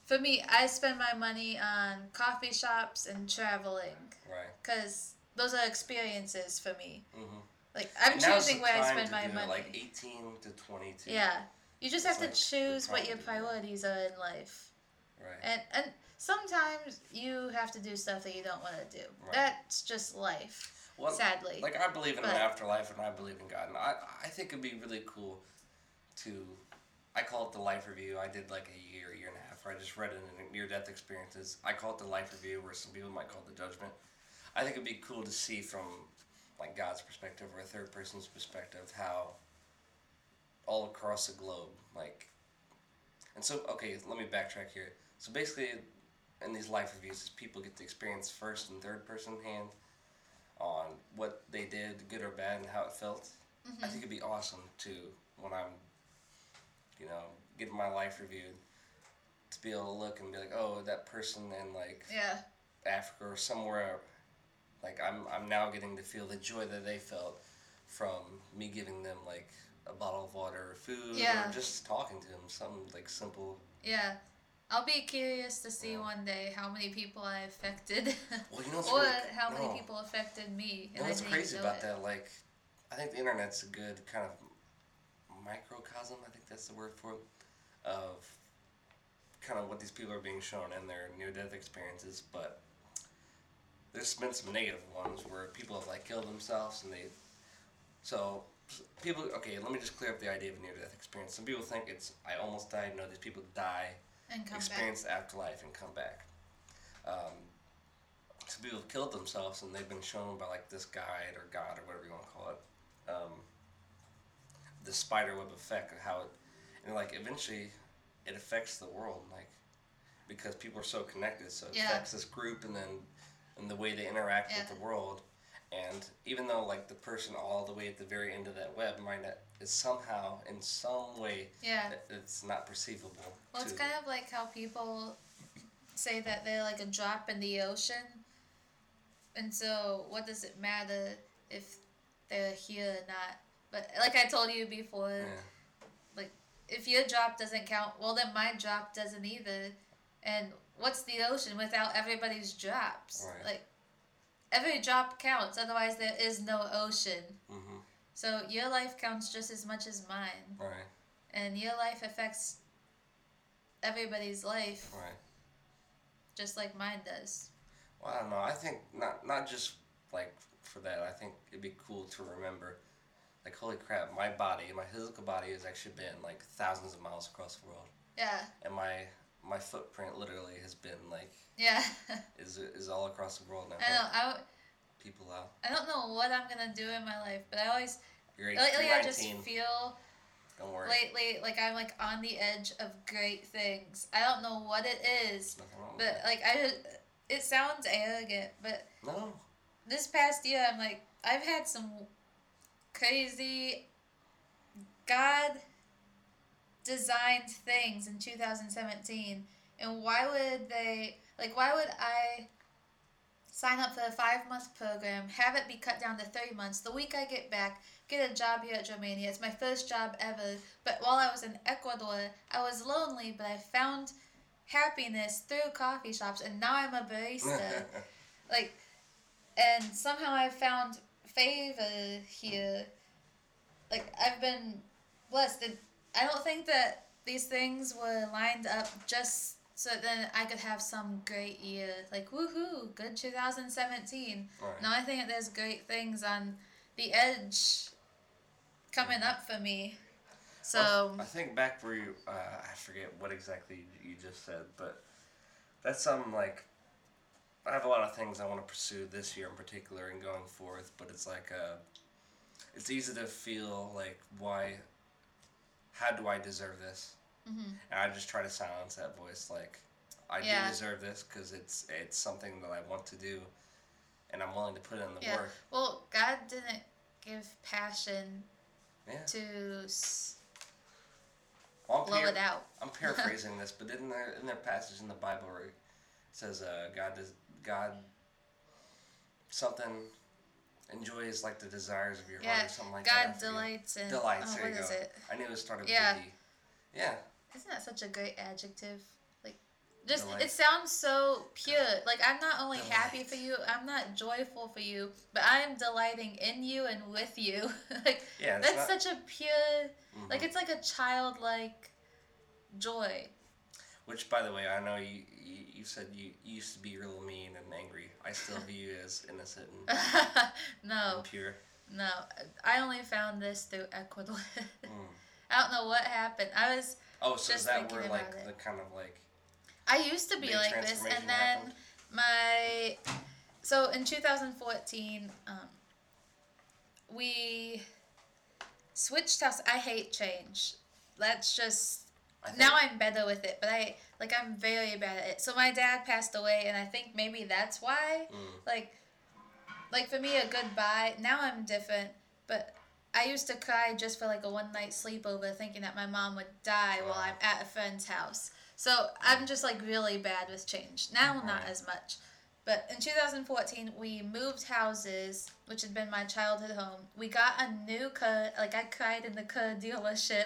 for me i spend my money on coffee shops and traveling right. because those are experiences for me. Mm-hmm. Like i'm now's choosing where i spend my money Like eighteen to twenty-two. yeah. You just have like to choose what your to do that. priorities are in life. Right. And and sometimes you have to do stuff that you don't want to do. Right. That's just life. Well, sadly. Like I believe in But- an afterlife and I believe in God, and I I think it'd be really cool to. I call it the life review. I did like a year, year and a half where I just read it in near death experiences. I call it the life review, where some people might call it the judgment. I think it'd be cool to see from like God's perspective or a third person's perspective how all across the globe, like, and so okay, let me backtrack here. So basically, in these life reviews, people get to experience first and third person hand on what they did, good or bad, and how it felt. I think mm-hmm. it'd be awesome to when I'm, you know, getting my life reviewed, to be able to look and be like, oh, that person in like Yeah. Africa or somewhere, like I'm I'm now getting to feel the joy that they felt from me giving them like a bottle of water or food Yeah. or just talking to them, something like simple. Yeah. I'll be curious to see Yeah. one day how many people I affected. Well, you know or really- how many people affected me. You And know what's crazy about it. that? Like, I think the internet's a good kind of microcosm. I think that's the word for it, of kind of what these people are being shown in their near-death experiences. But there's been some negative ones where people have like killed themselves, and they. So people. Okay, let me just clear up the idea of near death experience. Some people think it's I almost died. No, these people die, And come experience the afterlife, and come back. Um, some people have killed themselves, and they've been shown by like this guide or God or whatever you want to call it. Um, the spider web effect, and how it, and like eventually, it affects the world, like because people are so connected, so it Yeah. affects this group, and then and the way they interact Yeah. with the world. And even though like the person all the way at the very end of that web might not is somehow in some way. Yeah. it's not perceivable. Well, it's kind of like how people say that they're like a drop in the ocean. And so, what does it matter if they're here or not? But like I told you before, yeah. like if your drop doesn't count, well then my drop doesn't either. And what's the ocean without everybody's drops? Right. Like every drop counts, otherwise there is no ocean. Mm-hmm. So your life counts just as much as mine, Right. and your life affects everybody's life Right. just like mine does. Well, I don't know. I think not not just like for that. I think it'd be cool to remember. Like holy crap, my body, my physical body has actually been like thousands of miles across the world, Yeah, and my my footprint literally has been like yeah. is is all across the world now. I know. I, w- people out. I don't know what I'm gonna do in my life, but I always lately I just feel Don't worry. lately like I'm like on the edge of great things. I don't know what it is, Nothing wrong with but like I, it sounds arrogant, but no. this past year I'm like I've had some crazy God designed things in 2017 and why would they like why would I sign up for a 5 month program have it be cut down to 3 months the week I get back get a job here at Germania it's my first job ever but while I was in Ecuador I was lonely but I found happiness through coffee shops and now I'm a barista like and somehow I found favor here. Like I've been blessed, and I don't think that these things were lined up just so then I could have some great year. Like woohoo, good 2017. Right. No, I think that there's great things on the edge coming up for me. So Well, I think back where you, uh, I forget what exactly you just said, but that's something like, I have a lot of things I want to pursue this year in particular and going forth, but it's like, uh, it's easy to feel like, why, how do I deserve this? Mhm. And I just try to silence that voice, like, I Yeah. do deserve this because it's it's something that I want to do, and I'm willing to put in the yeah, work. well, God didn't give passion Yeah. to s- Well, I'm blow par- it out. I'm paraphrasing this, but isn't there isn't there passage in the Bible where it says uh, God does God something enjoys like the desires of your heart or something like that. I God delights in. Delights. Oh, there you is go. it? I knew it started Yeah. with D. Yeah. Isn't that such a great adjective? Like, just Delight. it sounds so pure. Like I'm not only happy for you, I'm not joyful for you, but I am delighting in you and with you. like Yeah. That's not, such a pure, Mhm. like it's like a childlike joy. Which, by the way, I know you, you you said you, you used to be real mean and angry. I still view you as innocent and, no, and pure. no, I only found this through Ecuador. Mm. I don't know what happened. I was Oh, so is that where like it. the kind of like I used to be like this, and then happened? my so in 2014, um, we switched house. I hate change. Let's just now I'm better with it, but I like I'm very bad at it. So my dad passed away, and I think maybe that's why. Mm. Like, like for me, a goodbye. Now I'm different, but. I used to cry just for like a one night sleepover, thinking that my mom would die while I'm at a friend's house. So I'm just like really bad with change. Now not as much. But in 2014 we moved houses, which had been my childhood home. We got a new car. Like I cried in the car dealership.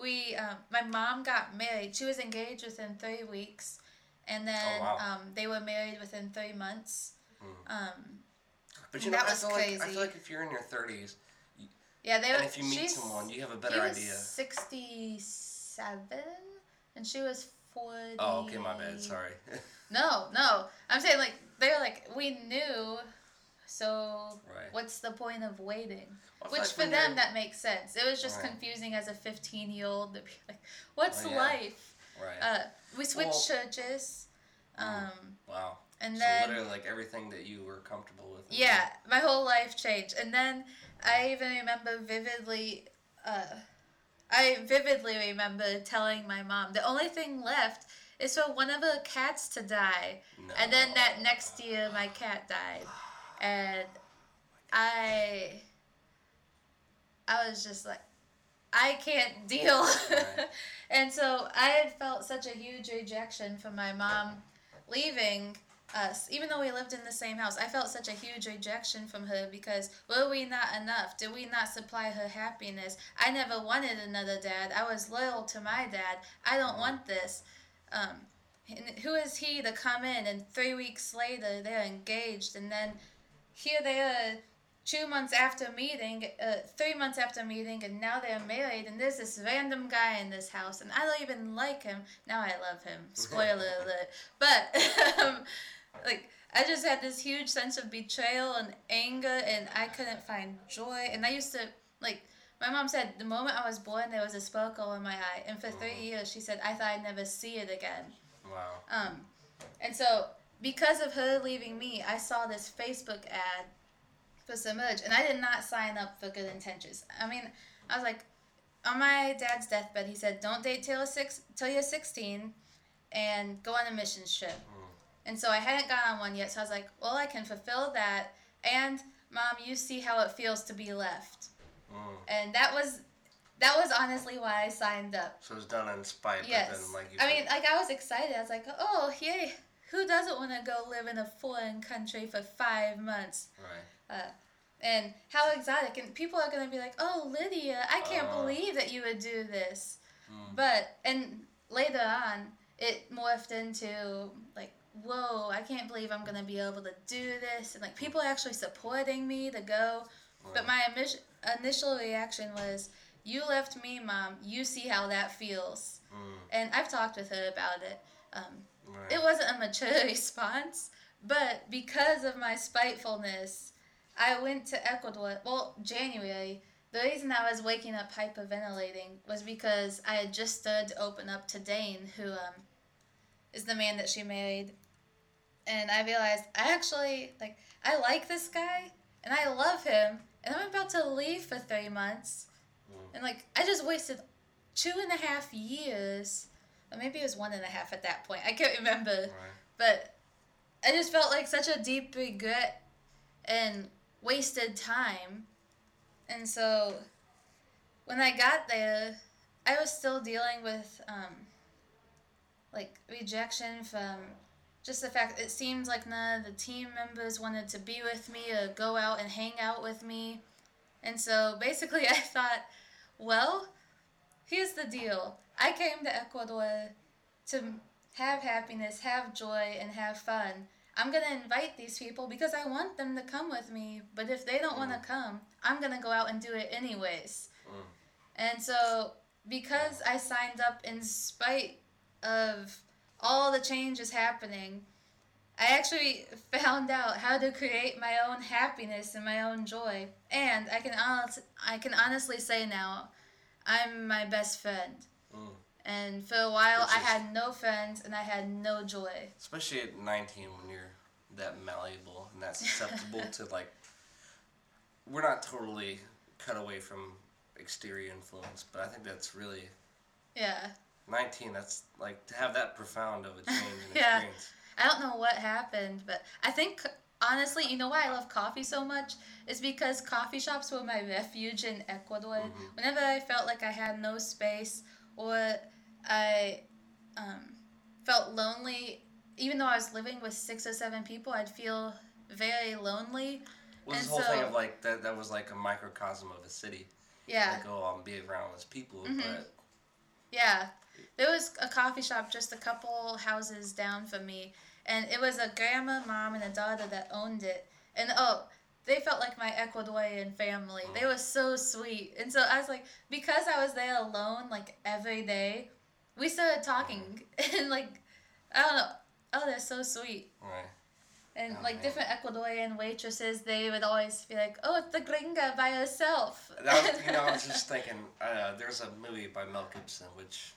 We um, my mom got married. She was engaged within three weeks, and then Oh, wow. um, they were married within three months. Mm. Um, But you know, that I was feel like I feel like if you're in your thirties, yeah, they were. and if you meet someone, you have a better was idea. 67, and she was 40. Oh, okay, my bad. Sorry. No, no. I'm saying like they were like we knew So Right. what's the point of waiting? Well, Which for them that makes sense. It was just Right. confusing as a 15 year old to be like, what's Oh, yeah. life? Right. Uh, we switched Well- churches. Um, wow. and so then literally, like everything that you were comfortable with. Yeah, my whole life changed. And then I even remember vividly, uh, I vividly remember telling my mom the only thing left is for one of the cats to die. No. And then that next year, my cat died. And I, I was just like, I can't deal. Right. and so I had felt such a huge rejection from my mom leaving us, even though we lived in the same house. I felt such a huge rejection from her because were we not enough? Did we not supply her happiness? I never wanted another dad. I was loyal to my dad. I don't want this. Um, who is he to come in and three weeks later they're engaged and then here they are two months after meeting uh, three months after meeting and now they're married and there's this random guy in this house and i don't even like him. Now i love him. Spoiler alert. But um, like i just had this huge sense of betrayal and anger and i couldn't find joy and i used to like my mom said the moment i was born there was a sparkle in my eye and for three years she said i thought i'd never see it again. Wow. um, and so because of her leaving me, I saw this Facebook ad for Submerge, and I did not sign up for good intentions. I mean, I was like, on my dad's deathbed, he said, "Don't date till six till you're 16, and go on a mission trip." And so I hadn't gone on one yet, so I was like, "Well, I can fulfill that." And mom, you see how it feels to be left, Mm. and that was that was honestly why I signed up. So it was done in spite, Yes. but then like I mean, like I was excited. I was like, oh, yay! Who doesn't want to go live in a foreign country for five months? right. Uh, and how exotic! And people are gonna be like, oh, Lydia, I can't Uh. believe that you would do this. Mm. But and later on, it morphed into like, whoa, I can't believe I'm gonna be able to do this, and like people are actually supporting me to go. But my imi- initial reaction was, you left me, mom. You see how that feels. Mm. And I've talked with her about it. Um, Right. it wasn't a mature response, but because of my spitefulness, I went to Ecuador. Well, January. The reason I was waking up hyperventilating was because I had just started to open up to Dane, who um, is the man that she married. And I realized I actually like I like this guy and I love him and I'm about to leave for three months. And like I just wasted two and a half years. Maybe it was one and a half at that point. I can't remember. Right. But I just felt like such a deep regret and wasted time. And so when I got there, I was still dealing with um, like rejection from just the fact it seemed like none of the team members wanted to be with me or go out and hang out with me. And so basically, I thought, well, here's the deal. I came to Ecuador to have happiness, have joy, and have fun. I'm going to invite these people because I want them to come with me. But if they don't want to come, I'm going to go out and do it anyways. Mm. And so, because I signed up in spite of all the changes happening, I actually found out how to create my own happiness and my own joy. And I can honest, I can honestly say now, I'm my best friend. And for a while, I had no friends and I had no joy. Especially at 19 when you're that malleable and that susceptible to like. We're not totally cut away from exterior influence, but I think that's really Yeah. 19. That's like to have that profound of a change in Yeah. experience. I don't know what happened, but I think honestly, you know why I love coffee so much? Is because coffee shops were my refuge in Ecuador. Mm-hmm. Whenever I felt like I had no space or I um, felt lonely, even though I was living with six or seven people, I'd feel very lonely. Well, this And whole thing of like that, that was like a microcosm of a city. Yeah. Like, oh, I'm be around those people, Mhm. but Yeah. There was a coffee shop just a couple houses down from me, and it was a grandma, mom, and a daughter that owned it. And oh, they felt like my Ecuadorian family. They were so sweet. And so I was like, because I was there alone, like every day, we started talking. And like, I don't know. Oh, they're so sweet. right. And Oh, like man. different Ecuadorian waitresses, they would always be like, "Oh, it's the gringa by herself." That was, you know, I was just thinking. Uh, there's a movie by Mel Gibson, which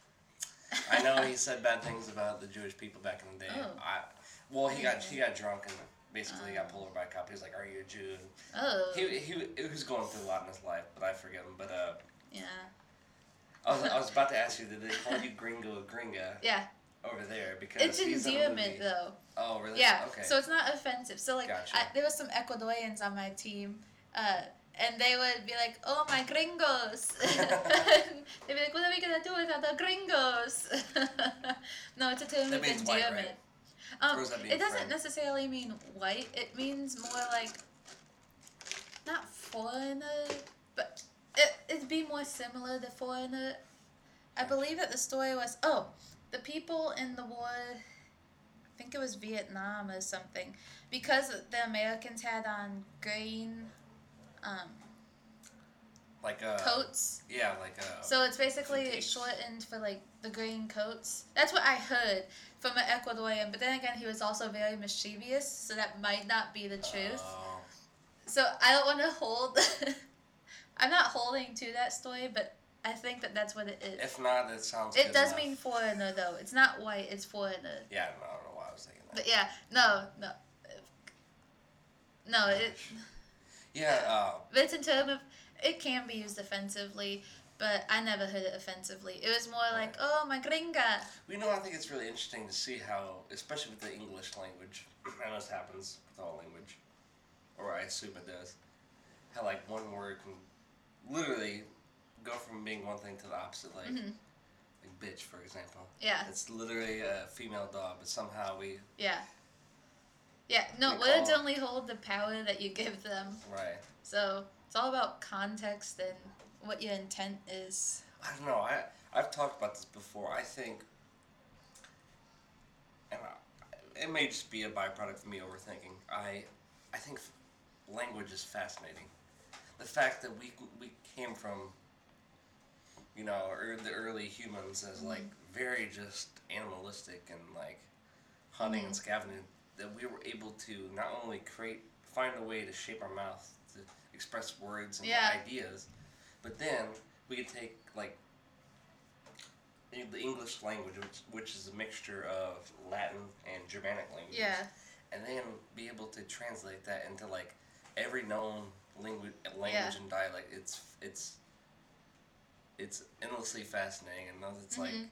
I know he said bad things about the Jewish people back in the day. Oh. I, well, he got he got drunk and basically got pulled over by a cop. He was like, "Are you a Jew?" And oh, He he he was going through a lot in his life, but I forget him. But uh, yeah, I was I was about to ask you, did they call you Gringo or Gringa yeah. over there because It's endearment though. Oh really? Yeah, Okay. so it's not offensive. So like, Gotcha. I, there was some Ecuadorians on my team, uh, and they would be like, "Oh my gringos," they'd be like, "What are we gonna do without the gringos?" no, it's a term of means white, endearment. Or Um, does it doesn't friend? necessarily mean white. It means more like not foreigner, but it it'd be more similar to foreigner. I believe that the story was oh, the people in the war. I think it was Vietnam or something, because the Americans had on green um, like uh, coats. Yeah, like uh. So it's basically Fatigues. shortened for like the green coats. That's what I heard from an Ecuadorian. But then again, he was also very mischievous, so that might not be the truth. oh, So I don't want to hold. I'm not holding to that story, but I think that that's what it is. if not, it sounds. it does enough. mean foreigner though. It's not white. It's foreigner. Yeah, no, I don't know why I was thinking that. But yeah, no, no, no. It. Yeah, uh, But it's in terms of it can be used offensively, but I never heard it offensively. It was more like, oh my gringa. you know, I think it's really interesting to see how, especially with the English language, I know this happens with all language, or I assume it does, how like one word can literally go from being one thing to the opposite, like, Mhm. like bitch, for example. Yeah, It's literally a female dog, but somehow we, yeah. Yeah, no, We words call- only hold the power that you give them. right. So it's all about context and what your intent is. I don't know. I I've talked about this before. I think, and I, it may just be a byproduct of me overthinking. I I think language is fascinating. The fact that we we came from, you know, the early humans as like mm-hmm. very just animalistic and like hunting and mm-hmm. scavenging. That we were able to not only create find a way to shape our mouth to express words and Yeah. ideas, but then we could take like the English language, which which is a mixture of Latin and Germanic languages, Yeah, and then be able to translate that into like every known language, language Yeah. and dialect. It's it's it's endlessly fascinating, and it's like. Mhm.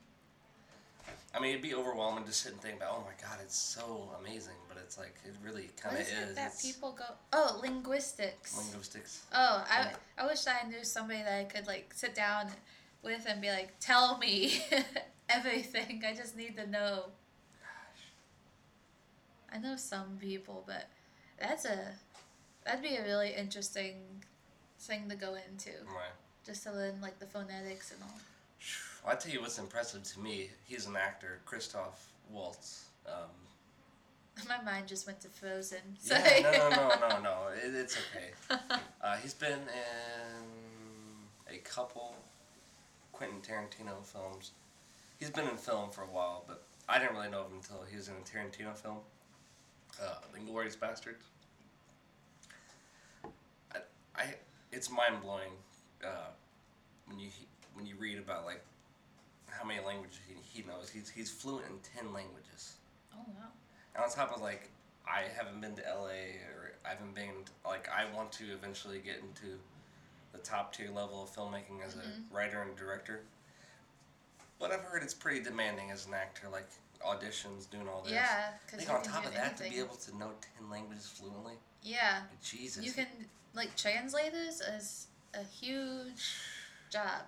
I mean, it'd be overwhelming to sit and think about. Oh my God, it's so amazing, but it's like it really kind of is it that It's people go? Oh, linguistics. linguistics. Oh, I, I wish I knew somebody that I could like sit down with and be like, tell me everything. I just need to know. I know some people, but that's a that'd be a really interesting thing to go into, Right. just to learn like the phonetics and all. Well, I tell you what's impressive to me. He's an actor, Christoph Waltz. Um, My mind just went to Frozen. yeah, no, no, no, no, no. It, it's okay. Uh, he's been in a couple Quentin Tarantino films. He's been in film for a while, but I didn't really know him until he was in a Tarantino film, uh, *Inglourious Basterds*. I, I it's mind blowing uh, when you when you read about like how many languages he, he knows. He's he's fluent in ten languages. oh wow. And on top of like, I haven't been to LA or I haven't been like I want to eventually get into the top tier level of filmmaking as a writer and director. But I've heard it's pretty demanding as an actor, like auditions, doing all this. Yeah, I because think on top of that, to be able to know ten languages fluently, Yeah, Jesus. you can like translate this as a huge job.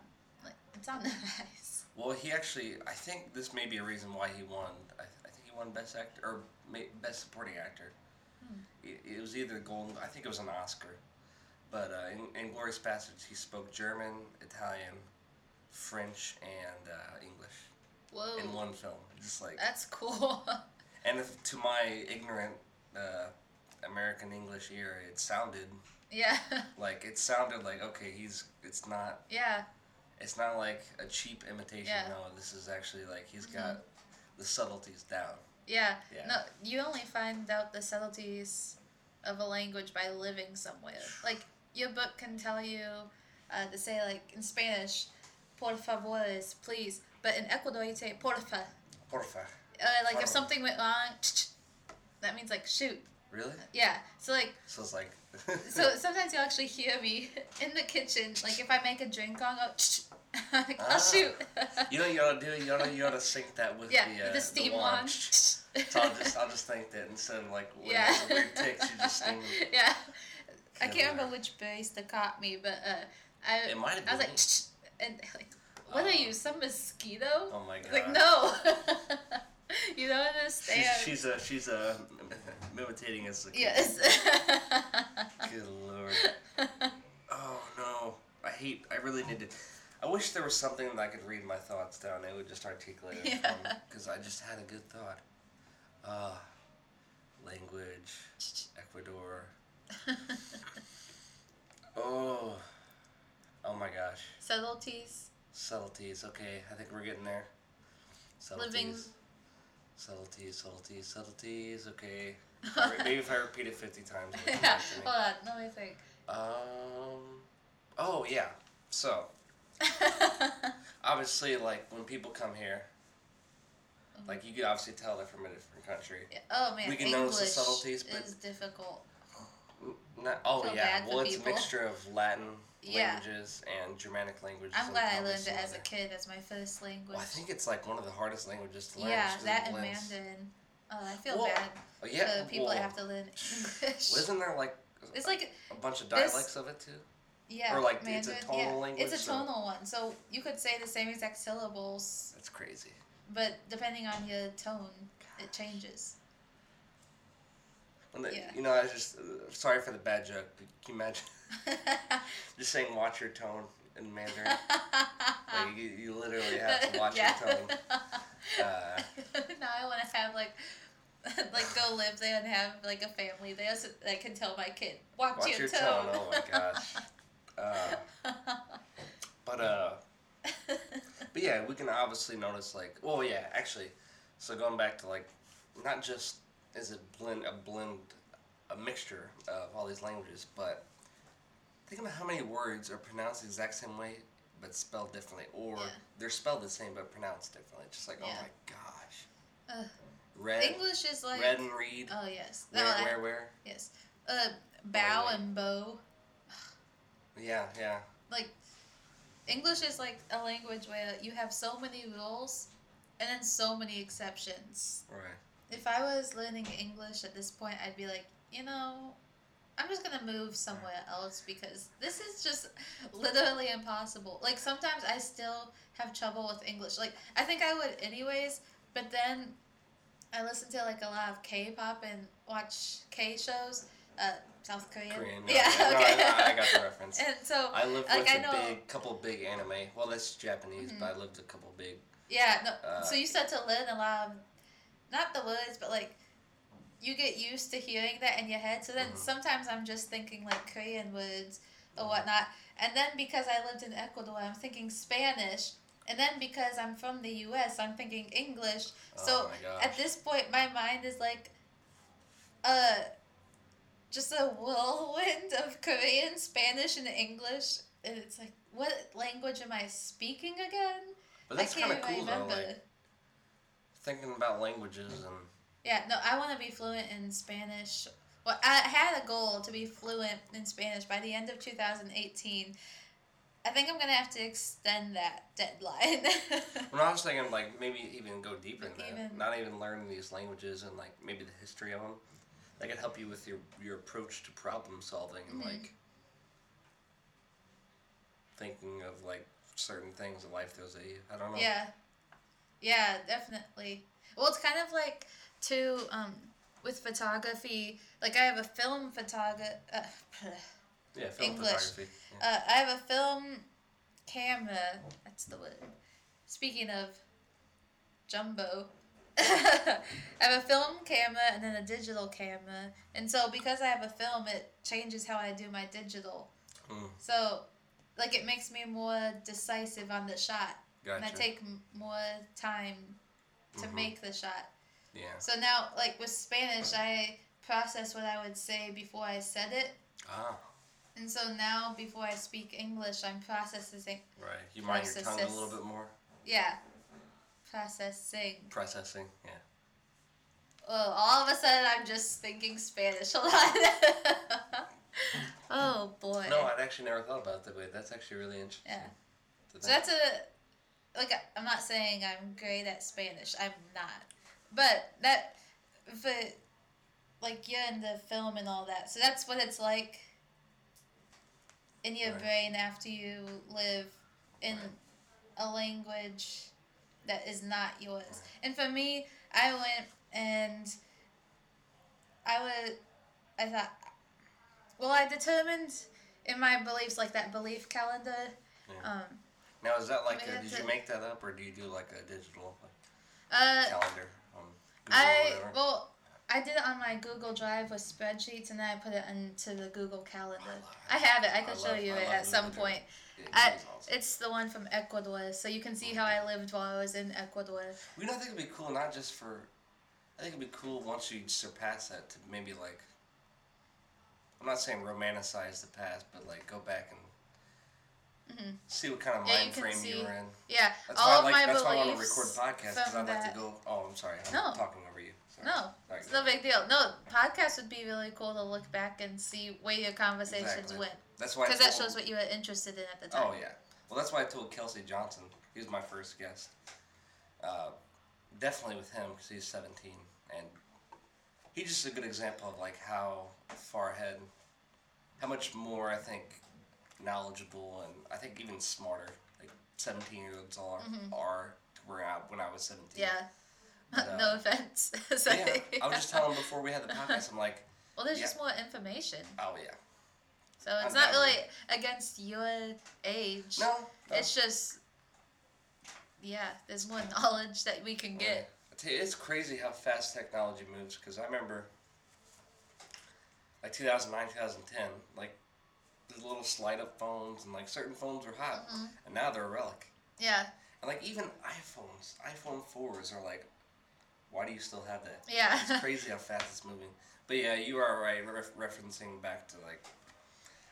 Like it's on the rise. Well, he actually, I think this may be a reason why he won. I, I think he won Best Actor or Best Supporting Actor. It, it was either Golden. I think it was an Oscar. But uh, in, in Glourious Basterds, he spoke German, Italian, French, and uh, English Whoa, in one film. Just like, that's cool. and if, to my ignorant uh, American English ear, it sounded yeah, like it sounded like okay, he's. It's not. yeah, It's not like a cheap imitation. Yeah. Mm-hmm. No, this is actually like he's got the subtleties down. Yeah. Yeah. No, you only find out the subtleties of a language by living somewhere. Like your book can tell you uh, to say like in Spanish, por favor is please, but in Ecuador you say porfa. Porfa. Uh, like Porfa. if something went wrong, that means like shoot. Really? Yeah. So like So it's like. so sometimes you'll actually hear me in the kitchen. Like if I make a drink I'll, like, Ah. I'll shoot. You know you ought to do? You ought to, you ought to sync that with yeah, the, uh, the steam wand. wand. So I'll just I'll just think that instead of like when Yeah. the weird ticks, you just steam. yeah. I can't remember which barista caught me, but uh, I It might have I was like, and like, what are you, some mosquito? Oh my god. Like no, you don't understand. She's, she's a she's a imitating us. Like, yes. Good lord. Oh no. I hate. I really need to. I wish there was something that I could read my thoughts down. It would just articulate it Yeah. because I just had a good thought. Ah, language, Ecuador. Oh. Oh my gosh. Subtleties. Subtleties. Okay, I think we're getting there. Subtleties. Living- Subtleties, subtleties, subtleties. Okay. I Maybe if I repeat it 50 times. yeah. back to me. Hold on. Let me think. Um. Oh yeah. So obviously, like when people come here, like you could obviously tell they're from a different country. Yeah. Oh man, We can English notice the subtleties, but- is difficult. Not, oh Feel yeah. Well, it's people. a mixture of Latin Yeah. languages and Germanic languages. I'm glad I learned it as a kid as my first language. Well, I think it's like one of the hardest languages to learn. yeah, that and. Mandarin. Oh, I feel Well, bad Oh, yeah. for people well, that have to learn English. well, Isn't there like It's like a bunch of dialects of it too? yeah, or like it's a tonal yeah. language, It's a tonal one, so you could say the same exact syllables, That's crazy. but depending on your tone, it changes. The, Yeah. You know, I was just uh, sorry for the bad joke. Can you imagine just saying "watch your tone" in Mandarin? like, you, you literally have to watch yeah. your tone. Uh, now I want to have like, like go live there and have like a family there so I can tell my kid watch, watch your, your tone. tone. Oh my gosh. Uh, but uh, but yeah, we can obviously notice like, well, yeah, actually. So going back to like, not just is it blend a blend, a mixture of all these languages, but think about how many words are pronounced the exact same way but spelled differently, or Yeah. they're spelled the same but pronounced differently. It's Just like, Yeah. oh my gosh. Ugh. Red, English is like red and read. oh yes, where, No, I- where, where? yes, uh, bow wait. and bow. Yeah, yeah. like English is like a language where you have so many rules and then so many exceptions. Right. If I was learning English at this point, I'd be like, you know, I'm just gonna move somewhere else because this is just literally impossible. Like sometimes I still have trouble with English. Like I think I would anyways, but then I listen to like a lot of K-pop and watch K shows, uh, South Korean. Korean. no, Yeah. no, okay. I, I got the reference. and so I lived like, with I a know- Mm-hmm. big couple big anime. Well, that's Japanese, but I lived a couple big. Yeah, no. Uh, so you start to learn a lot of, not the words, but like, you get used to hearing that in your head. So then Mhm. sometimes I'm just thinking like Korean words or whatnot. And then because I lived in Ecuador, I'm thinking Spanish. And then because I'm from the U.S., I'm thinking English. Oh So at this point, my mind is like, uh, just a whirlwind of Korean, Spanish, and English. And it's like, what language am I speaking again? But that's kind of cool remember. though. Like thinking about languages and Yeah, no, I want to be fluent in Spanish. Well, I had a goal to be fluent in Spanish by the end of 2018. I think I'm going to have to extend that deadline. when I was thinking like maybe even go deeper in that, Even- not even learn these languages and like maybe the history of them. That could help you with your your approach to problem solving and Mm-hmm. like thinking of like certain things that life throws at you. I don't know. yeah. Yeah, definitely. Well, it's kind of like, too, um, with photography, like I have a film photography. Uh, Yeah, film English. photography. Yeah. Uh, I have a film camera. That's the word. Speaking of jumbo, I have a film camera and then a digital camera. And so because I have a film, it changes how I do my digital. Mm. So, like, it makes me more decisive on the shot. And I take m- more time to Mhm. make the shot. Yeah. So now, like with Spanish, I process what I would say before I said it. Ah, And so now, before I speak English, I'm processing. right. You mind your tongue a little bit more? Yeah. Processing. Processing. Yeah. Oh, all of a sudden, I'm just thinking Spanish. a lot. oh, boy. No, I'd actually never thought about it that way. That's actually really interesting. Yeah. So that's a like I'm not saying I'm great at Spanish. I'm not. But that but like you're in the film and all that. So that's what it's like in your Right. brain after you live in a language that is not yours. And for me, I went and I would I thought well I determined in my beliefs like that belief calendar Yeah. um Now, is that like a, did you make that up or do you do like a digital Uh, calendar on Google or I well, I did it on my Google Drive with spreadsheets, and then I put it into the Google Calendar. I have it. I could show love- you I it at some Google point. Yeah, I, awesome. it's the one from Ecuador, so you can see how I lived while I was in Ecuador. You know, I think it'd be cool not just for. I think it'd be cool once you surpass that to maybe like. I'm not saying romanticize the past, but like go back and see what kind of Mm-hmm. Yeah, you mind frame you see- were in. Yeah, That's all why I of like. my That's why I want to record podcasts because I'd like to go. Oh, I'm sorry. I'm No. talking over you. Sorry. No, Sorry, it's no big deal. No, podcast would be really cool to look back and see where your conversations Exactly. went, That's why. Because that shows what you were interested in at the time. Oh yeah. Well, that's why I told Kelsey Johnson. He was my first guest. Uh, definitely with him because he's 17, and he's just a good example of like how far ahead, how much more I think knowledgeable and I think even smarter like 17 year olds are are to where I when I was 17. Mm-hmm. Yeah. But, uh, no offense. Yeah, Sorry. I was just telling him before we had the podcast. I'm like, Well, there's Yeah. just more information. oh yeah, So it's not Undoubtedly. really against your age. no, no. It's just, yeah, there's more knowledge that we can get. It's crazy how fast technology moves. Because I remember, like 2009, 2010, like the little slide up phones and like certain phones were hot, Mm-hmm. and now they're a relic. Yeah, And like even iPhones, iPhone fours are like, why do you still have that? yeah. It's crazy how fast it's moving. But yeah, you are right. Ref- referencing back to like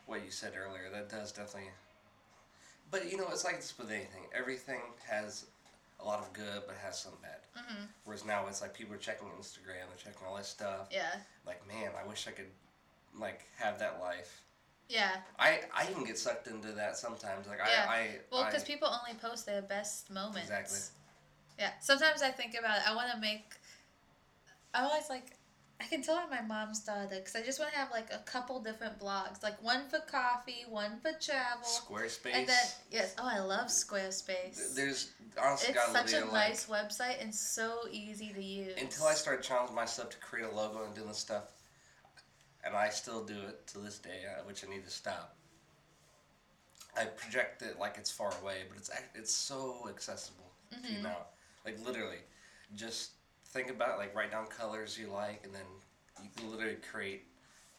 what you said earlier, that does definitely. But you know, it's like this with anything. Everything has a lot of good, but has some bad. hmm Whereas now it's like people are checking Instagram, they're checking all this stuff. Yeah, Like, man, I wish I could, like, have that life. Yeah. I I even get sucked into that sometimes. Like, Yeah. I I Well, because people only post their best moments. Exactly. Yeah. Sometimes I think about it. I want to make. I always like. I can tell I'm my mom's daughter because I just want to have like a couple different blogs, like one for coffee, one for travel, Squarespace. and then yes, oh I love Squarespace. there's honestly It's such a like, nice website and so easy to use. until I started challenging myself to create a logo and doing stuff, and I still do it to this day, uh, which I need to stop. I project it like it's far away, but it's it's so accessible Mm-hmm. you now. Like literally, just think about it, like write down colors you like, and then you can literally create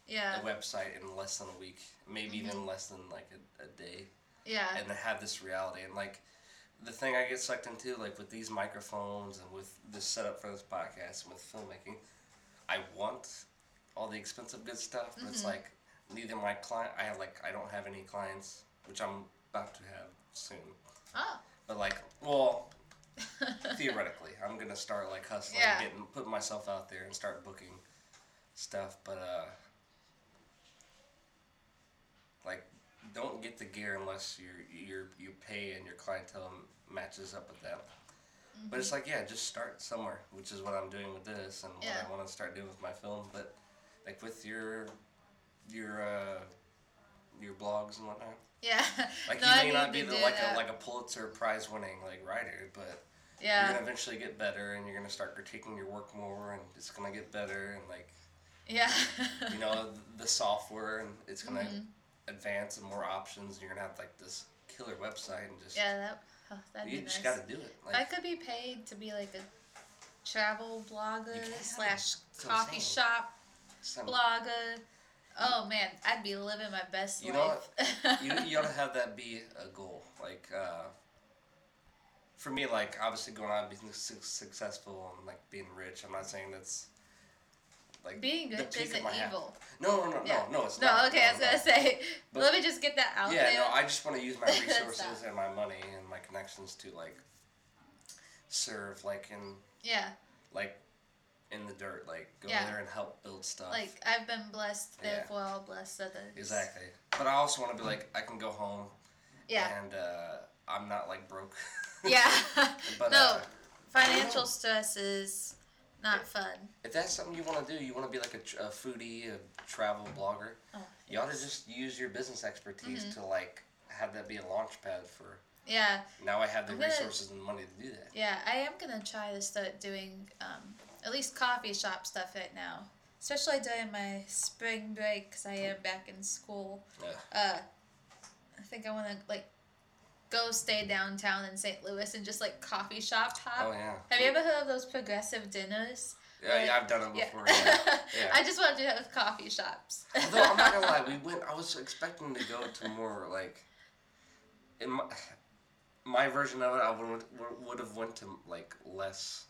Yeah. a website in less than a week, maybe even less than like a, a day Yeah. and have this reality and like the thing I get sucked into like with these microphones and with this setup for this podcast and with filmmaking, I want all the expensive good stuff, but it's like neither my client I have like I don't have any clients, which I'm about to have soon. Oh. But like well theoretically, I'm gonna start like hustling, Yeah. getting putting myself out there and start booking stuff. But uh, like, don't get the gear unless your your you pay and your clientele matches up with that. But it's like yeah, just start somewhere, which is what I'm doing with this and Yeah. what I want to start doing with my film. But like with your your uh, your blogs and whatnot. Yeah. Like no, you may need not be the, like that. a like a Pulitzer Prize winning like writer, but yeah. you're gonna eventually get better, and you're gonna start critiquing your work more, and it's gonna get better, and like Yeah. you know the software, and it's gonna Mm-hmm. advance and more options. And you're gonna have like this killer website, and just yeah. That. Oh, that'd you be just nice. gotta do it. If I could be paid to be like a travel blogger slash That's what I'm coffee shop some- blogger, oh man, I'd be living my best You know life. you you gotta have that be a goal. Like uh, for me, like obviously going out and being su- successful and like being rich. I'm not saying that's like Being peak isn't evil. No, no, no, Yeah. no, no. It's no, not. okay, I was No, gonna say. But- let me just get that out Yeah, there. no. I just want to use my resources and my money and my connections to like serve, like in yeah, like in the dirt, like go Yeah. there and help build stuff. like I've been blessed, Yeah. therefore I'll bless others. exactly. But I also want to be like I can go home Yeah. and uh, I'm not like broke. Yeah. But, no, uh, financial stress is not fun. If that's something you want to do, you want to be like a, a foodie, a travel blogger. Oh, You ought to just use your business expertise Mm-hmm. to like have that be a launch pad for. Yeah, Now I have the I'm gonna- resources and money to do that. yeah. I am gonna try to start doing um, at least coffee shop stuff right now, especially during my spring break because I am back in school. Yeah. Uh, I think I want to like go stay downtown in St. Louis and just like coffee shop hop. Oh yeah. Have you ever heard of those progressive dinners? Yeah, yeah, I've done it Yeah. before. Yeah. yeah. I just want to do that with coffee shops. Although I'm not gonna lie, we went. I was expecting to go to more like. In my, my version of it, I would would have went to like less.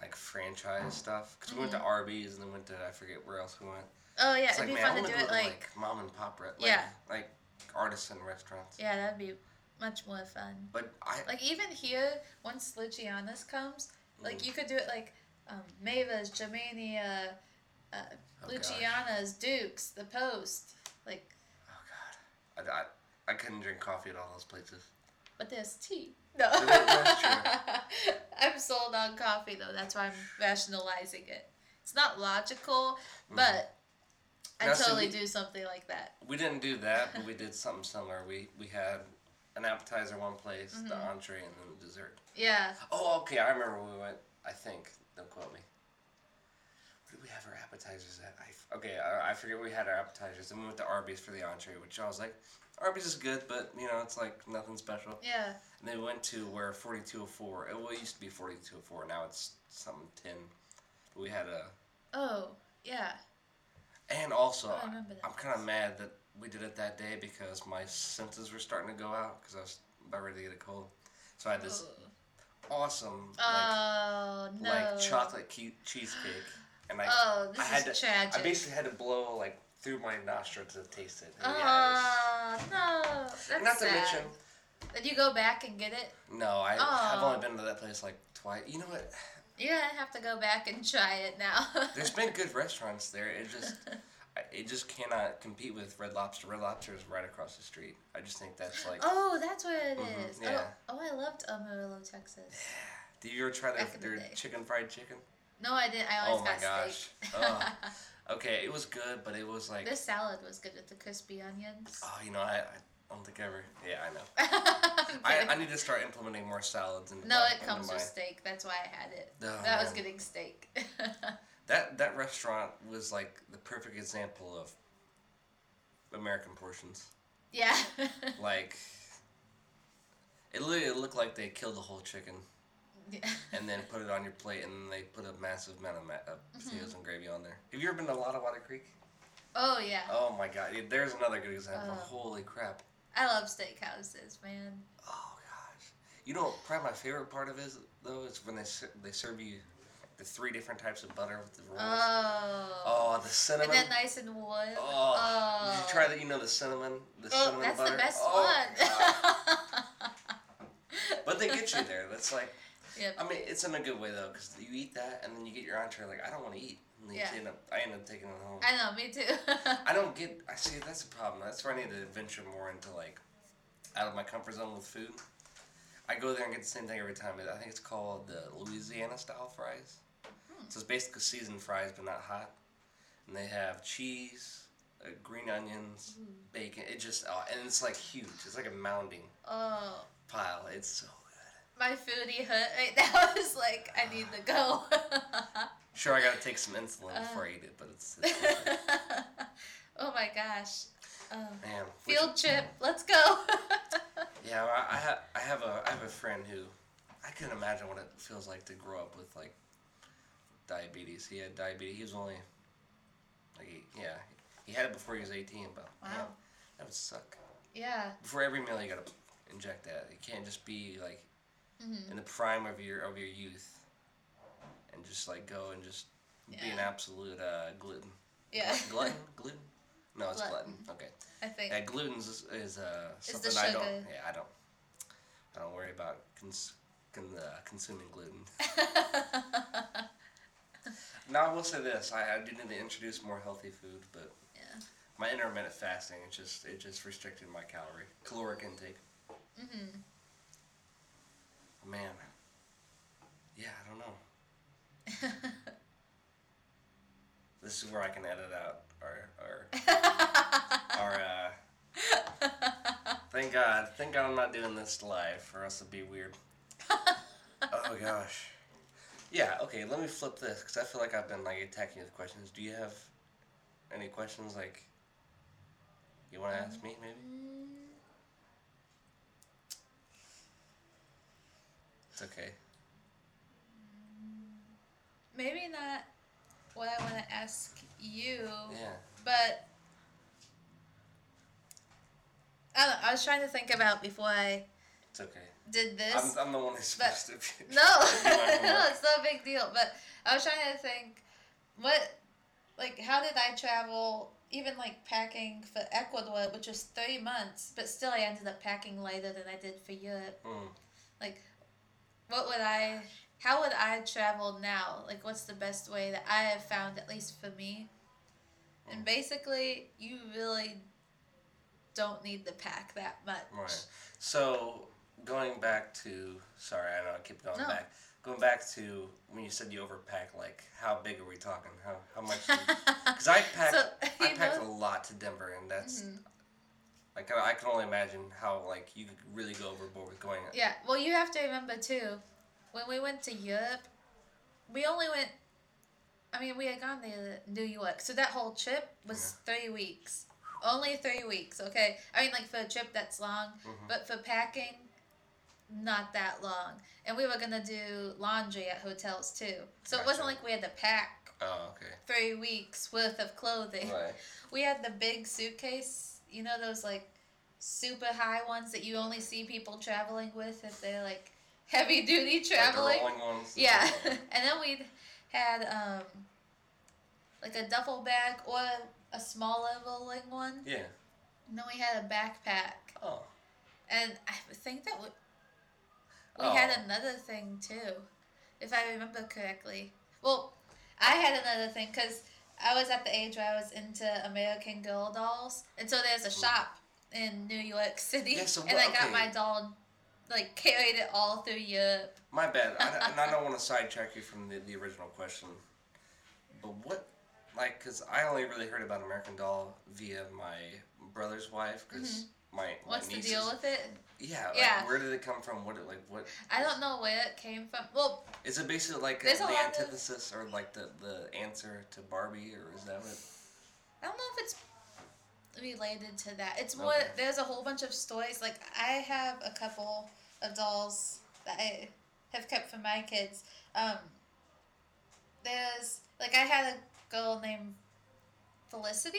Like franchise stuff, because we went to Arby's and then went to I forget where else we went. oh yeah, It's it'd like be man, fun to do it to like, mom and pop, re- like, Yeah. like artisan restaurants. yeah, that'd be much more fun. But I Like even here, once Luciana's comes, like Mm. you could do it like um, Mavis, Germania, uh, Oh, gosh. Luciana's, Dukes, The Post, like. oh god, I, I, I couldn't drink coffee at all those places. But there's tea. No. I'm sold on coffee though. That's why I'm rationalizing it. It's not logical, Mm. but I Now, see, totally we- do something like that. We didn't do that, but we did something similar. We we had an appetizer one place, the Mm-hmm. entree, and then the dessert. Yeah. Oh, okay. I remember we went. I think. Don't quote me. Where did we have appetizers at? I, okay, I, I forget we had our appetizers. Then we went to Arby's for the entree, which I was like, Arby's is good, but you know, it's like nothing special. Yeah. And then we went to where 4204. It, well, it used to be 4204. Now it's something 10. But we had a. Oh, yeah. And also, Oh, I remember that I'm kind of mad that we did it that day because my senses were starting to go out because I was about ready to get a cold. So I had this oh. awesome, like, Oh no. like chocolate cheesecake, and I, Oh, this I had is to, tragic. I basically had to blow like through my nostrils to taste it. And yeah, Oh no, that's not to sad. mention, Did you go back and get it? no, I Oh. have only been to that place like twice. You know what? You're gonna have to go back and try it now. There's been good restaurants there. It just, it just cannot compete with Red Lobster. Red Lobster is right across the street. I just think that's like. Oh, that's what it is. Mhm, yeah. Oh, oh, I loved Amarillo, Texas. Yeah. Did you ever try their, the their day. chicken fried chicken? No, I didn't. I oh always Oh my got gosh. steak. Ugh. Okay, it was good, but it was like, This salad was good with the crispy onions. oh, you know, I, I don't think I ever. Yeah, I know. I, I need to start implementing more salads and. no, it comes with steak. That's why I had it. Oh, that was getting steak. That that restaurant was like the perfect example of American portions. yeah. Like, it literally looked like they killed the whole chicken yeah. and then put it on your plate, and then they put a massive amount of, ma- of Mm-hmm. potatoes and gravy on there. Have you ever been to Lotta Water Creek? Oh yeah. Oh my god, there's another good example. Uh. Holy crap. I love steakhouses, man. Oh gosh. You know, probably my favorite part of it is, though is when they they serve you the three different types of butter with the rolls. Oh. oh, the cinnamon. And then nice and warm. Oh, did you try that? You know the cinnamon, the Oh, cinnamon that's butter. the best Oh, one. but they get you there. That's like, I mean, it's in a good way though, because you eat that and then you get your entree. Like, I don't want to eat. And you Yeah. end up, I end up taking it home. I know, me too. I don't get. I see. That's the problem. That's where I need to venture more into like out of my comfort zone with food. I go there and get the same thing every time. I think it's called the Louisiana style fries. So it's basically seasoned fries, but not hot. And they have cheese, uh, green onions, bacon. It just uh, and it's like huge. It's like a mounding oh, pile. It's so. My foodie hut right now is like, I need to go. Sure, I gotta take some insulin Uh. before I eat it, but it's, it's oh my gosh. Um, man. which- field trip, let's go. Yeah, I, I, ha- I have a I have a friend who I couldn't imagine what it feels like to grow up with like diabetes. He had diabetes. He was only like he, yeah, he had it before he was eighteen. But man, Wow. that would suck. yeah. Before every meal, you gotta inject that. It can't just be like Mm-hmm. in the prime of your of your youth, and just like go and just be an absolute uh, gluten. Yeah. Glutton? gluten? No, it's glutton. Glutton. Okay. I think. Yeah, gluten is, is uh, something I don't. Yeah, I don't. I don't worry about cons- con- uh, consuming gluten. now I will say this: I, I do need to introduce more healthy food, but yeah. my intermittent fasting it just it just restricted my calorie caloric intake. Mm-hmm. Man. Yeah, I don't know. This is where I can edit out our our our. Uh, thank God, thank God I'm not doing this live, for us to be weird. oh gosh. Yeah. Okay. Let me flip this because I feel like I've been like attacking you with questions. Do you have any questions like you want to ask me? Maybe. It's okay. Maybe not what I want to ask you, Yeah. but I, know, I was trying to think about before I It's okay. did this. I'm, I'm the one who's but- supposed to be. No, do my homework. no, it's not a big deal. But I was trying to think, what, like, how did I travel? Even like packing for Ecuador, which was three months, but still I ended up packing lighter than I did for Europe. Mm. Like, what would I? How would I travel now? Like, what's the best way that I have found, at least for me? And basically, you really don't need to pack that much. Right. So going back to sorry, I know I keep going No. back. Going back to when you said you overpack, like how big are we talking? How how much? Because I packed So, I packed know- a lot to Denver, and that's Mhm. Like I I can only imagine how like you could really go overboard with going. Yeah, well, you have to remember too, when we went to Europe, we only went. I mean, we had gone to New York, so that whole trip was three weeks. Only three weeks, okay? I mean, like for a trip that's long, Mhm. but for packing, not that long. And we were gonna do laundry at hotels too, so it wasn't like we had to pack Oh, okay. three weeks worth of clothing. Right. We had the big suitcase, you know those like super high ones that you only see people traveling with if they're like heavy duty traveling. Like ones. yeah. and then we had um like a duffel bag or a small rolling one. Yeah. And then we had a backpack. Oh. And I think that we, we Oh. had another thing too, if I remember correctly. Well, I had another thing because I was at the age where I was into American Girl dolls, and so there's a shop in New York City, Yeah, so and I got okay. my doll, like carried it all through Europe. My bad. I, and I don't want to sidetrack you from the, the original question. But what, like, because I only really heard about American Doll via my brother's wife, because mm-hmm. My, my. What's the deal with it? Yeah, like, Yeah. where did it come from? What, it like, what? I don't know where it came from. Well, Is it basically like a the lot of- antithesis or like the, the answer to Barbie, or is that what? I don't know if it's related to that. It's more Okay. there's a whole bunch of stories. Like I have a couple of dolls that I have kept for my kids. Um, there's like I had a girl named Felicity.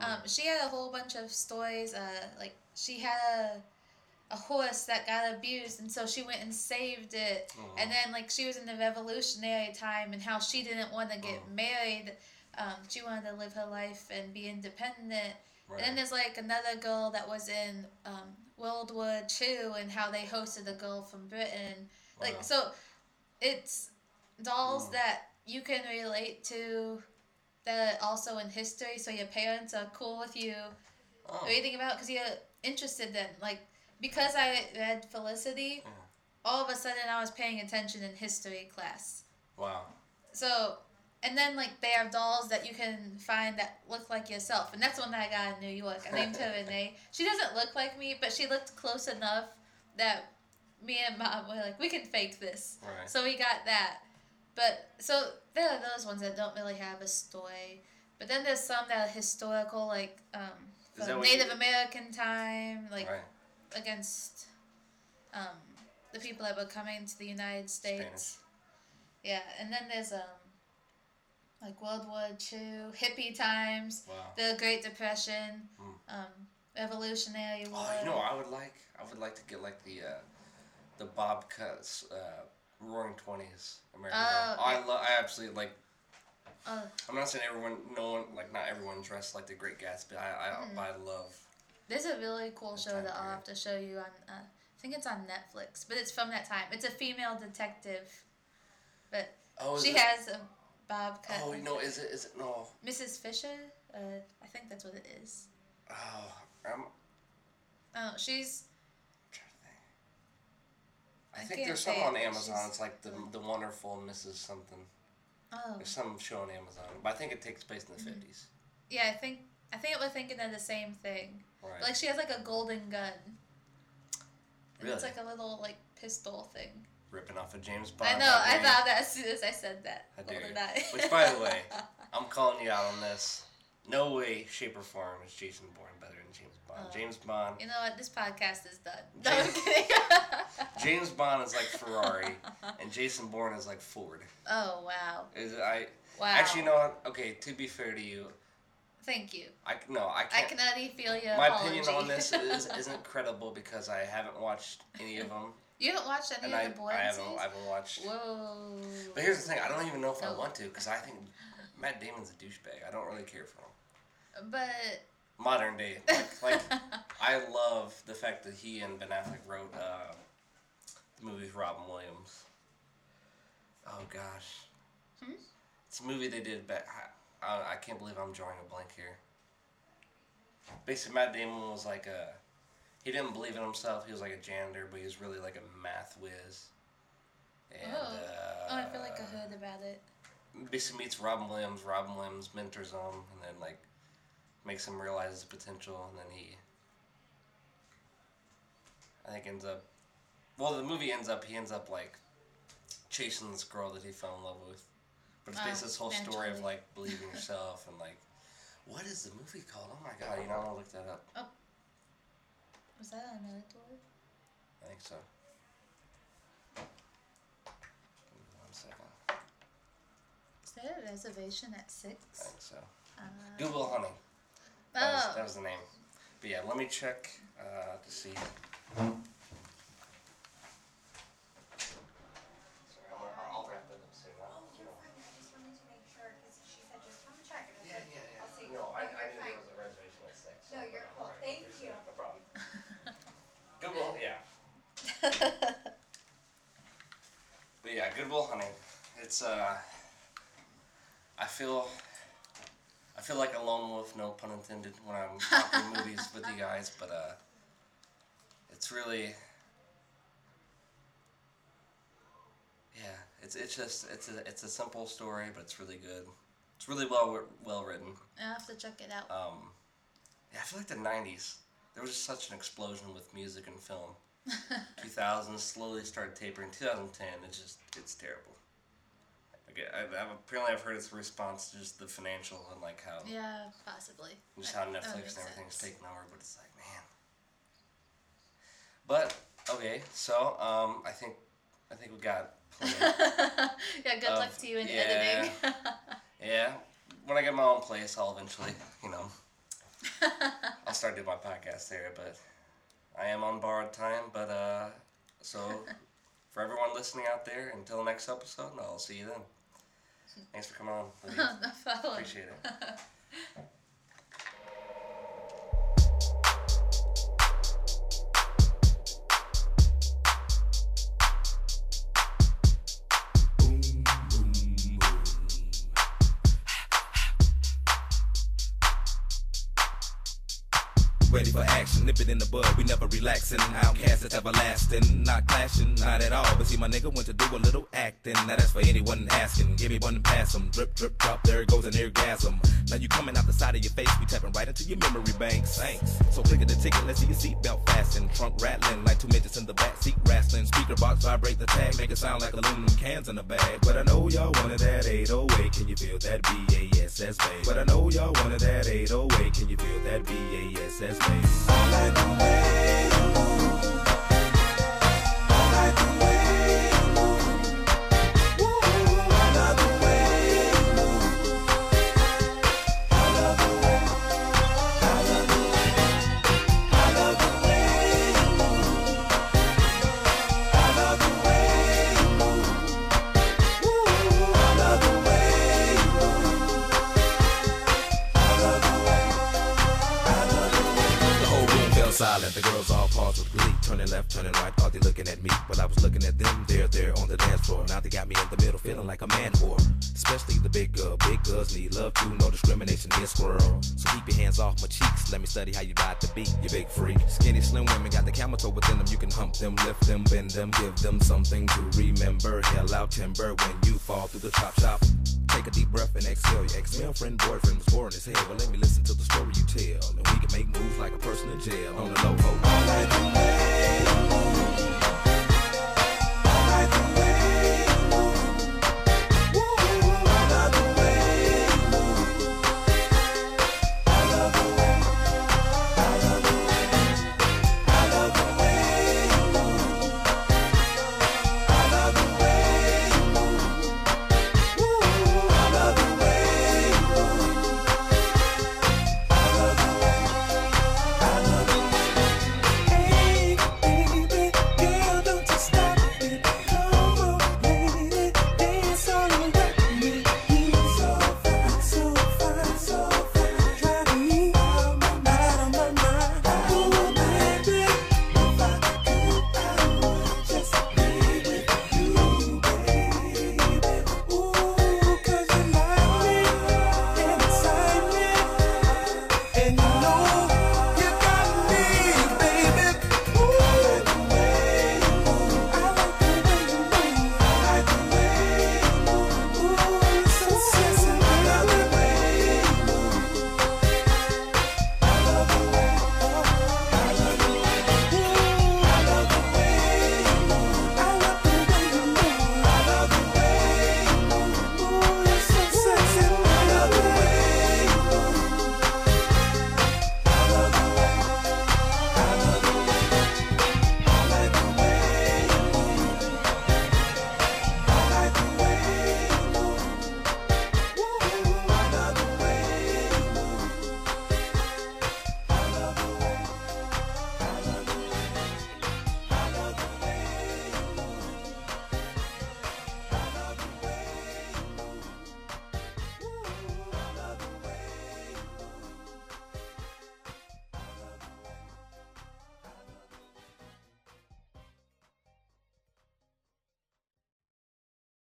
Um, she had a whole bunch of stories. Uh, like she had a, a horse that got abused, and so she went and saved it. And then like she was in the revolutionary time, and how she didn't want to get married. Um, she wanted to live her life and be independent. Right. And then there's like another girl that was in um, World War II and how they hosted a girl from Britain. Like so, it's dolls that you can relate to that are also in history. So your parents are cool with you oh. reading about because you're interested then. like because I read Felicity. Yeah. All of a sudden, I was paying attention in history class. Wow. So, and then like they have dolls that you can find that look like yourself, and that's one that I got in New York. I named her Renee. She doesn't look like me, but she looked close enough that me and mom were like, we can fake this. Right. So we got that. But so there are those ones that don't really have a story. But then there's some that are historical, like um, Is that from what you- Native American time, like right. against um, the people that were coming to the United States. Spanish. Yeah, and then there's um like World War II, hippie times, Wow. the Great Depression, Mm. um, Revolutionary War. Oh, you know, I would like. I would like to get like the uh, the Bob Cuts, uh, Roaring Twenties, American Oh. I love. I absolutely like. Oh, I'm not saying everyone, no one, like not everyone dressed like the Great Gatsby. I, I, Mm-hmm. I love. there's a really cool show that I'll have to show you on. Uh, I think it's on Netflix, but it's from that time. It's a female detective, but Oh, she it- has a bob cut. Oh no, is it? Is it no? Mrs. Fisher. Uh, I think that's what it is. Oh, I'm. Oh, she's. trying to think. I, I think there's some on Amazon. It's like the the wonderful Mrs. Something. Oh, There's some show on Amazon, but I think it takes place in Mm-hmm. the 50s. yeah. I think I think we're thinking of the same thing. Right. Like she has like a golden gun. And It's like a little like pistol thing. Ripping off of James Bond. I know. how I thought that as soon as I said that. How dare Golden you. eye. Which, by the way, I'm calling you out on this. No way, shape, or form is Jason Bourne better Bond. Oh. James Bond. You know what? This podcast is done. No, I'm James- kidding. James Bond is like Ferrari, and Jason Bourne is like Ford. oh wow! Is I Wow. actually you know what? Okay, to be fair to you, Thank you. I no I can't. I can already feel your my apology. opinion on this is isn't credible because I haven't watched any of them, you haven't watched any and of I, the Bourne I haven't series? I haven't watched. Whoa. But here's the thing: I don't even know if I want to because I think Matt Damon's a douchebag. I don't really care for him. But. Modern day, like, like I love the fact that he and Ben Affleck wrote uh, the movie with Robin Williams. Oh gosh, Hmm? it's a movie they did. Back, I, I, I can't believe I'm drawing a blank here. Basically, Matt Damon was like a. He didn't believe in himself. He was like a janitor, but he was really like a math whiz. And, Oh. uh, oh, I feel like I heard about it. basically meets Robin Williams. Robin Williams mentors him, and then like makes him realize his potential, and then he, I think, ends up. Well, the movie ends up. He ends up like chasing this girl that he fell in love with. But it's basically this whole story of like believing yourself and like, what is the movie called? Oh my god! You know, I'm gonna look that up. Oh, was that on Meritor? I think so. One second. Is there a reservation at six? I think so. Uh, Google Honey. That was, oh, that was the name. But yeah, let me check uh, to see. Sorry, I'll, I'll wrap it up soon. Oh, you're fine. I just wanted to make sure because she said just come check. And Yeah, I yeah, said, yeah. I'll see. No, I, I knew fine. there was a reservation at six. No, you're cool. Thank you. No problem. Good Will, yeah. But yeah, Good Will Hunting. It's uh, I feel, I feel like a lone wolf, no pun intended, when I'm talking movies with you guys. But uh, it's really, yeah, it's it's just it's a it's a simple story, but it's really good. It's really well well written. I have to check it out. Um, yeah, I feel like the '90s. There was just such an explosion with music and film. 2000s slowly started tapering. 2010, it's just it's terrible. I, I've, apparently, I've heard it's a response to just the financial and like how yeah, possibly. just how Netflix and everything's sense. taken over. But it's like, man. But okay, so um, I think I think we got yeah, good luck to you in yeah. editing. yeah, when I get my own place, I'll eventually, you know, I'll start doing my podcast there. But I am on borrowed time. But uh, so for everyone listening out there, until the next episode, I'll see you then. Thanks for coming on. Appreciate it. nip it in the bud, we never relaxing. OutKast is everlasting, not clashing, not at all. But see, my nigga went to do a little acting. Now that's for anyone asking. Give me one and pass 'em. Drip, drip, drop, there it goes an orgasm. Now you coming out the side of your face, we tapping right into your memory banks. Thanks. So click at the ticket, let's see your seatbelt fasten. Trunk rattling like two midgets in the back seat wrestling. Speaker box vibrate the tag, make it sound like aluminum cans in a bag. But I know y'all wanted that 808, can you feel that BASS bass? But I know y'all wanted that 808, can you feel that BASS bass? I like got me in the middle, feeling like a man whore. Especially the big girl. Big girls need love too, no discrimination in squirrel. So keep your hands off my cheeks. Let me study how you ride the beat, you big freak. Skinny, slim women got the camel toe within them. You can hump them, lift them, bend them, give them something to remember. Hell out timber when you fall through the chop shop. Take a deep breath and exhale. Your ex-girlfriend, boyfriend was boring as hell. Well, let me listen to the story you tell. And we can make moves like a person in jail on the low. I